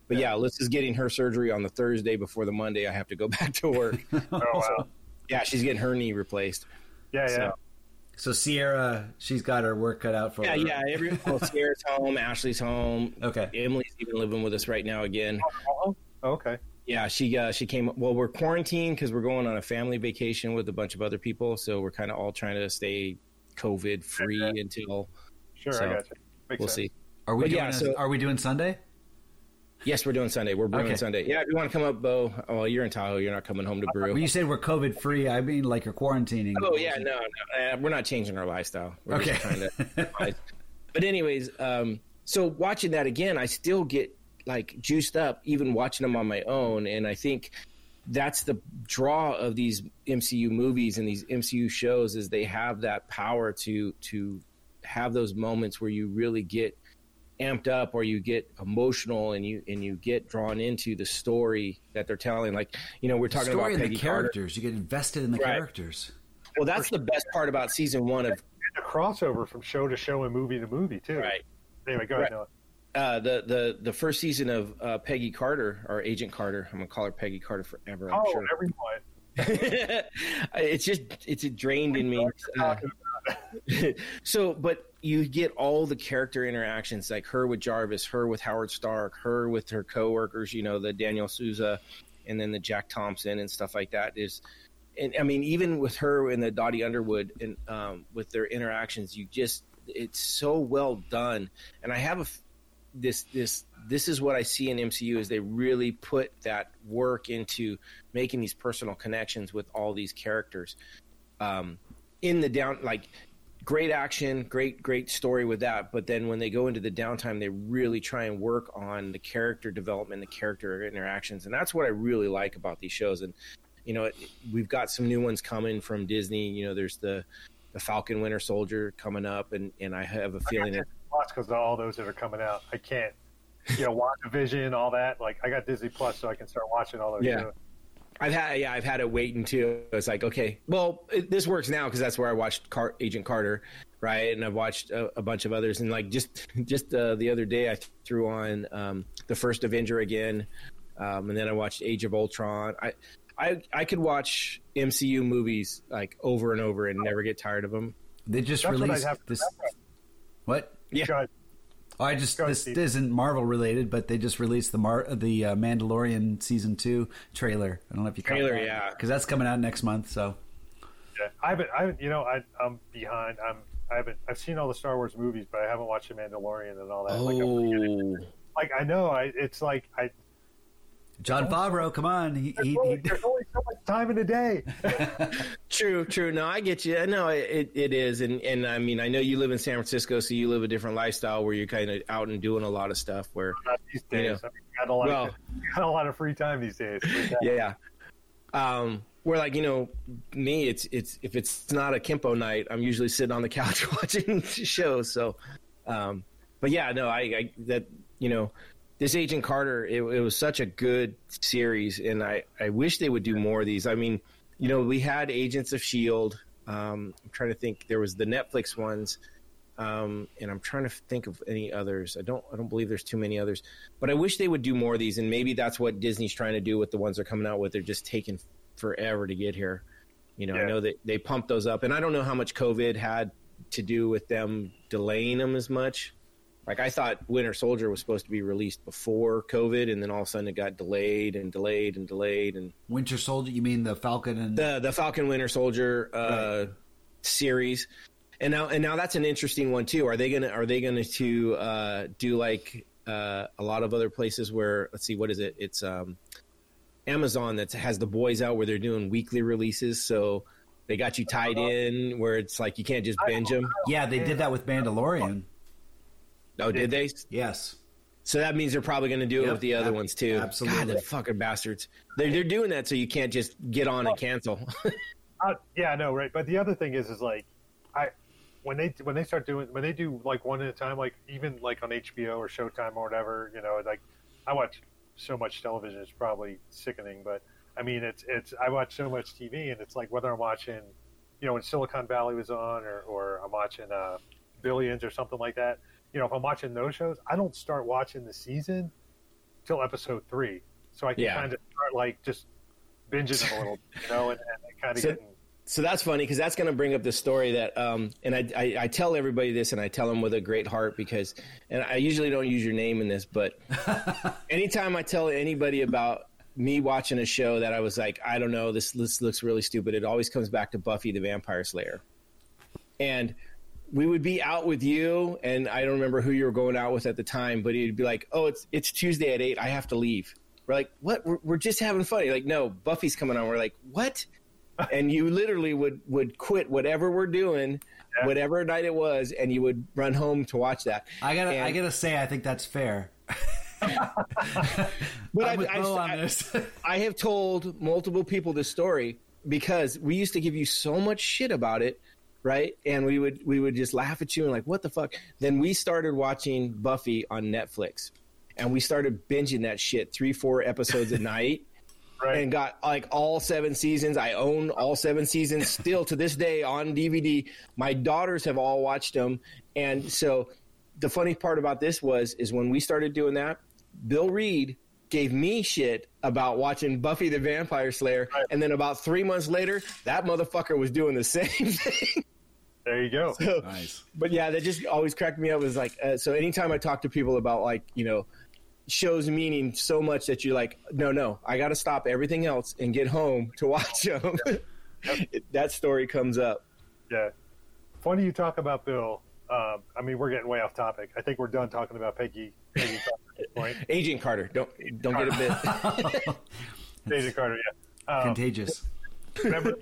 But yeah, Liz is getting her surgery on the Thursday before the Monday. I have to go back to work. Oh wow. yeah, she's getting her knee replaced. Yeah, yeah. So- so Sierra, she's got her work cut out for Yeah, her. yeah. Every well, Sierra's home, Ashley's home. Okay. Emily's even living with us right now again. Oh, okay. Yeah, she uh, she came. Well, we're quarantined because we're going on a family vacation with a bunch of other people, so we're kind of all trying to stay COVID free until Sure, So, I got you. Makes we'll sense. see. Are we But doing? yeah, a- so- are we doing Sunday? Yes, we're doing Sunday. We're brewing Okay. Sunday. Yeah, if you want to come up, Bo. Oh, you're in Tahoe. You're not coming home to brew. When you said we're COVID free, I mean like you're quarantining. Oh yeah, no, no, uh, we're not changing our lifestyle. We're Okay. just trying to. but anyways, um, so watching that again, I still get like juiced up, even watching them on my own, and I think that's the draw of these MCU movies and these MCU shows is they have that power to to have those moments where you really get amped up or you get emotional and you and you get drawn into the story that they're telling like you know we're The talking story about Peggy the Carter characters. You get invested in the Right. characters. well that's the best part about season 1 of The crossover from show to show and movie to movie too. right Anyway, go ahead. Right. Noah. uh, the the the first season of uh, Peggy Carter or Agent Carter. I'm gonna call her Peggy Carter forever. I'm Oh, sure. everyone. it's just it's drained in me. Uh, so, but you get all the character interactions, like her with Jarvis, her with Howard Stark, her with her coworkers. You know, the Daniel Souza, and then the Jack Thompson and stuff like that. Is and I mean, even with her and the Dottie Underwood and um, with their interactions, you just it's so well done. And I have a this this this is what I see in MCU is they really put that work into making these personal connections with all these characters. Um, in the down like great action, great great story with that, but then when they go into the downtime, they really try and work on the character development, the character interactions, and that's what I really like about these shows. And you know, it, we've got some new ones coming from Disney. You know, there's the the Falcon Winter Soldier coming up, and and I have a feeling that Plus, because of all those that are coming out, I can't. You know, watch Vision, all that. Like, I got Disney Plus, so I can start watching all those. Yeah. shows. I've had yeah I've had it waiting too. It's like okay, well it, this works now because that's where I watched Car- Agent Carter, right? And I've watched a, a bunch of others. And like just just uh, the other day, I threw on um, the first Avenger again, um, and then I watched Age of Ultron. I I I could watch MCU movies like over and over and never get tired of them. They just That's what released I'd have to this. remember. What? Yeah. I just Go this isn't Marvel related, but they just released the Mar the uh, Mandalorian season two trailer. I don't know if you Trailer, yeah. because that's coming out next month. So Yeah. I haven't. I haven't. You know, I, I'm behind. I'm. I haven't. I've seen all the Star Wars movies, but I haven't watched The Mandalorian and all that. Like, Oh, like I know. I. It's like I. Jon Favreau, come on, he, There's he, only, he, there's only so much time in the day. true, true. No, I get you. No, it, it is, and and I mean, I know you live in San Francisco, so you live a different lifestyle where you're kind of out and doing a lot of stuff. Where Not these You days. I mean, got a lot. Well- of, got a lot of free time these days. yeah um where like you know me it's it's if it's not a kimpo night i'm usually sitting on the couch watching shows so um but yeah no i, I that you know this agent carter it, it was such a good series and i i wish they would do more of these i mean you know we had agents of shield um i'm trying to think there was the netflix ones um, and I'm trying to think of any others. I don't I don't believe there's too many others, but I wish they would do more of these. And maybe that's what Disney's trying to do with the ones they're coming out with. They're just taking forever to get here. You know, I know that they pumped those up, and I don't know how much COVID had to do with them delaying them as much. Like I thought Winter Soldier was supposed to be released before COVID, and then all of a sudden it got delayed and delayed and delayed. And Winter Soldier. You mean the Falcon and the the Falcon Winter Soldier uh, series, and now and now that's an interesting one too. Are they gonna are they gonna to uh, do like uh, a lot of other places where let's see what is it? It's um, Amazon that has the boys out where they're doing weekly releases. So They got you tied in where it's like you can't just binge them. Yeah, they did that with Mandalorian. Oh, did they? Yes. So that means they're probably going to do it with the other ab- ones too. absolutely. God, the fucking bastards. They're they're doing that so you can't just get on and cancel. Uh, yeah, I know, right? But the other thing is, is like, I when they when they start doing when they do like one at a time, like even like on HBO or Showtime or whatever, you know, like I watch so much television, it's probably sickening. But I mean, it's it's I watch so much TV, and it's like whether I'm watching, you know, when Silicon Valley was on, or or I'm watching uh, Billions or something like that. You know, if I'm watching those shows, I don't start watching the season till episode three, so I can Yeah. kind of start like just binging them a little, you know, and, and kind of So- getting. so that's funny because that's going to bring up the story that, um, and I, I, I tell everybody this, and I tell them with a great heart because, and I usually don't use your name in this, but anytime I tell anybody about me watching a show that I was like, I don't know, this, this looks really stupid, it always comes back to Buffy the Vampire Slayer, and we would be out with you, and I don't remember who you were going out with at the time, but he'd be like, "Oh, it's it's Tuesday at eight. I have to leave." We're like, "What? We're, we're just having fun." You're like, "No, Buffy's coming on." We're like, "What?" and you literally would would quit whatever we're doing, Yeah. whatever night it was, and you would run home to watch that. I gotta, I gotta say, I think that's fair. But I'm with I, Bo I, on I. I have told multiple people this story because we used to give you so much shit about it, right? And we would we would just laugh at you and like, what the fuck? Then we started watching Buffy on Netflix, and we started binging that shit three four episodes a night. Right. And got like all seven seasons. I own all seven seasons still to this day on DVD. My daughters have all watched them, and so the funny part about this was is when we started doing that, Bill Reed gave me shit about watching Buffy the Vampire Slayer, Right. and then about three months later, that motherfucker was doing the same thing. There you go. So- nice. but yeah, that just always cracked me up. Was like, uh, so anytime I talk to people about like, you know, shows meaning so much that you're like, no, no, I got to stop everything else and get home to watch them. that story comes up. Yeah. Funny you talk about Bill. Um, I mean, we're getting way off topic. I think we're done talking about Peggy. Peggy Carter at this point. Agent Carter, don't don't get a bit. Agent Carter, yeah. Um, Contagious. remember,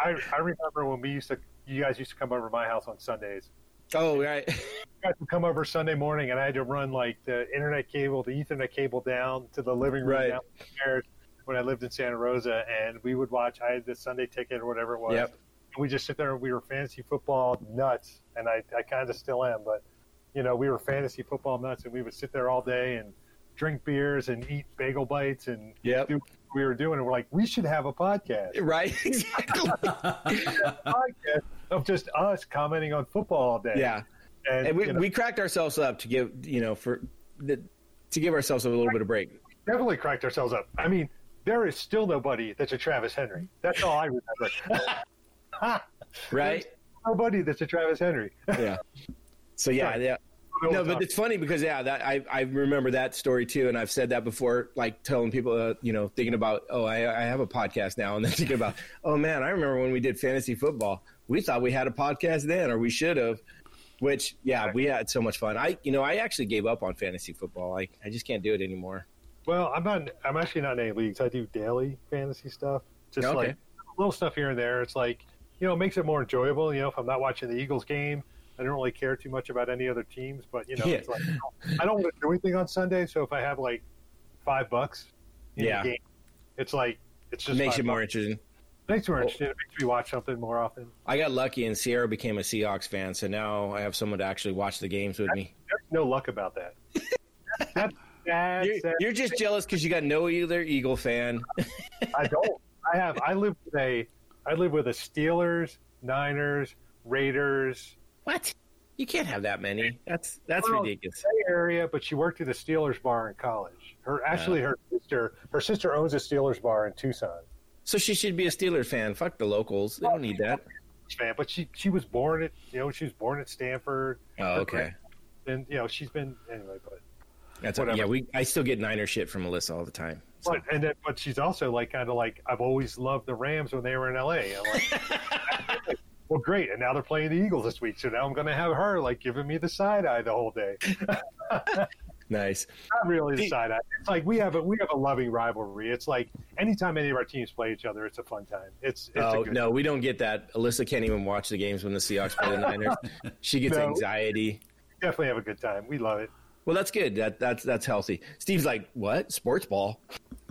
I, I remember when we used to, you guys used to come over to my house on Sundays. oh right, You guys would come over Sunday morning, and I had to run like the internet cable, the Ethernet cable down to the living room Right. downstairs when I lived in Santa Rosa, and we would watch. I had the Sunday ticket or whatever it was. Yep. We just sit there and we were fantasy football nuts, and I, I kind of still am, but you know, we were fantasy football nuts, and we would sit there all day and drink beers and eat bagel bites and Yep. do we were doing. And we're like, we should have a podcast, right, exactly. podcast of just us commenting on football all day. yeah, and, and we, you know, we cracked ourselves up to give you know for the to give ourselves a little bit of break. definitely cracked ourselves up. I mean, there is still nobody that's a Travis Henry. That's all I remember. Right? nobody that's a Travis Henry. Yeah. So yeah, yeah. No, but it's funny because yeah, that I, I remember that story too, and I've said that before, like telling people, uh, you know, thinking about, oh, I, I have a podcast now, and then thinking about, oh man, I remember when we did fantasy football, we thought we had a podcast then, or we should have. Which yeah, we had so much fun. I you know I actually gave up on fantasy football. I I just can't do it anymore. well, I'm not. I'm actually not in any leagues. I do daily fantasy stuff, just Okay. like little stuff here and there. It's like you know, it makes it more enjoyable. You know, if I'm not watching the Eagles game, I don't really care too much about any other teams. But you know, Yeah. it's like I don't want to do anything on Sunday. So if I have like five bucks, in Yeah. the game, it's like it's just makes it more bucks. interesting. makes it more interesting. It makes me watch something more often. I got lucky, and Sierra became a Seahawks fan, so now I have someone to actually watch the games with me. There's no luck about that. That's, that's, You're, you're just jealous because you got no either Eagle fan. I don't. I have. I live with a. I live with a Steelers, Niners, Raiders What? You can't have that many. That's that's Well, ridiculous. Bay Area, but she worked at the Steelers bar in college. Her uh-huh. actually, her sister, her sister owns a Steelers bar in Tucson. So she should be a Steelers fan. Fuck the locals. They don't need that. Fan, but she she was born at you know she was born at Stanford, Oh, okay. and you know she's been anyway. But That's Whatever. yeah. We I still get Niner shit from Melissa all the time. So- but and then but she's also like kind of like I've always loved the Rams when they were in L.A. I'm like, well, great, and now they're playing the Eagles this week, so now I'm going to have her like giving me the side eye the whole day. Nice. Not really the side eye. It's like we have a we have a loving rivalry. It's like anytime any of our teams play each other, it's a fun time. It's, it's oh good no, we don't get that. Alyssa can't even watch the games when the Seahawks play the Niners. She gets No. anxiety. definitely have a good time. We love it. Well, that's good. That that's that's healthy. Steve's like, what? Sports ball?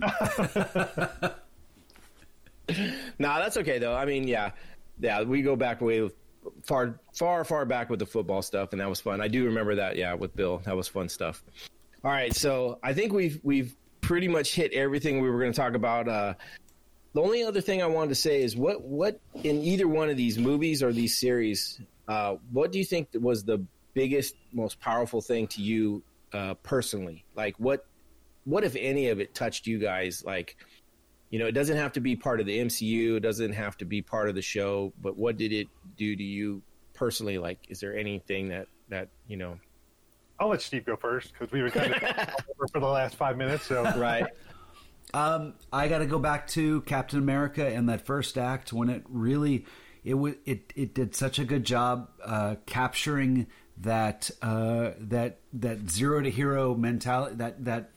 nah, that's okay though. I mean, yeah, yeah. We go back way far, far, far back with the football stuff, and that was fun. I do remember that. Yeah, with Bill, that was fun stuff. All right, so I think we've we've pretty much hit everything we were going to talk about. Uh, the only other thing I wanted to say is what what in either one of these movies or these series, uh, what do you think was the biggest, most powerful thing to you uh, personally? Like what what if any of it touched you guys? Like you know, it doesn't have to be part of the MCU, it doesn't have to be part of the show, but what did it do to you personally? Like, is there anything that that you know? I'll let Steve go first because we were kind of over for the last five minutes. So Right. Um, I got to go back to Captain America and that first act when it really it was it it did such a good job uh, capturing that uh, that that zero to hero mentality that that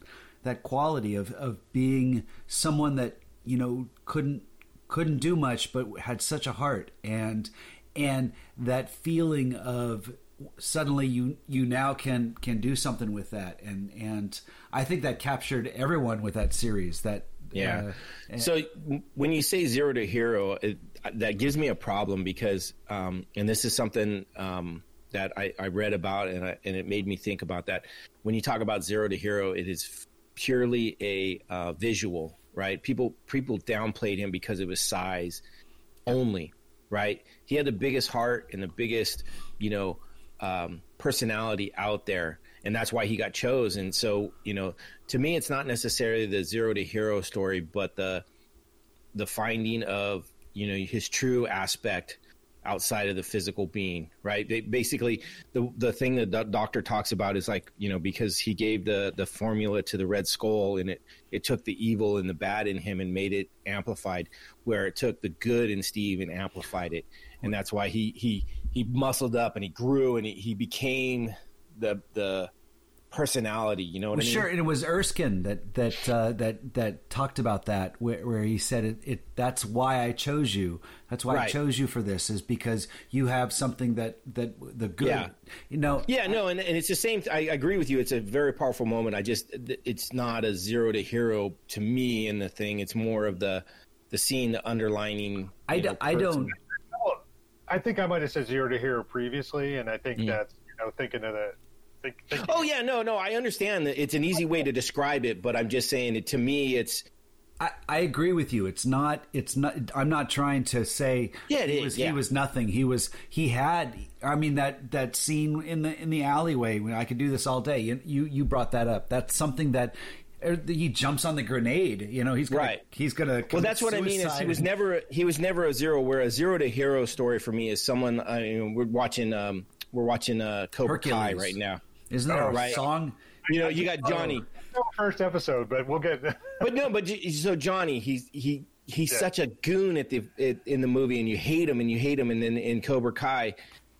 that quality of of being someone that you know couldn't couldn't do much but had such a heart and and that feeling of suddenly you you now can can do something with that and and I think that captured everyone with that series that Yeah. uh, so when you say zero to hero, it, that gives me a problem because, um, and this is something um, that I, I read about, and I, and it made me think about that. When you talk about zero to hero, it is purely a uh, visual, right? People people downplayed him because of his size only, right? He had the biggest heart and the biggest, you know, um, personality out there, and that's why he got chosen. So, you know, to me, it's not necessarily the zero to hero story, but the the finding of you know his true aspect outside of the physical being right? They, basically the the thing that the doctor talks about is like you know because he gave the the formula to the red skull and it it took the evil and the bad in him and made it amplified where it took the good in steve and amplified it. And that's why he he he muscled up and he grew and he, he became the the personality you know what Well, i mean sure, and it was Erskine that that uh, that that talked about that, where, where he said it, it. That's why I chose you. That's why I chose you for this, is because you have something that that the good. Yeah. You know. Yeah, no, and, and it's the same. I agree with you. It's a very powerful moment. I just, it's not a zero to hero to me in the thing. It's more of the, the scene, the underlining. I, you d- know, I don't. I think I might have said zero to hero previously, and I think Mm. that's you know thinking of the. Think, thinking, Oh yeah, no, no. I understand that it's an easy way to describe it, but I'm just saying it. To me, it's I, I agree with you. It's not. It's not. I'm not trying to say. Yeah, it he is, was. yeah. He was nothing. He was. He had. I mean that that scene in the in the alleyway. When I could do this all day. You you, you brought that up. That's something that. er, He jumps on the grenade. You know he's gonna, Right. He's gonna. well. That's what I mean. Is he was never he was never a zero. Where a zero to hero story for me is someone. I mean, we're watching um we're watching uh Cobra Kai right now. Isn't there Oh, a right. song? You know, you got Johnny. No, first episode, but we'll get. but no, but so Johnny, he's he he's Yeah. such a goon at the at, in the movie, and you hate him and you hate him, and then in Cobra Kai,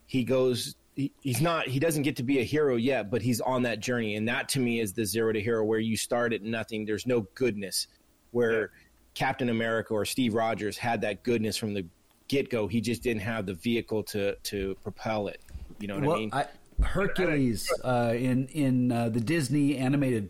he goes. He, he's not. He doesn't get to be a hero yet, but he's on that journey, and that to me is the zero to hero, where you start at nothing. There's no goodness. Where Yeah. Captain America or Steve Rogers had that goodness from the get go. He just didn't have the vehicle to to propel it. You know what Well, I mean? I, Hercules uh, in in uh, the Disney animated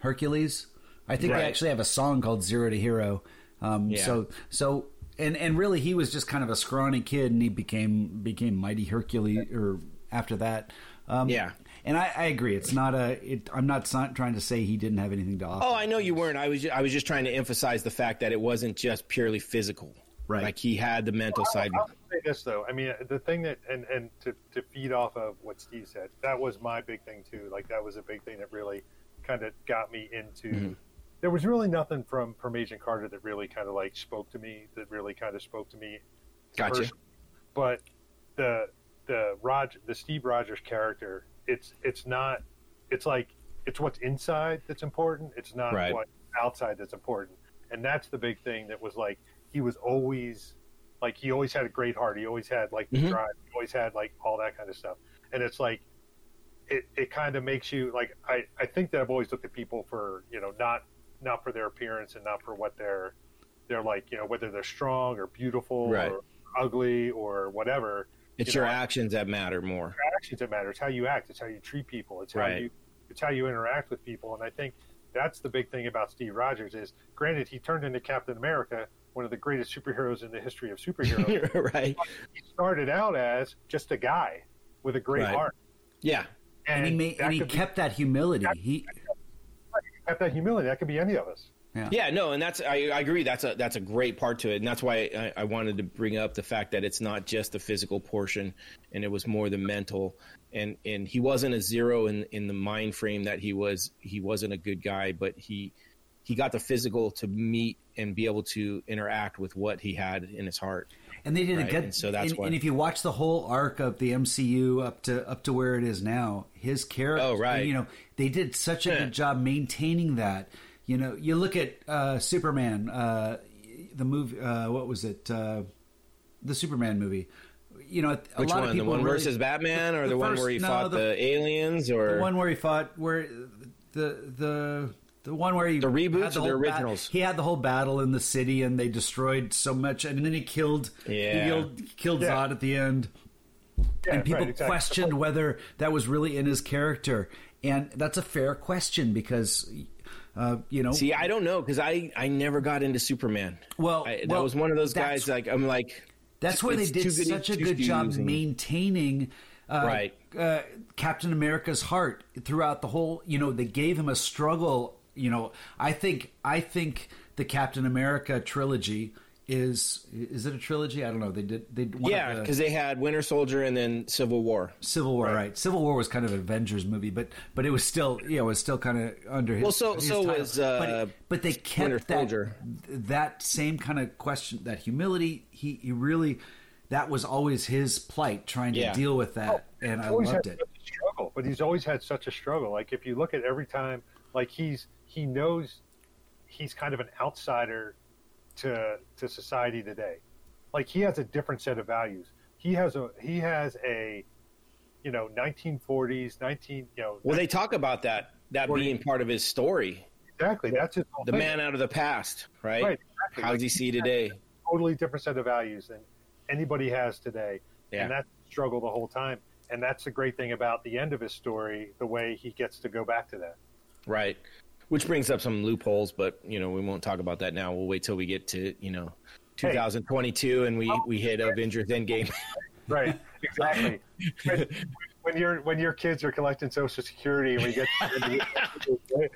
Hercules. I think Right. they actually have a song called Zero to Hero. Um, Yeah. So so and and really he was just kind of a scrawny kid and he became became mighty Hercules or after that. Um, Yeah. And I, I agree. It's not a. It, I'm not trying to say he didn't have anything to offer. Oh, I know you weren't. I was I was just trying to emphasize the fact that it wasn't just purely physical. Right. Like he had the mental side. I'll say this though. I mean, the thing that and and to to feed off of what Steve said, that was my big thing too. Like that was a big thing that really kind of got me into. Mm-hmm. There was really nothing from from Agent Carter that really kind of like spoke to me. That really kind of spoke to me. Gotcha. personally. But the the Roger the Steve Rogers character, it's it's not. It's like it's what's inside that's important. It's not Right. what outside that's important. And that's the big thing that was like he was always like he always had a great heart. He always had like the Mhm. drive. He always had like all that kind of stuff. And it's like it, it kind of makes you like I, I think that I've always looked at people for you know not not for their appearance and not for what they're they're like you know whether they're strong or beautiful Right. or ugly or whatever It's you your know, actions that matter more. your actions that matter it's how you act it's how you treat people it's how Right. you it's how you interact with people and I think that's the big thing about Steve Rogers is granted he turned into Captain America one of the greatest superheroes in the history of superheroes right. he started out as just a guy with a great Right. heart Yeah. and, he made, that and he could be- kept that humility. He kept that humility. That could be any of us. Yeah, no, and that's I, I agree. That's a that's a great part to it, and that's why I, I wanted to bring up the fact that it's not just the physical portion, and it was more the mental. And and he wasn't a zero in in the mind frame that he was. He wasn't a good guy, but he he got the physical to meet and be able to interact with what he had in his heart. And they did a Right, good. and so that's and, why- and if you watch the whole arc of the MCU up to up to where it is now, his character. Oh, right. You know, they did such a good job maintaining that. You know, you look at uh, Superman, uh, the movie. Uh, what was it? Uh, the Superman movie. You know, a Which lot one? of the people one really- versus Batman, or the the, one first- where he no, fought the- the, aliens, or the one where he fought where the the the one where he The reboots had or the whole bat- originals? he had the whole battle in the city and they destroyed so much and then he killed he Yeah. killed, killed Yeah. Zod at the end Yeah, and people right, exactly. questioned whether that was really in his character and that's a fair question because uh, you know See, I don't know because I I never got into Superman. Well, I, that well, was one of those guys. Like I'm like, That's where they did too goody such a good job shoes and- maintaining uh, Right. uh, Captain America's heart throughout the whole. You know, they gave him a struggle. You know, I think I think the Captain America trilogy is is it a trilogy? I don't know. They did they one of Yeah, the- because they had Winter Soldier and then Civil War. Civil War, right. Civil War was kind of an Avengers movie, but but it was still yeah, it was still kind of under his. Well, so- his so title. was, uh, but, but they kept Winter that Soldier. that same kind of question, that humility. He he really that was always his plight, trying to Yeah. deal with that, and I loved it. struggle, but he's always had such a struggle. Like if you look at every time, like he's he knows he's kind of an outsider to to society today. Like he has a different set of values. He has a he has a you know 1940s 19 you know Well, they talk about that that being part of his story. exactly that's his whole The thing. man out of the past, right? Right, exactly. How does he see today? totally different set of values than anybody has today. Yeah. And that's the struggle the whole time. And that's the great thing about the end of his story, the way he gets to go back to that. Right. Which brings up some loopholes, but you know we won't talk about that now. We'll wait till we get to you know 2022 and we we hit Avengers Endgame. Right, exactly. when, when your when your kids are collecting Social Security and we get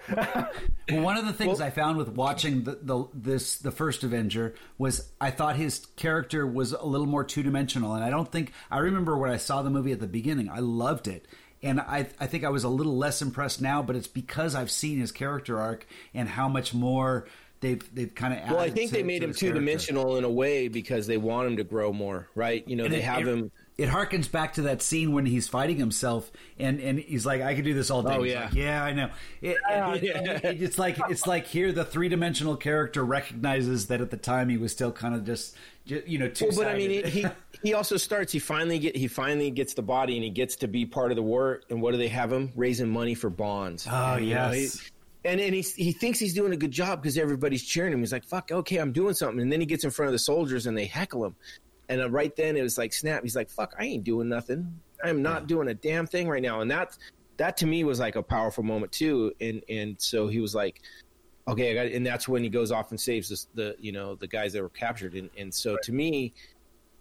Well, one of the things I found with watching the, the this the first Avenger was I thought his character was a little more two dimensional, and I don't think I remember when I saw the movie at the beginning. I loved it, and I I think I was a little less impressed now, but it's because I've seen his character arc and how much more they've they've kind of. Added. Well, I think they made him two dimensional in a way because they want him to grow more, right? You know, And they it- have it, him. It harkens back to that scene when he's fighting himself, and, and he's like, "I could do this all day." Oh, yeah. like, yeah, I know. It, it- it- it's like it's like here the three dimensional character recognizes that at the time he was still kind of just, ju- you know, two Well, but I mean, he, he he also starts. He finally get he finally gets the body and he gets to be part of the war. And what do they have him raising money for bonds? Oh, You know, yes. he- and and he he thinks he's doing a good job because everybody's cheering him. He's like, "Fuck, okay, I'm doing something." And then he gets in front of the soldiers and they heckle him. And uh, right then it was like snap. He's like, "Fuck, I ain't doing nothing. I am not doing a damn thing right now." And that that to me was like a powerful moment too. And and so he was like, "Okay," I got, and that's when he goes off and saves this, the you know the guys that were captured. And and so to me,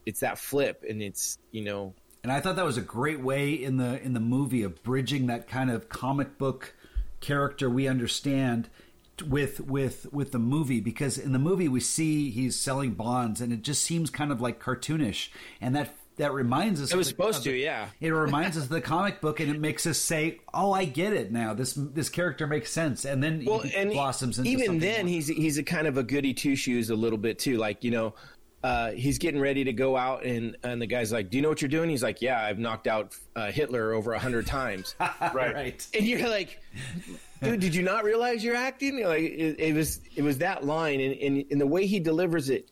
it's that flip, and it's you know And I thought that was a great way in the in the movie of bridging that kind of comic book character we understand with with with the movie because in the movie we see he's selling bonds and it just seems kind of like cartoonish and that that reminds us it was of the- supposed of to, yeah. it reminds us of the comic book and it makes us say oh i get it now this this character makes sense and then well, he and blossoms into even then, more. he's he's a kind of a goody two shoes a little bit too. Like you know, uh, he's getting ready to go out, and and the guy's like, "Do you know what you're doing?" He's like, "Yeah, I've knocked out uh, Hitler over a hundred times." Right. right and you're like, "Dude, did you not realize you're acting?" Like it, it was it was that line, and, and and the way he delivers it.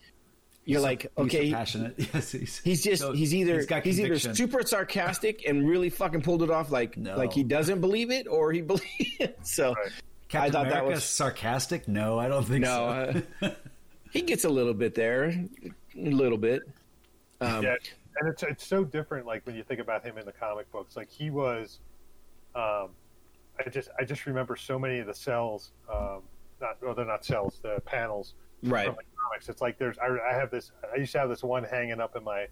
you're like, okay He's so okay, passionate. Yes, he's, he's just so he's either got he's, either super sarcastic and really fucking pulled it off like No. like he doesn't believe it or he believes it. So Right. Captain I thought that was- sarcastic. No, I don't think no, so. uh, he gets a little bit there, a little bit. Um, yeah, and it's it's so different. Like when you think about him in the comic books, like he was. Um, I just I just remember so many of the cells. Um, not well, they're not cells. The panels Right. from the comics. It's like there's I, I have this. I used to have this one hanging up in my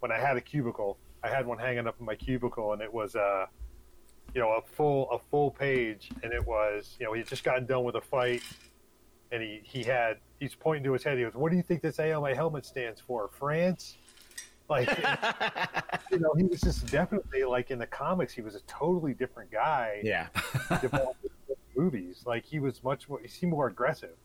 when I had a cubicle. I had one hanging up in my cubicle, and it was uh, you know, a full a full page, and it was you know he had just gotten done with a fight, and he he had he's pointing to his head. He goes, "What do you think this A on my helmet stands for? France?" Like you know, he was just definitely like in the comics, he was a totally different guy. yeah. movies, like he was much more. He seemed more aggressive.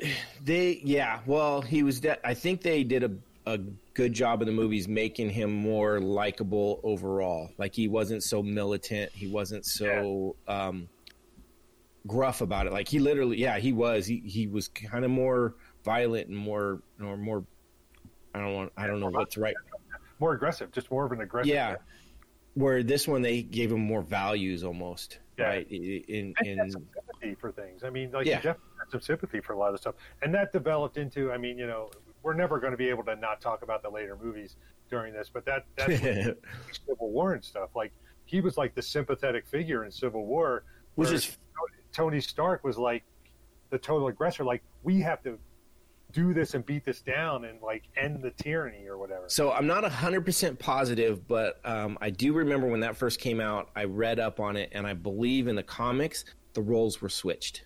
They, yeah. Well, he was. De- I think they did a a good job in the movies making him more likable overall. Like he wasn't so militant. He wasn't so um, gruff about it. Like he literally, yeah, he was. He he was kind of more violent and more or more. I don't want. I don't know what's right. More aggressive, just more of an aggressive. Yeah. Where this one they gave him more values almost. Yeah. Right. In in some sympathy for things. I mean, like Yeah. definitely had some sympathy for a lot of stuff, and that developed into. I mean, you know, we're never going to be able to not talk about the later movies during this, but that that's Civil War and stuff. Like he was like the sympathetic figure in Civil War, Which is- Tony Stark was like the total aggressor. Like we have to do this and beat this down and like end the tyranny or whatever. So I'm not 100% positive, but um, I do remember when that first came out, I read up on it, and I believe in the comics, the roles were switched.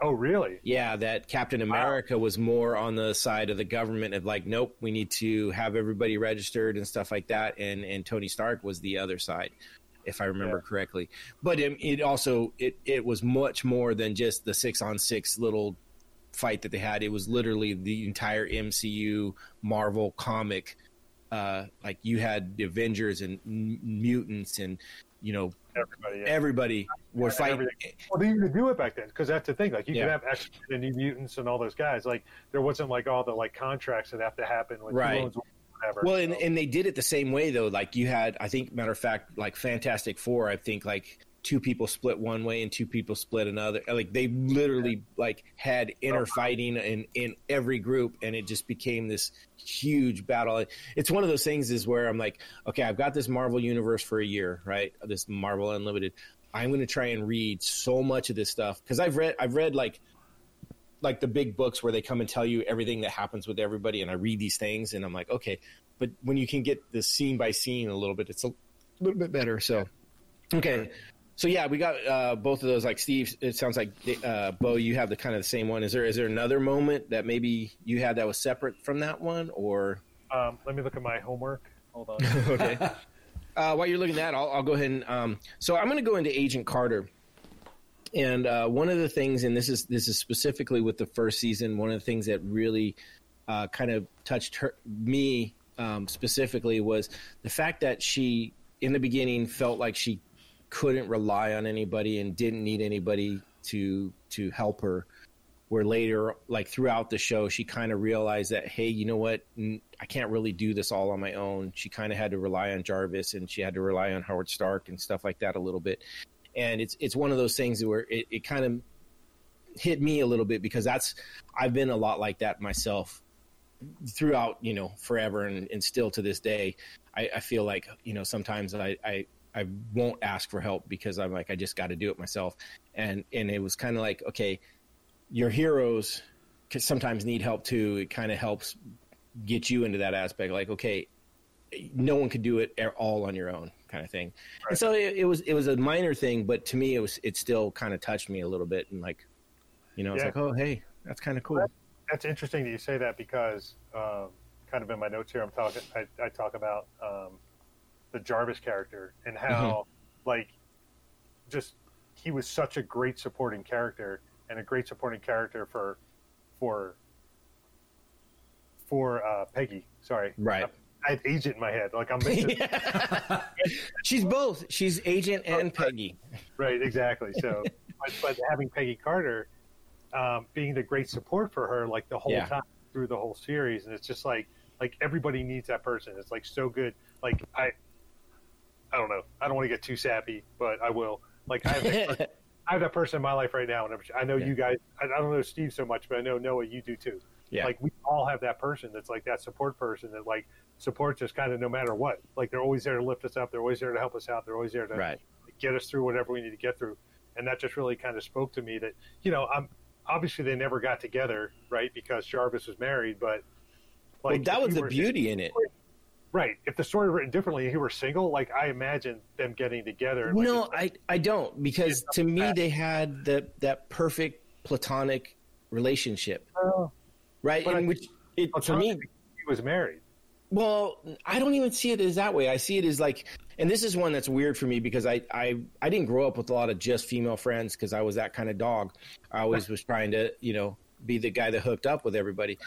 Oh, really? Yeah, that Captain America was more on the side of the government of like, nope, we need to have everybody registered and stuff like that, and and Tony Stark was the other side, if I remember Yeah. correctly. But it, it also it it was much more than just the six on six little fight that they had. It was literally the entire MCU Marvel comic. Uh, like you had the Avengers and m- mutants and you know Everybody. Yeah. everybody were fighting. everything. Well, they didn't do it back then because that's the thing. Like you Yeah. could have X and New Mutants and all those guys. Like there wasn't like all the like contracts that have to happen with Right. whatever. Well, and, So- and they did it the same way though. Like you had, I think, matter of fact, like Fantastic Four. I think like two people split one way and two people split another. Like they literally like had inner oh, fighting in in every group, and it just became this huge battle. It's one of those things is where I'm like, okay, I've got this Marvel universe for a year, right? This Marvel Unlimited. I'm going to try and read so much of this stuff because I've read I've read like like the big books where they come and tell you everything that happens with everybody and I read these things and I'm like, okay, but when you can get the scene by scene a little bit, it's a little bit better. So, okay. So yeah, we got uh, both of those. Like Steve, it sounds like uh, Bo, you have the kind of the same one. Is there is there another moment that maybe you had that was separate from that one, or um, let me look at my homework. Hold on. okay? uh, while you're looking at that, I'll, I'll go ahead and um, so I'm going to go into Agent Carter. And uh, one of the things, and this is this is specifically with the first season, one of the things that really uh, kind of touched her, me um, specifically was the fact that she, in the beginning, felt like she couldn't rely on anybody and didn't need anybody to to help her. Where later, like throughout the show, she kind of realized that, hey, you know what? i can't really do this all on my own. She kind of had to rely on Jarvis and she had to rely on Howard Stark and stuff like that a little bit. And it's it's one of those things where it, it kind of hit me a little bit because that's I've been a lot like that myself throughout you know forever and, and still to this day I, I feel like you know sometimes I, I I won't ask for help because I'm like I just got to do it myself and and it was kind of like okay your heroes sometimes need help too it kind of helps get you into that aspect like okay no one could do it all on your own kind of thing and so it, it was it was a minor thing but to me it was it still kind of touched me a little bit and like you know it's Yeah. like oh hey that's kind of cool That's interesting that you say that because um, kind of in my notes here, I'm talking. I, I talk about um, the Jarvis character and how like just he was such a great supporting character and a great supporting character for for for uh, Peggy. Sorry, Right. I had agent in my head. Like I'm missing. she's both she's agent and peggy Right, exactly. So, but, but having Peggy Carter um, being the great support for her, like the whole Yeah. time, through the whole series, and it's just like like everybody needs that person. It's like so good. Like I, I don't know. I don't want to get too sappy, but I will. Like I have, that, I have that person in my life right now, and I know Yeah. you guys. I I don't know Steve so much, but I know Noah, you do too. Yeah. Like we all have that person that's like that support person that like supports us kind of no matter what. Like they're always there to lift us up. They're always there to help us out. They're always there to right. get us through whatever we need to get through. And that just really kind of spoke to me that, you know, I'm obviously they never got together, right? Because Jarvis was married, but well, that was the beauty in it. Right. If the story were written differently, and he were single, like I imagine them getting together. like, No, it's- I I don't because to me they had that that perfect platonic relationship, Oh, right? In I- which it to me, he was married. well, I don't even see it as that way. I see it as like, and this is one that's weird for me because I I I didn't grow up with a lot of just female friends because I was that kind of dog. I always was trying to you know be the guy that hooked up with everybody.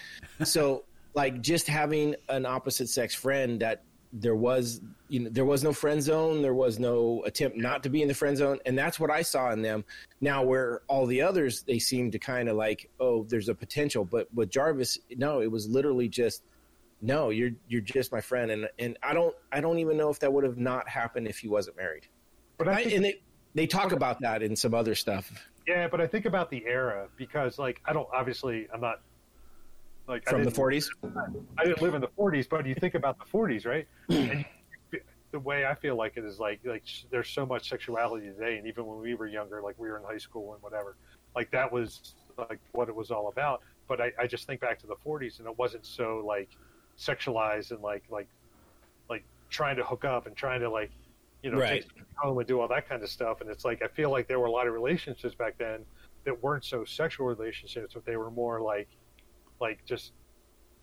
So like just having an opposite sex friend that there was you know there was no friend zone there was no attempt not to be in the friend zone and that's what i saw in them. Now where all the others they seem to kind of like oh there's a potential. But with jarvis no it was literally just no you're you're just my friend. And and i don't i don't even know if that would have not happened if he wasn't married. But I I, and they they talk about that in some other stuff. Yeah, but I think about the era because, like, I don't obviously I'm not like from the 40s I didn't live in the 40s, but you think about the 40s, right? and you, the way I feel like it is like like there's so much sexuality today, and even when we were younger, like we were in high school and whatever, like that was like what it was all about. But I, I just think back to the 40s, and it wasn't so like sexualized and like like like trying to hook up and trying to like you know Right. take home and do all that kind of stuff. And it's like I feel like there were a lot of relationships back then that weren't so sexual relationships, but they were more like like just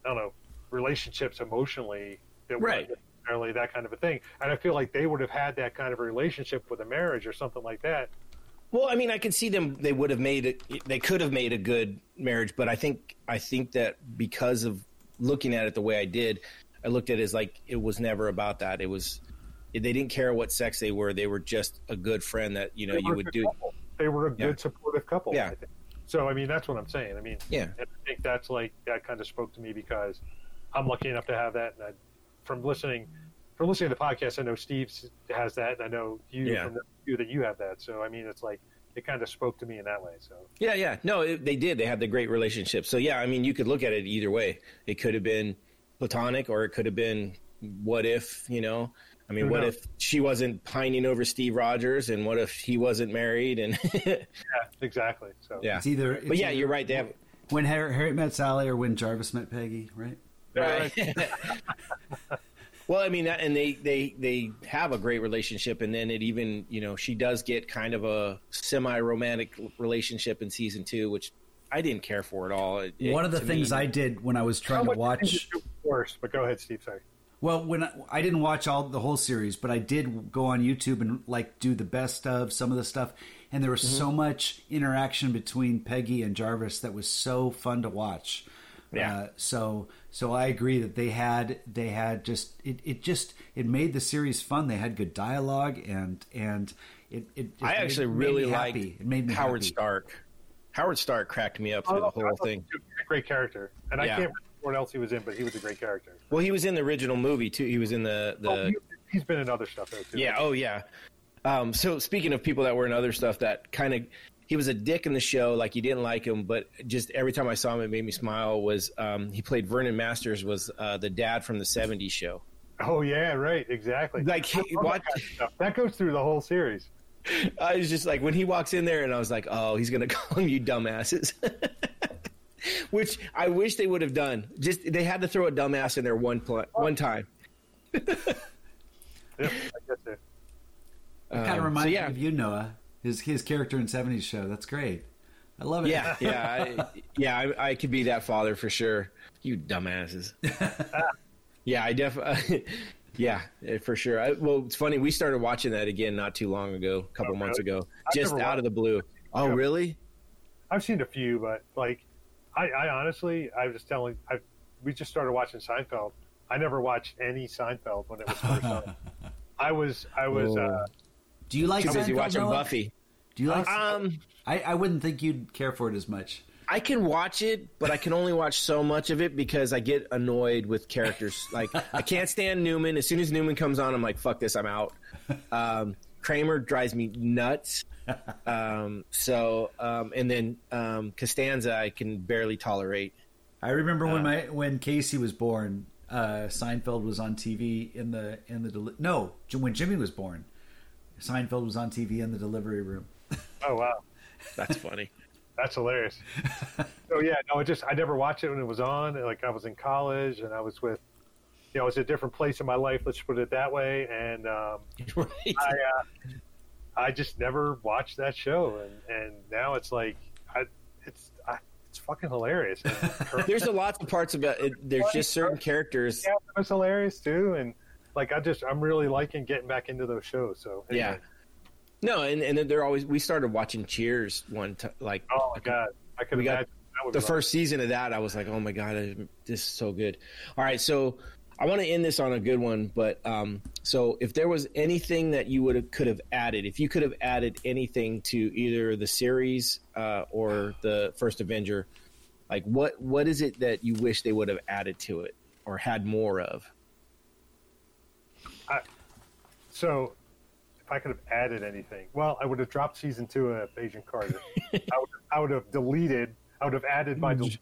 I don't know relationships emotionally that Right. weren't necessarily that kind of a thing. And I feel like they would have had that kind of a relationship with a marriage or something like that. Well, I mean, I can see them. They would have made it. They could have made a good marriage, but I think I think that because of looking at it the way I did, I looked at it as like it was never about that. It was they didn't care what sex they were. They were just a good friend that you know you would do. couple. They were a Yeah. good supportive couple. Yeah. So I mean, that's what I'm saying. I mean, Yeah. and I think that's like that kind of spoke to me because I'm lucky enough to have that. And I, from listening, from listening to the podcast, I know Steve has that, and I know you Yeah. from the, that you have that. So I mean, it's like it kind of spoke to me in that way. So Yeah, yeah. No, it, they did. They had the great relationship. So yeah, I mean, you could look at it either way. It could have been platonic, or it could have been what if. You know, I mean, Who what knows? if she wasn't pining over Steve Rogers, and what if he wasn't married? And yeah, exactly. So yeah, It's either. but yeah, either you're right. They have when Harry, Harry met Sally or when Jarvis met Peggy, right? Right. well, I mean, that, and they they they have a great relationship, and then it even you know she does get kind of a semi romantic relationship in season two, which I didn't care for at all. It- it- One of the things me- I did when I was trying to watch. did you worse? But go ahead, Steve. Sorry. Well, when I, I didn't watch all the whole series, but I did go on YouTube and like do the best of some of the stuff, and there was Mm-hmm. so much interaction between Peggy and Jarvis that was so fun to watch. Yeah. Uh, so so I agree that they had they had just it, it just it made the series fun. They had good dialogue and and it it. Just I made- actually made really me liked. It made me Howard happy. Stark. Howard Stark cracked me up through the whole thing. he was a Great character, and I can't remember what else he was in, but he was a great character. Well, he was in the original movie too. He was in the the oh, he, he's been in other stuff though too. Yeah. Oh, yeah. Um, so speaking of people that were in other stuff, that kind of he was a dick in the show. Like you didn't like him, but just every time I saw him, it made me smile. Was um, he played Vernon Masters? Was uh, the dad from the '70s show? Oh yeah, right, exactly. Like, he- what- that. That goes through the whole series. I was just like when he walks in there, and I was like, oh, he's gonna call him you dumbasses. Which I wish they would have done. Just they had to throw a dumbass in there one pl- one time. Yeah, I guess it. Kind Um, of reminds so yeah, me of you, Noah. His his character in '70s show. That's great. I love it. Yeah, yeah, I, yeah. I, I could be that father for sure. You dumbasses. yeah, I definitely. Yeah, eh, for sure. I, well, it's funny. We started watching that again not too long ago, a couple Oh, months really? ago, I've just out of the blue. Oh, Yeah. really? I've seen a few, but like, I, I honestly, I was telling, I we just started watching Seinfeld. I never watched any Seinfeld when it was first on. I was, I was, uh, Do you like Too busy Seinfeld, watching Noah? Buffy. Do you like? Um, I, I wouldn't think you'd care for it as much. I can watch it, but I can only watch so much of it because I get annoyed with characters. Like I can't stand Newman. As soon as Newman comes on, I'm like, "Fuck this, I'm out." Um, Kramer drives me nuts. Um, so, um, and then um, Costanza, I can barely tolerate. I remember when my when Casey was born, uh, Seinfeld was on TV in the in the deli- no when Jimmy was born, Seinfeld was on TV in the delivery room. Oh wow, That's funny. that's hilarious. so yeah, no, it just I never watched it when it was on. Like I was in college and I was with, you know, it was a different place in my life. Let's put it that way. And um, right. I uh, I just never watched that show, and and now it's like I it's I, it's fucking hilarious. There's a lots of parts about it. There's just certain characters. yeah, it was hilarious too, and like I just I'm really liking getting back into those shows. So anyway. Yeah. No, and and then they're always. We started watching Cheers one time. Like Oh my god, I could imagine the first season of that, I was like, oh my god, this is so good. All right, so I want to end this on a good one, but um, so if there was anything that you would have could have added, if you could have added anything to either the series uh, or the first Avenger, like what what is it that you wish they would have added to it or had more of? So, if I could have added anything, well, I would have dropped season two of Agent Carter. I, would, I would have deleted. I would have added my deletion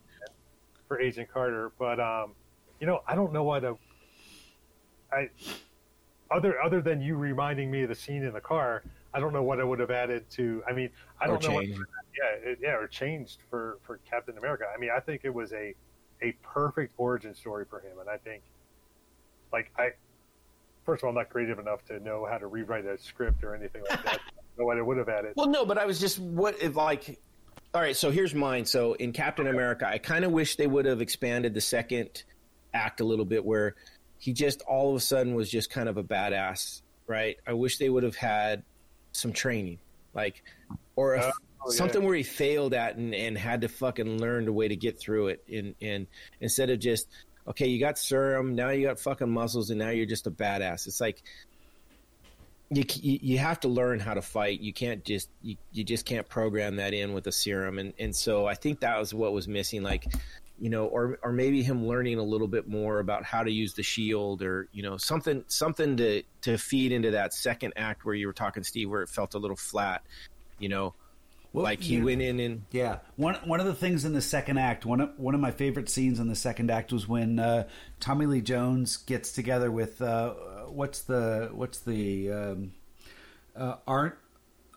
for Agent Carter. But um, you know, I don't know what a. I other other than you reminding me of the scene in the car, I don't know what I would have added to. I mean, I don't know. What, yeah, it, yeah, or changed for for Captain America. I mean, I think it was a a perfect origin story for him, and I think, like, I first of all, I'm not creative enough to know how to rewrite a script or anything like that. What I would have added. Well, no, but I was just what if like. All right, so here's mine. So in Captain America, I kind of wish they would have expanded the second act a little bit, where he just all of a sudden was just kind of a badass, right? I wish they would have had some training, like, or a, Oh, yeah. something where he failed at and, and had to fucking learn the way to get through it. And, in instead of just okay, you got serum, now you got fucking muscles, and now you're just a badass. It's like you, you you have to learn how to fight. You can't just you, you just can't program that in with a serum, and and so I think that was what was missing. Like, you know, or or maybe him learning a little bit more about how to use the shield, or you know, something something to to feed into that second act where you were talking, Steve, where it felt a little flat. You know, Well, like he you- went in and Yeah, one one of the things in the second act, one of one of my favorite scenes in the second act was when uh, Tommy Lee Jones gets together with uh, what's the what's the um, uh, Ar-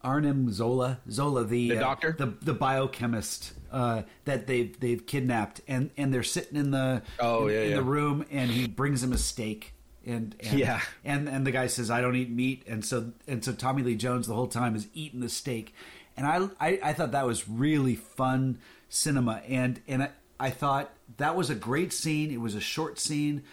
Arnim Zola Zola the The uh, doctor? the the biochemist uh, that they've they've kidnapped and and they're sitting in the Oh, in, yeah, in yeah. the room and he brings him a steak. And, and Yeah. and and the guy says I don't eat meat, and so and so Tommy Lee Jones the whole time is eating the steak, and I I, I thought that was really fun cinema, and and I, I thought that was a great scene. It was a short scene,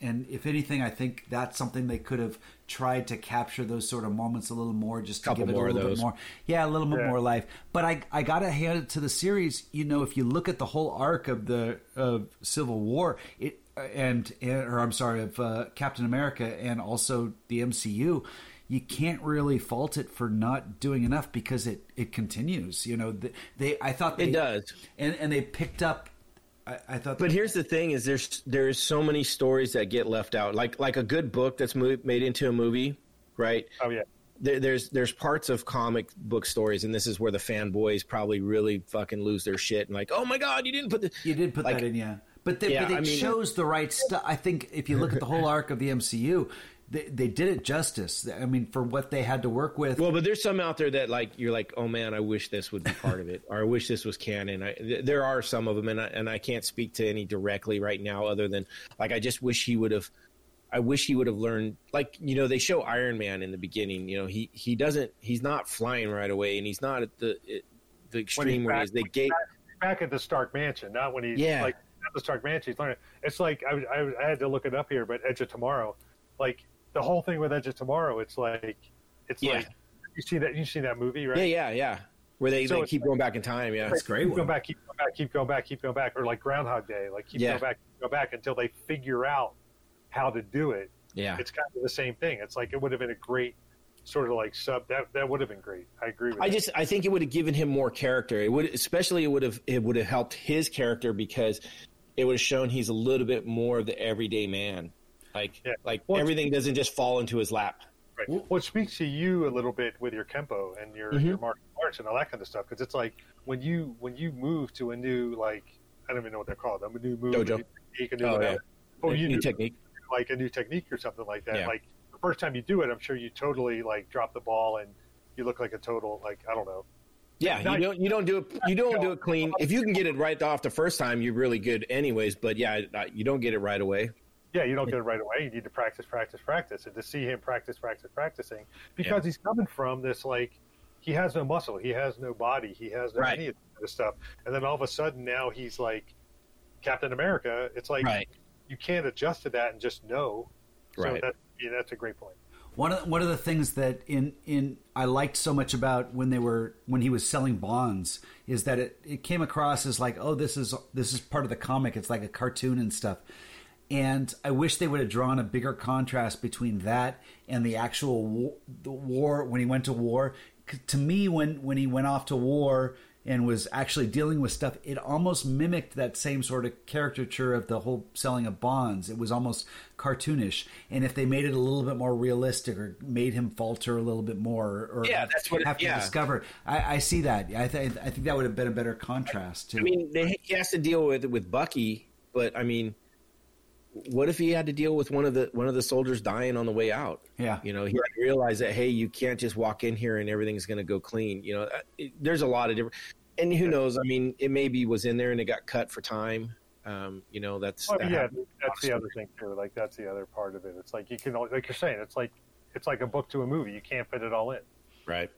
and if anything, I think that's something they could have tried to capture those sort of moments a little more, just to Couple give it a little bit more, yeah, a little bit Yeah. more life. But I I gotta hand it to the series. You know, if you look at the whole arc of the of Civil War, it and, and or I'm sorry of uh, Captain America and also the MCU, you can't really fault it for not doing enough because it it continues. You know, they, they I thought they, It does. and and they picked up. I, I thought, But here's the thing: is there's there's so many stories that get left out. Like like a good book that's made into a movie, right? Oh yeah, there, there's there's parts of comic book stories, and this is where the fanboys probably really fucking lose their shit and like, oh my god, you didn't put the You did put Like- that in, yeah. But, they, Yeah, but it I mean- shows the right stuff. I think if you look at the whole arc of the MCU, they, they did it justice. I mean, for what they had to work with. Well, but there's some out there that like you're like, oh man, I wish this would be part of it, or I wish this was canon. I, th- there are some of them, and I, and I can't speak to any directly right now, other than like I just wish he would have. I wish he would have learned, like you know, they show Iron Man in the beginning. You know, he he doesn't, he's not flying right away, and he's not at the it, the extreme where back- he's they gave. back at the Stark Mansion, not when he's Yeah. like at the Stark Mansion. He's learning. It's like I, I, I had to look it up here, but Edge of Tomorrow, like the whole thing with Edge of Tomorrow, it's like it's Yeah. like you see that you see that movie, right? Yeah, yeah, yeah. Where they, So they keep going back in time. Yeah, it's great keep one. going back, keep going back, keep going back, keep going back, or like Groundhog Day, like keep Yeah. going back, go back until they figure out how to do it. yeah. It's kind of the same thing. It's like it would have been a great sort of like sub that that would have been great. I agree with I that. just I think it would have given him more character. It would especially it would have it would have helped his character because it would have shown he's a little bit more of the everyday man. Like Yeah. like Well, everything doesn't just fall into his lap. Right. Well, it speaks to you a little bit with your kempo and your, Mm-hmm. your martial arts and all that kind of stuff because it's like when you when you move to a new like I don't even know what they're called I'm a new move, Dojo. a new technique, a new Oh, yeah. Or you New do, technique. like a new technique or something like that. Yeah. Like the first time you do it, I'm sure you totally like drop the ball and you look like a total like I don't know. Yeah, you don't you don't do it you don't do it clean. If you can get it right off the first time, you're really good anyways. But yeah, uh, you don't get it right away. Yeah, you don't get it right away. You need to practice, practice, practice, and to see him practice, practice, practicing because he's coming from this like he has no muscle, he has no body, he has no Right. any of this stuff, and then all of a sudden now he's like Captain America. It's like Right. you can't adjust to that and just know. So Right. that, yeah, that's a great point. One of one of the things that in in I liked so much about when they were when he was selling bonds is that it, it came across as like oh this is this is part of the comic it's like a cartoon and stuff and I wish they would have drawn a bigger contrast between that and the actual war, the war when he went to war. to me when when he went off to war and was actually dealing with stuff it almost mimicked that same sort of caricature of the whole selling of bonds it was almost cartoonish and if they made it a little bit more realistic or made him falter a little bit more or Yeah, that's what it- have to yeah. discover I, I see that I, th- I think that would have been a better contrast too I mean, they, he has to deal with with Bucky, but I mean, what if he had to deal with one of the one of the soldiers dying on the way out? Yeah. you know, he had to realize that hey, you can't just walk in here and everything's going to go clean. You know, uh, it, there's a lot of different, and who knows? I mean, it maybe was in there and it got cut for time. Um, you know, that's Well, that yeah, happens. that's the other thing too. Like that's the other part of it. It's like you can, like you're saying, it's like it's like a book to a movie. You can't fit it all in. Right.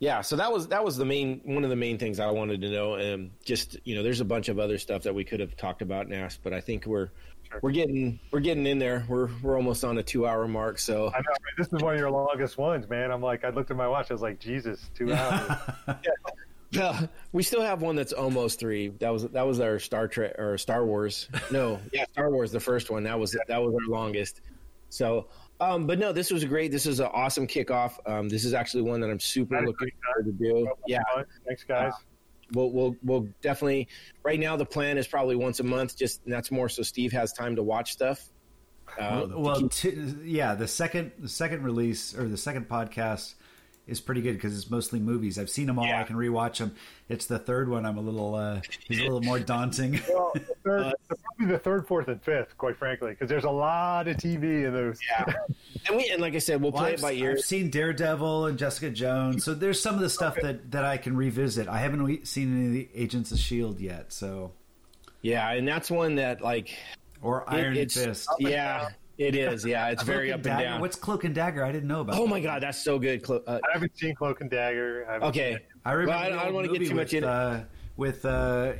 Yeah, so that was that was the main one of the main things I wanted to know. And just you know, there's a bunch of other stuff that we could have talked about and asked, but I think we're Sure. we're getting we're getting in there. We're we're almost on a two hour mark. So I know right? this is one of your longest ones, man. I'm like, I looked at my watch. I was like, Jesus, two hours. Yeah, we still have one that's almost three. That was that was our Star Trek or Star Wars. No, yeah, Star Wars, the first one. That was that was our longest. So, um, but no, this was great. This is an awesome kickoff. Um, this is actually one that I'm super That is looking forward to do. Yeah, Thanks, guys. We'll we'll we'll definitely. Right now, the plan is probably once a month. Just and that's more so Steve has time to watch stuff. Um, well, well t- yeah the second the second release or the second podcast is pretty good because it's mostly movies i've seen them all Yeah. i can rewatch them it's the third one i'm a little uh is a little more daunting Well, the third, probably the third, fourth, and fifth, quite frankly, because there's a lot of TV in those. yeah, and we and like I said, we'll Well, play I've, it by ear. I've seen Daredevil and Jessica Jones, so there's some of the stuff that, that I can revisit. I haven't seen any of the Agents of Shield yet, so Yeah, and that's one that like or it- Iron it's Fist. yeah, it is. Yeah, it's very Cloak up and Dagger. down. What's Cloak and Dagger? I didn't know about. Oh that. my god, that's so good. Clo- Uh, I haven't seen Cloak and Dagger. I okay, seen it. I remember. Well, I- the I don't wanna get too much with, in it. Uh, with uh,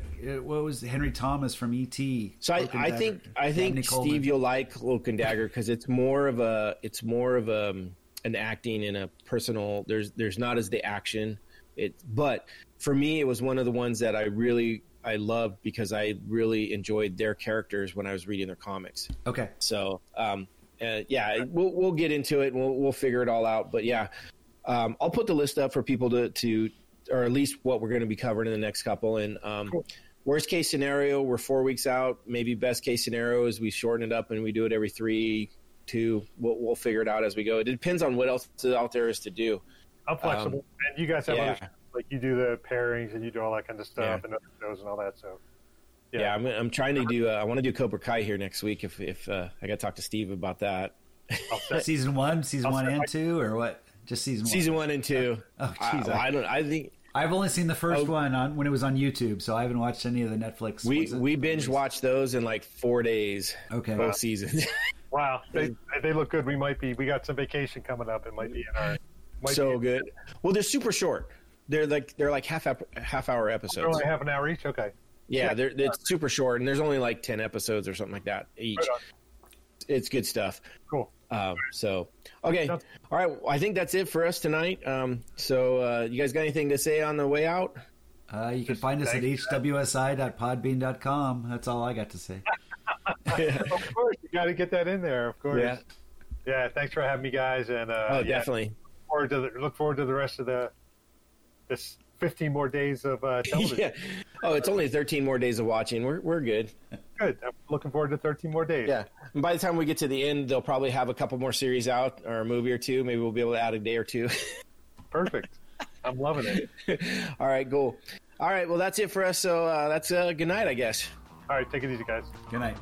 what was Henry Thomas from ET? So I, I think I think Steve, you'll like Cloak and Dagger because it's more of a it's more of a an acting and a personal. There's there's not as the action. It but for me it was one of the ones that I really I loved because I really enjoyed their characters when I was reading their comics. Okay. So um, uh, yeah, we'll we'll get into it. and We'll we'll figure it all out. But yeah, um, I'll put the list up for people to to or at least what we're going to be covering in the next couple. And um, worst case scenario, we're four weeks out. Maybe best case scenario is we shorten it up and we do it every three, two. We'll we'll figure it out as we go. It depends on what else out there is to do. I'm flexible, and you guys have Um, yeah. other stuff, like you do the pairings and you do all that kind of stuff Yeah. and other shows and all that. So Yeah, I'm I'm trying to do. Uh, I want to do Cobra Kai here next week. If if uh, I got to talk to Steve about that. Season one, season I'll one and my- two, or what? Just season one. Season one and two. Oh, I, jeez, I- I don't. I think I've only seen the first Oh. one on when it was on YouTube, so I haven't watched any of the Netflix. we ones we binge watched those in like four days. Okay. both seasons. wow, they they look good. We might be. We got some vacation coming up. It might be in our. Might so be, good. Well, they're super short. They're like they're like half ep- half hour They're episodes. only half an hour each. Okay. Yeah, they're it's super short, and there's only like ten episodes or something like that each. Right. It's good stuff. Cool. Um, so okay, all right. Well, I think that's it for us tonight. Um, so uh, you guys got anything to say on the way out? Uh, you can find us at hwsi.podbean.com. That's all I got to say. Of course, you got to get that in there. Of course. Yeah. Yeah. Thanks for having me, guys. And uh, Oh, yeah, definitely. forward to the, look forward to the rest of the this 15 more days of uh, television. yeah. Oh, it's only 13 more days of watching. We're we're good. Good. I'm looking forward to 13 more days. Yeah. And by the time we get to the end, they'll probably have a couple more series out or a movie or two. Maybe we'll be able to add a day or two. Perfect. I'm loving it. All right, cool. All right, well that's it for us. So uh, that's uh, good night, I guess. All right, take it easy, guys. Good night.